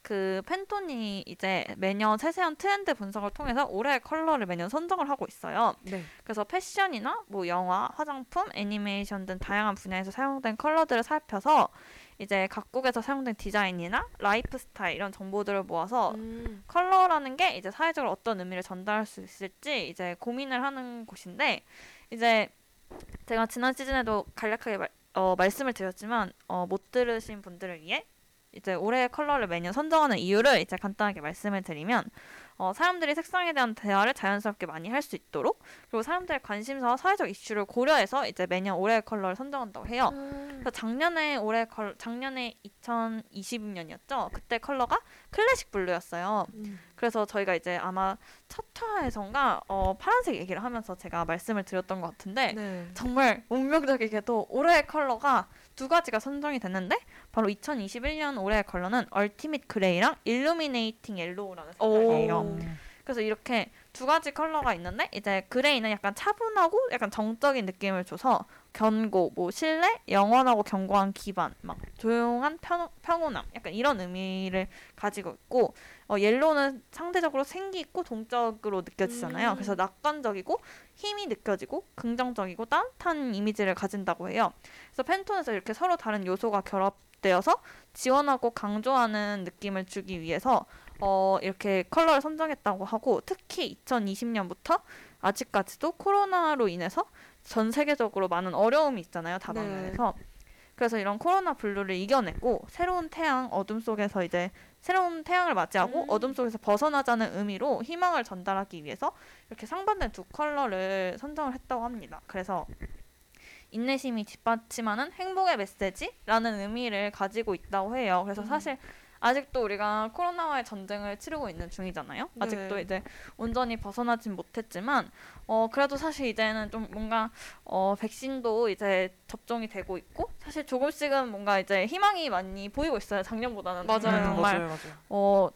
그 팬톤이 이제 매년 세세한 트렌드 분석을 통해서 올해의 컬러를 매년 선정을 하고 있어요. 네. 그래서 패션이나 뭐 영화, 화장품, 애니메이션 등 다양한 분야에서 사용된 컬러들을 살펴서 이제 각국에서 사용된 디자인이나 라이프 스타일 이런 정보들을 모아서 음. 컬러라는 게 이제 사회적으로 어떤 의미를 전달할 수 있을지 이제 고민을 하는 곳인데 이제 제가 지난 시즌에도 간략하게 말, 어, 말씀을 드렸지만 어, 못 들으신 분들을 위해 이제 올해의 컬러를 매년 선정하는 이유를 이제 간단하게 말씀을 드리면 어, 사람들이 색상에 대한 대화를 자연스럽게 많이 할 수 있도록 그리고 사람들의 관심사와 사회적 이슈를 고려해서 이제 매년 올해의 컬러를 선정한다고 해요. 그래서 작년에 올해 컬 작년에 2022년이었죠. 그때 컬러가 Classic Blue였어요. 음. 그래서 저희가 이제 아마 첫 화에선가 어, 파란색 얘기를 하면서 제가 말씀을 드렸던 것 같은데 네. 정말 운명적이게도 올해의 컬러가 두 가지가 선정이 됐는데 바로 2021년 올해의 컬러는 Ultimate Gray랑 Illuminating Yellow라는 색깔이에요. 오. 그래서 이렇게 두 가지 컬러가 있는데 이제 gray는 약간 차분하고 약간 정적인 느낌을 줘서 견고, 뭐 신뢰, 영원하고 견고한 기반, 막 조용한 편, 평온함, 약간 이런 의미를 가지고 있고 어, 옐로우는 상대적으로 생기 있고 동적으로 느껴지잖아요. 음. 그래서 낙관적이고 힘이 느껴지고 긍정적이고 따뜻한 이미지를 가진다고 해요. 그래서 팬톤에서 이렇게 서로 다른 요소가 결합되어서 지원하고 강조하는 느낌을 주기 위해서 어, 이렇게 컬러를 선정했다고 하고 특히 2020년부터 아직까지도 코로나로 인해서 전 세계적으로 많은 어려움이 있잖아요. 다방면에서. 그래서 이런 코로나 블루를 이겨내고 새로운 태양 어둠 속에서 이제 새로운 태양을 맞이하고 음. 어둠 속에서 벗어나자는 의미로 희망을 전달하기 위해서 이렇게 상반된 두 컬러를 선정을 했다고 합니다. 그래서 인내심이 뒷받침하는 행복의 메시지라는 의미를 가지고 있다고 해요. 그래서 음. 사실 아직도 우리가 코로나와의 전쟁을 치르고 있는 중이잖아요. 네. 아직도 이제 온전히 벗어나진 못했지만 어 그래도 사실 이제는 좀 뭔가 어 백신도 이제 접종이 되고 있고 사실 조금씩은 뭔가 이제 희망이 많이 보이고 있어요. 작년보다는 맞아요. 정말 맞아요, 맞아요. 어,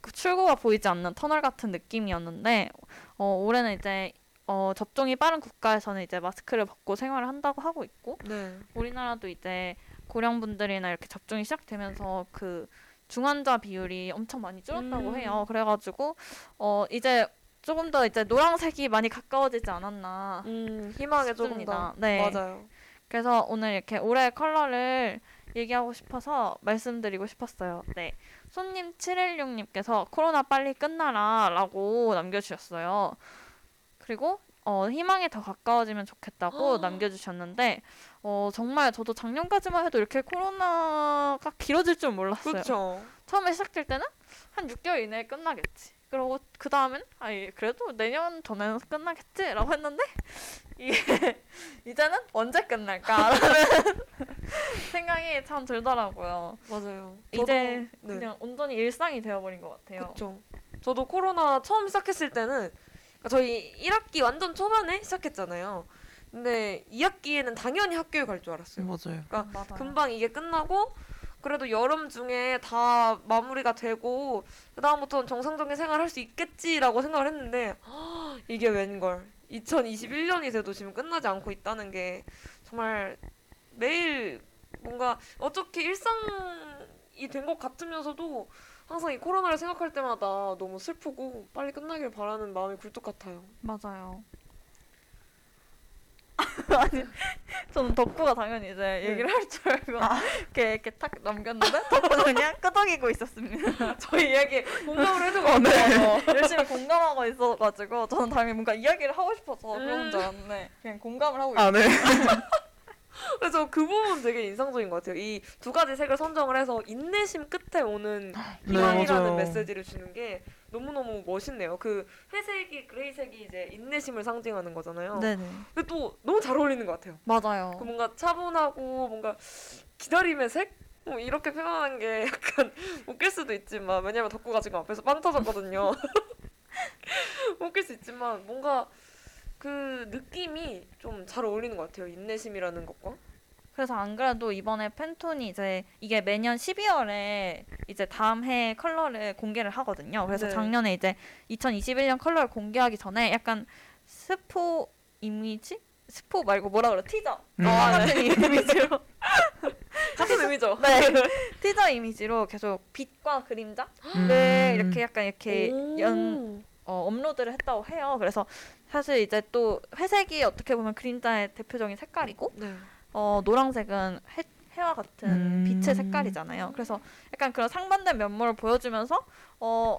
그 출구가 보이지 않는 터널 같은 느낌이었는데 어, 올해는 이제 어, 접종이 빠른 국가에서는 이제 마스크를 벗고 생활을 한다고 하고 있고 네. 우리나라도 이제 고령 분들이나 이렇게 접종이 시작되면서 그 중환자 비율이 엄청 많이 줄었다고 음. 해요. 그래가지고 어, 이제 조금 더 이제 노란색이 많이 가까워지지 않았나 음, 희망에 조금. 더. 네. 맞아요. 그래서 오늘 이렇게 올해 컬러를 얘기하고 싶어서 말씀드리고 싶었어요. 네. 손님 716님께서 코로나 빨리 끝나라 라고 남겨주셨어요. 그리고 어, 희망에 더 가까워지면 좋겠다고 남겨주셨는데 어, 정말 저도 작년까지만 해도 이렇게 코로나가 길어질 줄 몰랐어요. 그렇죠. 처음에 시작될 때는 한 6개월 이내에 끝나겠지. 그리고 그 다음엔 아니 그래도 내년 전에는 끝나겠지라고 했는데 이게 이제는 언제 끝날까라는 생각이 참 들더라고요. 맞아요. 이제 저도- 네. 그냥 온전히 일상이 되어버린 것 같아요. 그렇죠. 저도 코로나 처음 시작했을 때는 그러니까 저희 1학기 완전 초반에 시작했잖아요. 근데 2학기에는 당연히 학교에 갈 줄 알았어요. 맞아요. 맞아요. 금방 이게 끝나고 그래도 여름 중에 다 마무리가 되고 그다음부터는 정상적인 생활 할 수 있겠지라고 생각을 했는데 이게 웬걸 2021년이 돼도 지금 끝나지 않고 있다는 게 정말 매일 뭔가 어떻게 일상이 된 것 같으면서도 항상 이 코로나를 생각할 때마다 너무 슬프고 빨리 끝나길 바라는 마음이 굴뚝 같아요. 맞아요. 아니 저는 덕구가 당연히 이제 얘기를 할 줄 알고 이렇게 이렇게 탁 넘겼는데 덕구는 그냥 끄덕이고 있었습니다. 저희 이야기 공감을 해주고 어, 네. 열심히 공감하고 있어가지고 저는 당연히 뭔가 이야기를 하고 싶어서 그런 줄 알았는데 그냥 공감을 하고 아, 네. 그래서 그 부분 되게 인상적인 것 같아요. 이 두 가지 색을 선정을 해서 인내심 끝에 오는 네, 희망이라는 맞아요. 메시지를 주는 게 너무너무 멋있네요. 그 회색이 그레이색이 이제 인내심을 상징하는 거잖아요. 네네 근데 또 너무 잘 어울리는 것 같아요. 맞아요. 그 뭔가 차분하고 뭔가 기다림의 색? 뭐 이렇게 표현하는 게 약간 웃길 수도 있지만 왜냐면 덕구가 지금 앞에서 빵 터졌거든요. 웃길 수 있지만 뭔가 그 느낌이 좀 잘 어울리는 것 같아요. 인내심이라는 것과. 그래서 안 그래도 이번에 팬톤이 이제 이게 매년 12월에 이제 다음 해 컬러를 공개를 하거든요. 그래서 네. 작년에 이제 2021년 컬러를 공개하기 전에 약간 스포 이미지? 스포 말고 뭐라 그래 티저 음. 아, 같은 이미지로 같은 의미죠. 네 티저 이미지로 계속 빛과 그림자를 음. 이렇게 약간 이렇게 연 어, 업로드를 했다고 해요. 그래서 사실 이제 또 회색이 어떻게 보면 그림자의 대표적인 색깔이고 네. 어, 노란색은 해, 해와 같은 음. 빛의 색깔이잖아요. 그래서 약간 그런 상반된 면모를 보여주면서 어,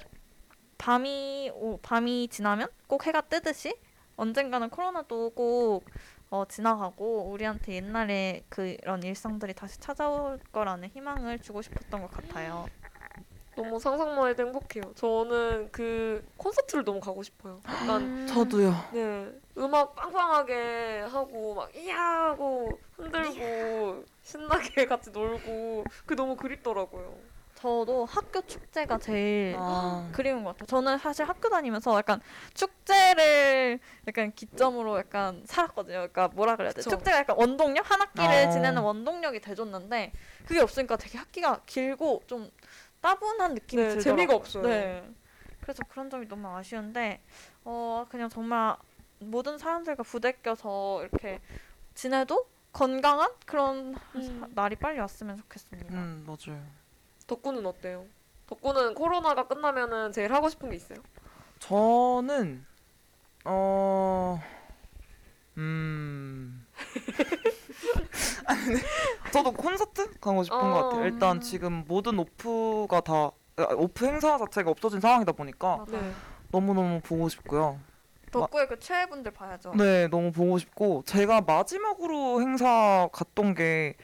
밤이 오, 밤이 지나면 꼭 해가 뜨듯이 언젠가는 코로나도 꼭 어, 지나가고 우리한테 옛날에 그런 일상들이 다시 찾아올 거라는 희망을 주고 싶었던 것 같아요. 너무 상상만 해도 행복해요. 저는 그 콘서트를 너무 가고 싶어요. 음. 약간 저도요. 네 음악 빵빵하게 하고 막 이야 하고 흔들고 신나게 같이 놀고 그게 너무 그립더라고요. 저도 학교 축제가 제일 아. 그리운 것 같아요. 저는 사실 학교 다니면서 약간 축제를 약간 기점으로 약간 살았거든요. 그러니까 뭐라 그래야 돼? 그쵸. 축제가 약간 원동력 한 학기를 어. 지내는 원동력이 돼줬는데 그게 없으니까 되게 학기가 길고 좀 따분한 느낌이 네, 들더라고요. 재미가 없어요. 네. 그래서 그런 점이 너무 아쉬운데 어 그냥 정말 모든 사람들과 부대껴서 이렇게 지내도 건강한 그런 음. 사- 날이 빨리 왔으면 좋겠습니다. 음 맞아요. 덕구는 어때요? 덕구는 코로나가 끝나면은 제일 하고 싶은 게 있어요? 저는 어 음. 아니, 근데 저도 콘서트 가고 싶은 것 어. 같아요. 일단 지금 모든 오프가 다 아, 오프 행사 자체가 없어진 상황이다 보니까 맞아요. 네. 너무 너무 보고 싶고요. 덕구의 그 최애분들 봐야죠. 네, 너무 보고 싶고 제가 마지막으로 행사 갔던 게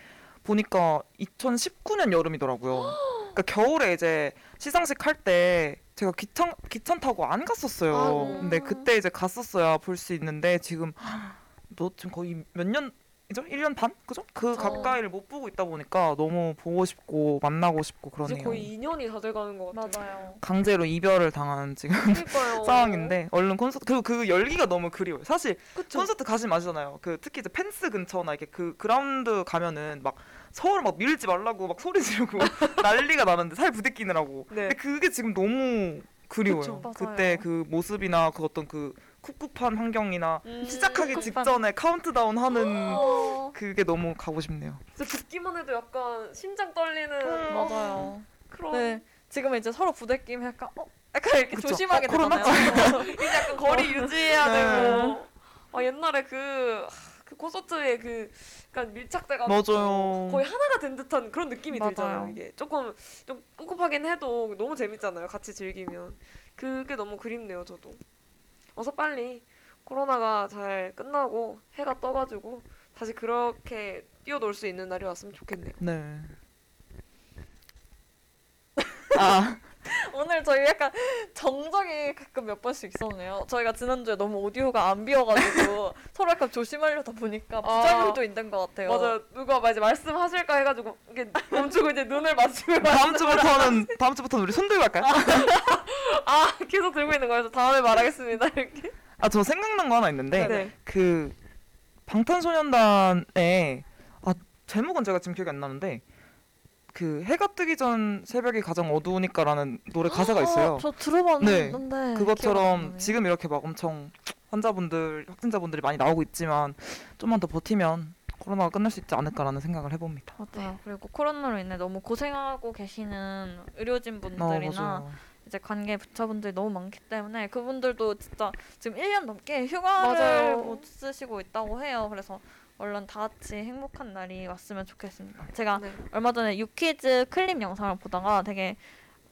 보니까 2019년 여름이더라고요. 그러니까 겨울에 이제 시상식 할 때 제가 기차 기차 타고 안 갔었어요. 아이고. 근데 그때 이제 갔었어야 볼 수 있는데 지금 너 지금 거의 몇 년 이죠? 1년 반? 그죠? 그 가까이를 못 보고 있다 보니까 너무 보고 싶고 만나고 싶고 이제 그러네요. 거의 2년이 다 돼가는 것 같아요. 맞아요. 강제로 이별을 당한 지금. 상황인데 얼른 콘서트 그리고 그 열기가 너무 그리워요. 사실 그쵸? 콘서트 가시면 아시잖아요. 그 특히 이제 펜스 근처나 이렇게 그 그라운드 가면은 막 서로 막 밀지 말라고 막 소리 지르고 난리가 나는데 살 부대끼느라고. 네. 근데 그게 지금 너무 그리워요. 그쵸. 그때 그 모습이나 그 어떤 그 꿉꿉한 환경이나 음. 시작하기 꿉꿉한. 직전에 카운트다운 하는 어, 그게 너무 가고 싶네요. 진짜 듣기만 해도 약간 심장 떨리는 맞아요. 그런 네. 지금 이제 서로 부대끼면 약간 어 약간 이렇게 그쵸. 조심하게 어? 되잖아요. 이제 약간 거리 유지해야 네. 되고 아 옛날에 그, 그 콘서트에 그 약간 밀착돼가지고 맞아요. 거의 하나가 된 듯한 그런 느낌이 맞아요. 들잖아요 이게 조금 좀 꿉꿉하긴 해도 너무 재밌잖아요 같이 즐기면 그게 너무 그립네요 저도 어서 빨리 코로나가 잘 끝나고 해가 떠가지고 다시 그렇게 뛰어놀 수 있는 날이 왔으면 좋겠네요 네. 아, 오늘 저희 약간 정적이 가끔 몇 번씩 있었네요. 저희가 지난주에 너무 오디오가 안 비어가지고 서로 약간 조심하려다 보니까 부작용도 있는 것 같아요. 맞아요 누가 막 이제 말씀하실까 해가지고 이게 멈추고 이제 눈을 맞추고 다음 주부터는 다음 주부터는 우리 손 들고 할까요? 아 계속 들고 있는 거여서 다음에 말하겠습니다 이렇게 아, 저 생각난 거 하나 있는데 네. 그 방탄소년단의 아 제목은 제가 지금 기억이 안 나는데 그 해가 뜨기 전 새벽이 가장 어두우니까라는 노래 가사가 있어요. 어, 저 들어봤는데 기억 그것처럼. 지금 이렇게 막 엄청 환자분들 확진자분들이 많이 나오고 있지만 좀만 더 버티면 코로나가 끝날 수 있지 않을까라는 생각을 해봅니다. 맞아요. 그리고 코로나로 인해 너무 고생하고 계시는 의료진 어, 분들이나 맞아요. 이제 관계 부처분들이 너무 많기 때문에 그분들도 진짜 지금 1년 넘게 휴가를 맞아요. 못 쓰시고 있다고 해요. 그래서 얼른 다 같이 행복한 날이 왔으면 좋겠습니다. 제가 네. 얼마 전에 유퀴즈 클립 영상을 보다가 되게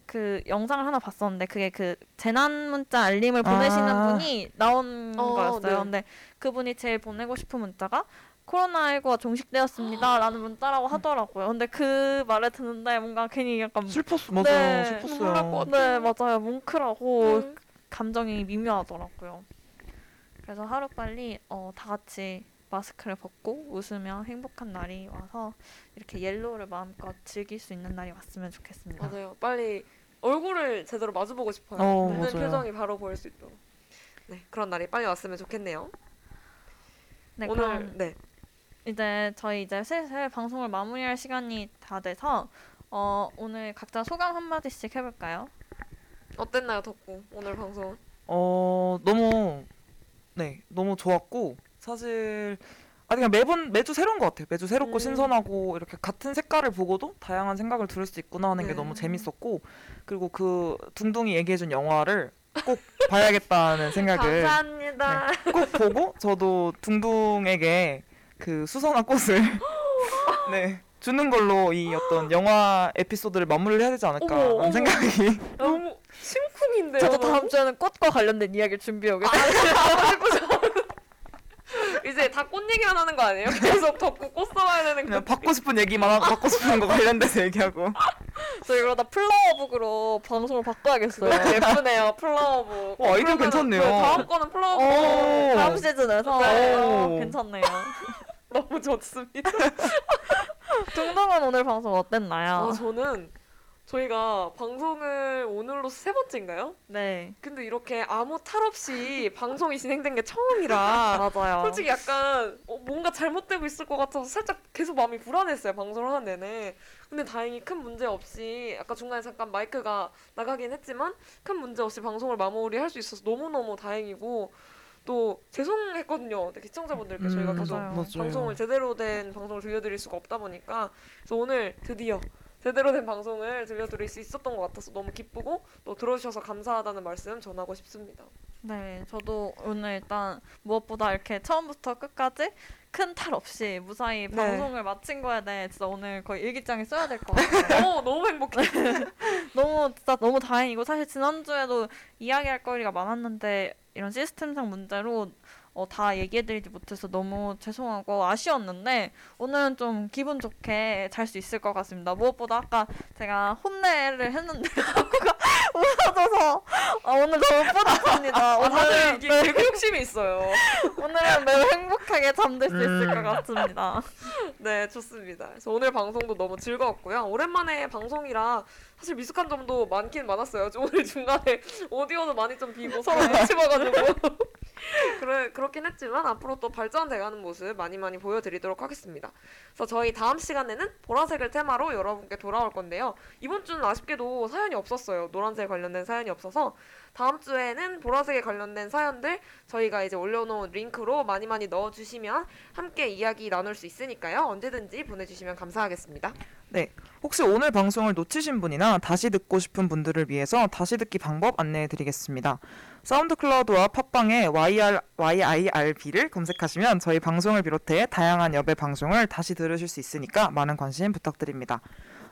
그 영상을 하나 봤었는데 그게 그 재난 문자 알림을 보내시는 아. 분이 나온 어, 거였어요. 네. 근데 그분이 제일 보내고 싶은 문자가 코로나19가 종식되었습니다. 라는 문자라고 하더라고요. 근데 그 말을 듣는데 뭔가 괜히 약간 슬펐어, 맞아요. 네. 슬펐어요. 네, 맞아요. 뭉클하고 네. 감정이 미묘하더라고요. 그래서 하루 빨리 어, 다 같이 마스크를 벗고 웃으며 행복한 날이 와서 이렇게 yellow를 마음껏 즐길 수 있는 날이 왔으면 좋겠습니다. 맞아요. 빨리 얼굴을 제대로 마주보고 싶어요. 어, 웃는 맞아요. 표정이 바로 보일 수 있도록. 네, 그런 날이 빨리 왔으면 좋겠네요. 네, 오늘 그럼 네. 이제 저희 이제 슬슬 방송을 마무리할 시간이 다 돼서 어, 오늘 각자 소감 한 마디씩 해볼까요? 어땠나요, 덕구? 오늘 방송. 어 너무 네 너무 좋았고 사실 아 그냥 매번 매주 새로운 것 같아요. 매주 새롭고 음. 신선하고 이렇게 같은 색깔을 보고도 다양한 생각을 들을 수 있구나 하는 게 네. 너무 재밌었고 그리고 그 둥둥이 얘기해준 영화를 꼭 봐야겠다는 생각을 감사합니다. 꼭 보고 저도 둥둥에게 그 수선화 꽃을 네 주는 걸로 이 어떤 영화 에피소드를 마무리를 해야 되지 않을까 어머. 하는 생각이 너무 심쿵인데요. 저도? 다음 주에는 꽃과 관련된 이야기를 준비해 아. 이제 다 꽃 얘기만 하는 거 아니에요? 계속 덮고 꽃 써와야 되는 그냥 거. 받고 싶은 얘기만 하고 받고 싶은 거 관련돼서 얘기하고 저희 그러다 flower book으로 방송을 바꿔야겠어요. 예쁘네요. flower book. 어, 아이디어 그러면은 괜찮네요. 네, 다음 거는 flower book. 오. 다음 시즌에서 네. 어, 오. 괜찮네요. 너무 좋습니다. 둥둥은 오늘 방송 어땠나요? 아, 저는 저희가 방송을 오늘로 세 번째인가요? 네, 근데 이렇게 아무 탈 없이 방송이 진행된 게 처음이라 맞아요. 솔직히 약간 어, 뭔가 잘못되고 있을 것 같아서 살짝 계속 마음이 불안했어요 방송을 하는 내내 근데 다행히 큰 문제 없이 아까 중간에 잠깐 마이크가 나가긴 했지만 큰 문제 없이 방송을 마무리할 수 있어서 너무너무 다행이고 또 죄송했거든요 시청자분들께 저희가 음, 계속 맞아요. 방송을 제대로 된 방송을 들려드릴 수가 없다 보니까 그래서 오늘 드디어 제대로 된 방송을 들려드릴 수 있었던 것 같아서 너무 기쁘고 또 들어주셔서 감사하다는 말씀 전하고 싶습니다. 네, 저도 오늘 일단 무엇보다 이렇게 처음부터 끝까지 큰 탈 없이 무사히 네. 방송을 마친 거에 대해 진짜 오늘 거의 일기장에 써야 될 것 같아요. 어, 너무 행복해. 너무 진짜 너무 다행이고 사실 지난주에도 이야기할 거리가 많았는데 이런 시스템상 문제로 어, 다 얘기해드리지 못해서 너무 죄송하고 아쉬웠는데 오늘은 좀 기분 좋게 잘 수 있을 것 같습니다. 무엇보다 아까 제가 혼내를 했는데 덕구가 웃어줘서 아, 오늘 너무 뿌듯합니다. 아, 이게 네, 개그 욕심이 있어요. 오늘은 매우 행복하게 잠들 수 있을 음. 것 같습니다. 네, 좋습니다. 그래서 오늘 방송도 너무 즐거웠고요. 오랜만에 방송이라 사실 미숙한 점도 많긴 많았어요. 좀 오늘 중간에 오디오도 많이 좀 비고 서로 눈치 봐가지고. 그래, 그렇긴 했지만 앞으로 또 발전돼가는 모습 많이 많이 보여드리도록 하겠습니다. 그래서 저희 다음 시간에는 보라색을 테마로 여러분께 돌아올 건데요. 이번 주는 아쉽게도 사연이 없었어요. 노란색 관련된 사연이 없어서 다음 주에는 보라색에 관련된 사연들 저희가 이제 올려놓은 링크로 많이 많이 넣어주시면 함께 이야기 나눌 수 있으니까요. 언제든지 보내주시면 감사하겠습니다. 네. 혹시 오늘 방송을 놓치신 분이나 다시 듣고 싶은 분들을 위해서 다시 듣기 방법 안내해 드리겠습니다. SoundCloud와 팟빵에 YR, YIRB를 검색하시면 저희 방송을 비롯해 다양한 여배 방송을 다시 들으실 수 있으니까 많은 관심 부탁드립니다.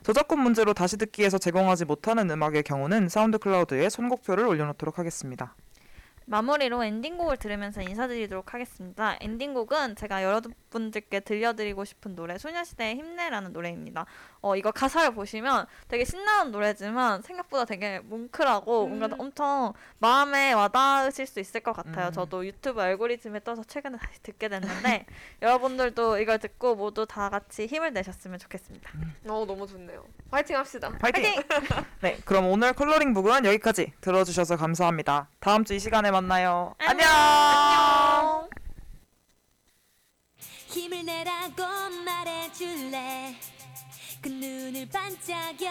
저작권 문제로 다시 듣기에서 제공하지 못하는 음악의 경우는 SoundCloud에 선곡표를 올려놓도록 하겠습니다. 마무리로 엔딩곡을 들으면서 인사드리도록 하겠습니다. 엔딩곡은 제가 여러분들께 들려드리고 싶은 노래 소녀시대의 힘내라는 노래입니다. 어, 이거 가사를 보시면 되게 신나는 노래지만 생각보다 되게 뭉클하고 음. 뭔가 엄청 마음에 와닿으실 수 있을 것 같아요. 음. 저도 유튜브 알고리즘에 떠서 최근에 다시 듣게 됐는데 여러분들도 이걸 듣고 모두 다 같이 힘을 내셨으면 좋겠습니다. 어 너무 좋네요. 화이팅 합시다. 파이팅! 네, 그럼 오늘 컬러링 북은 여기까지 들어주셔서 감사합니다. 다음 주 이 시간에 만나요. 안녕! 안녕. 힘을 내라고 말해줄래 그 눈을 반짝여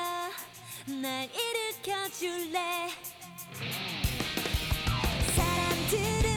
날 일으켜 줄래? 사람들은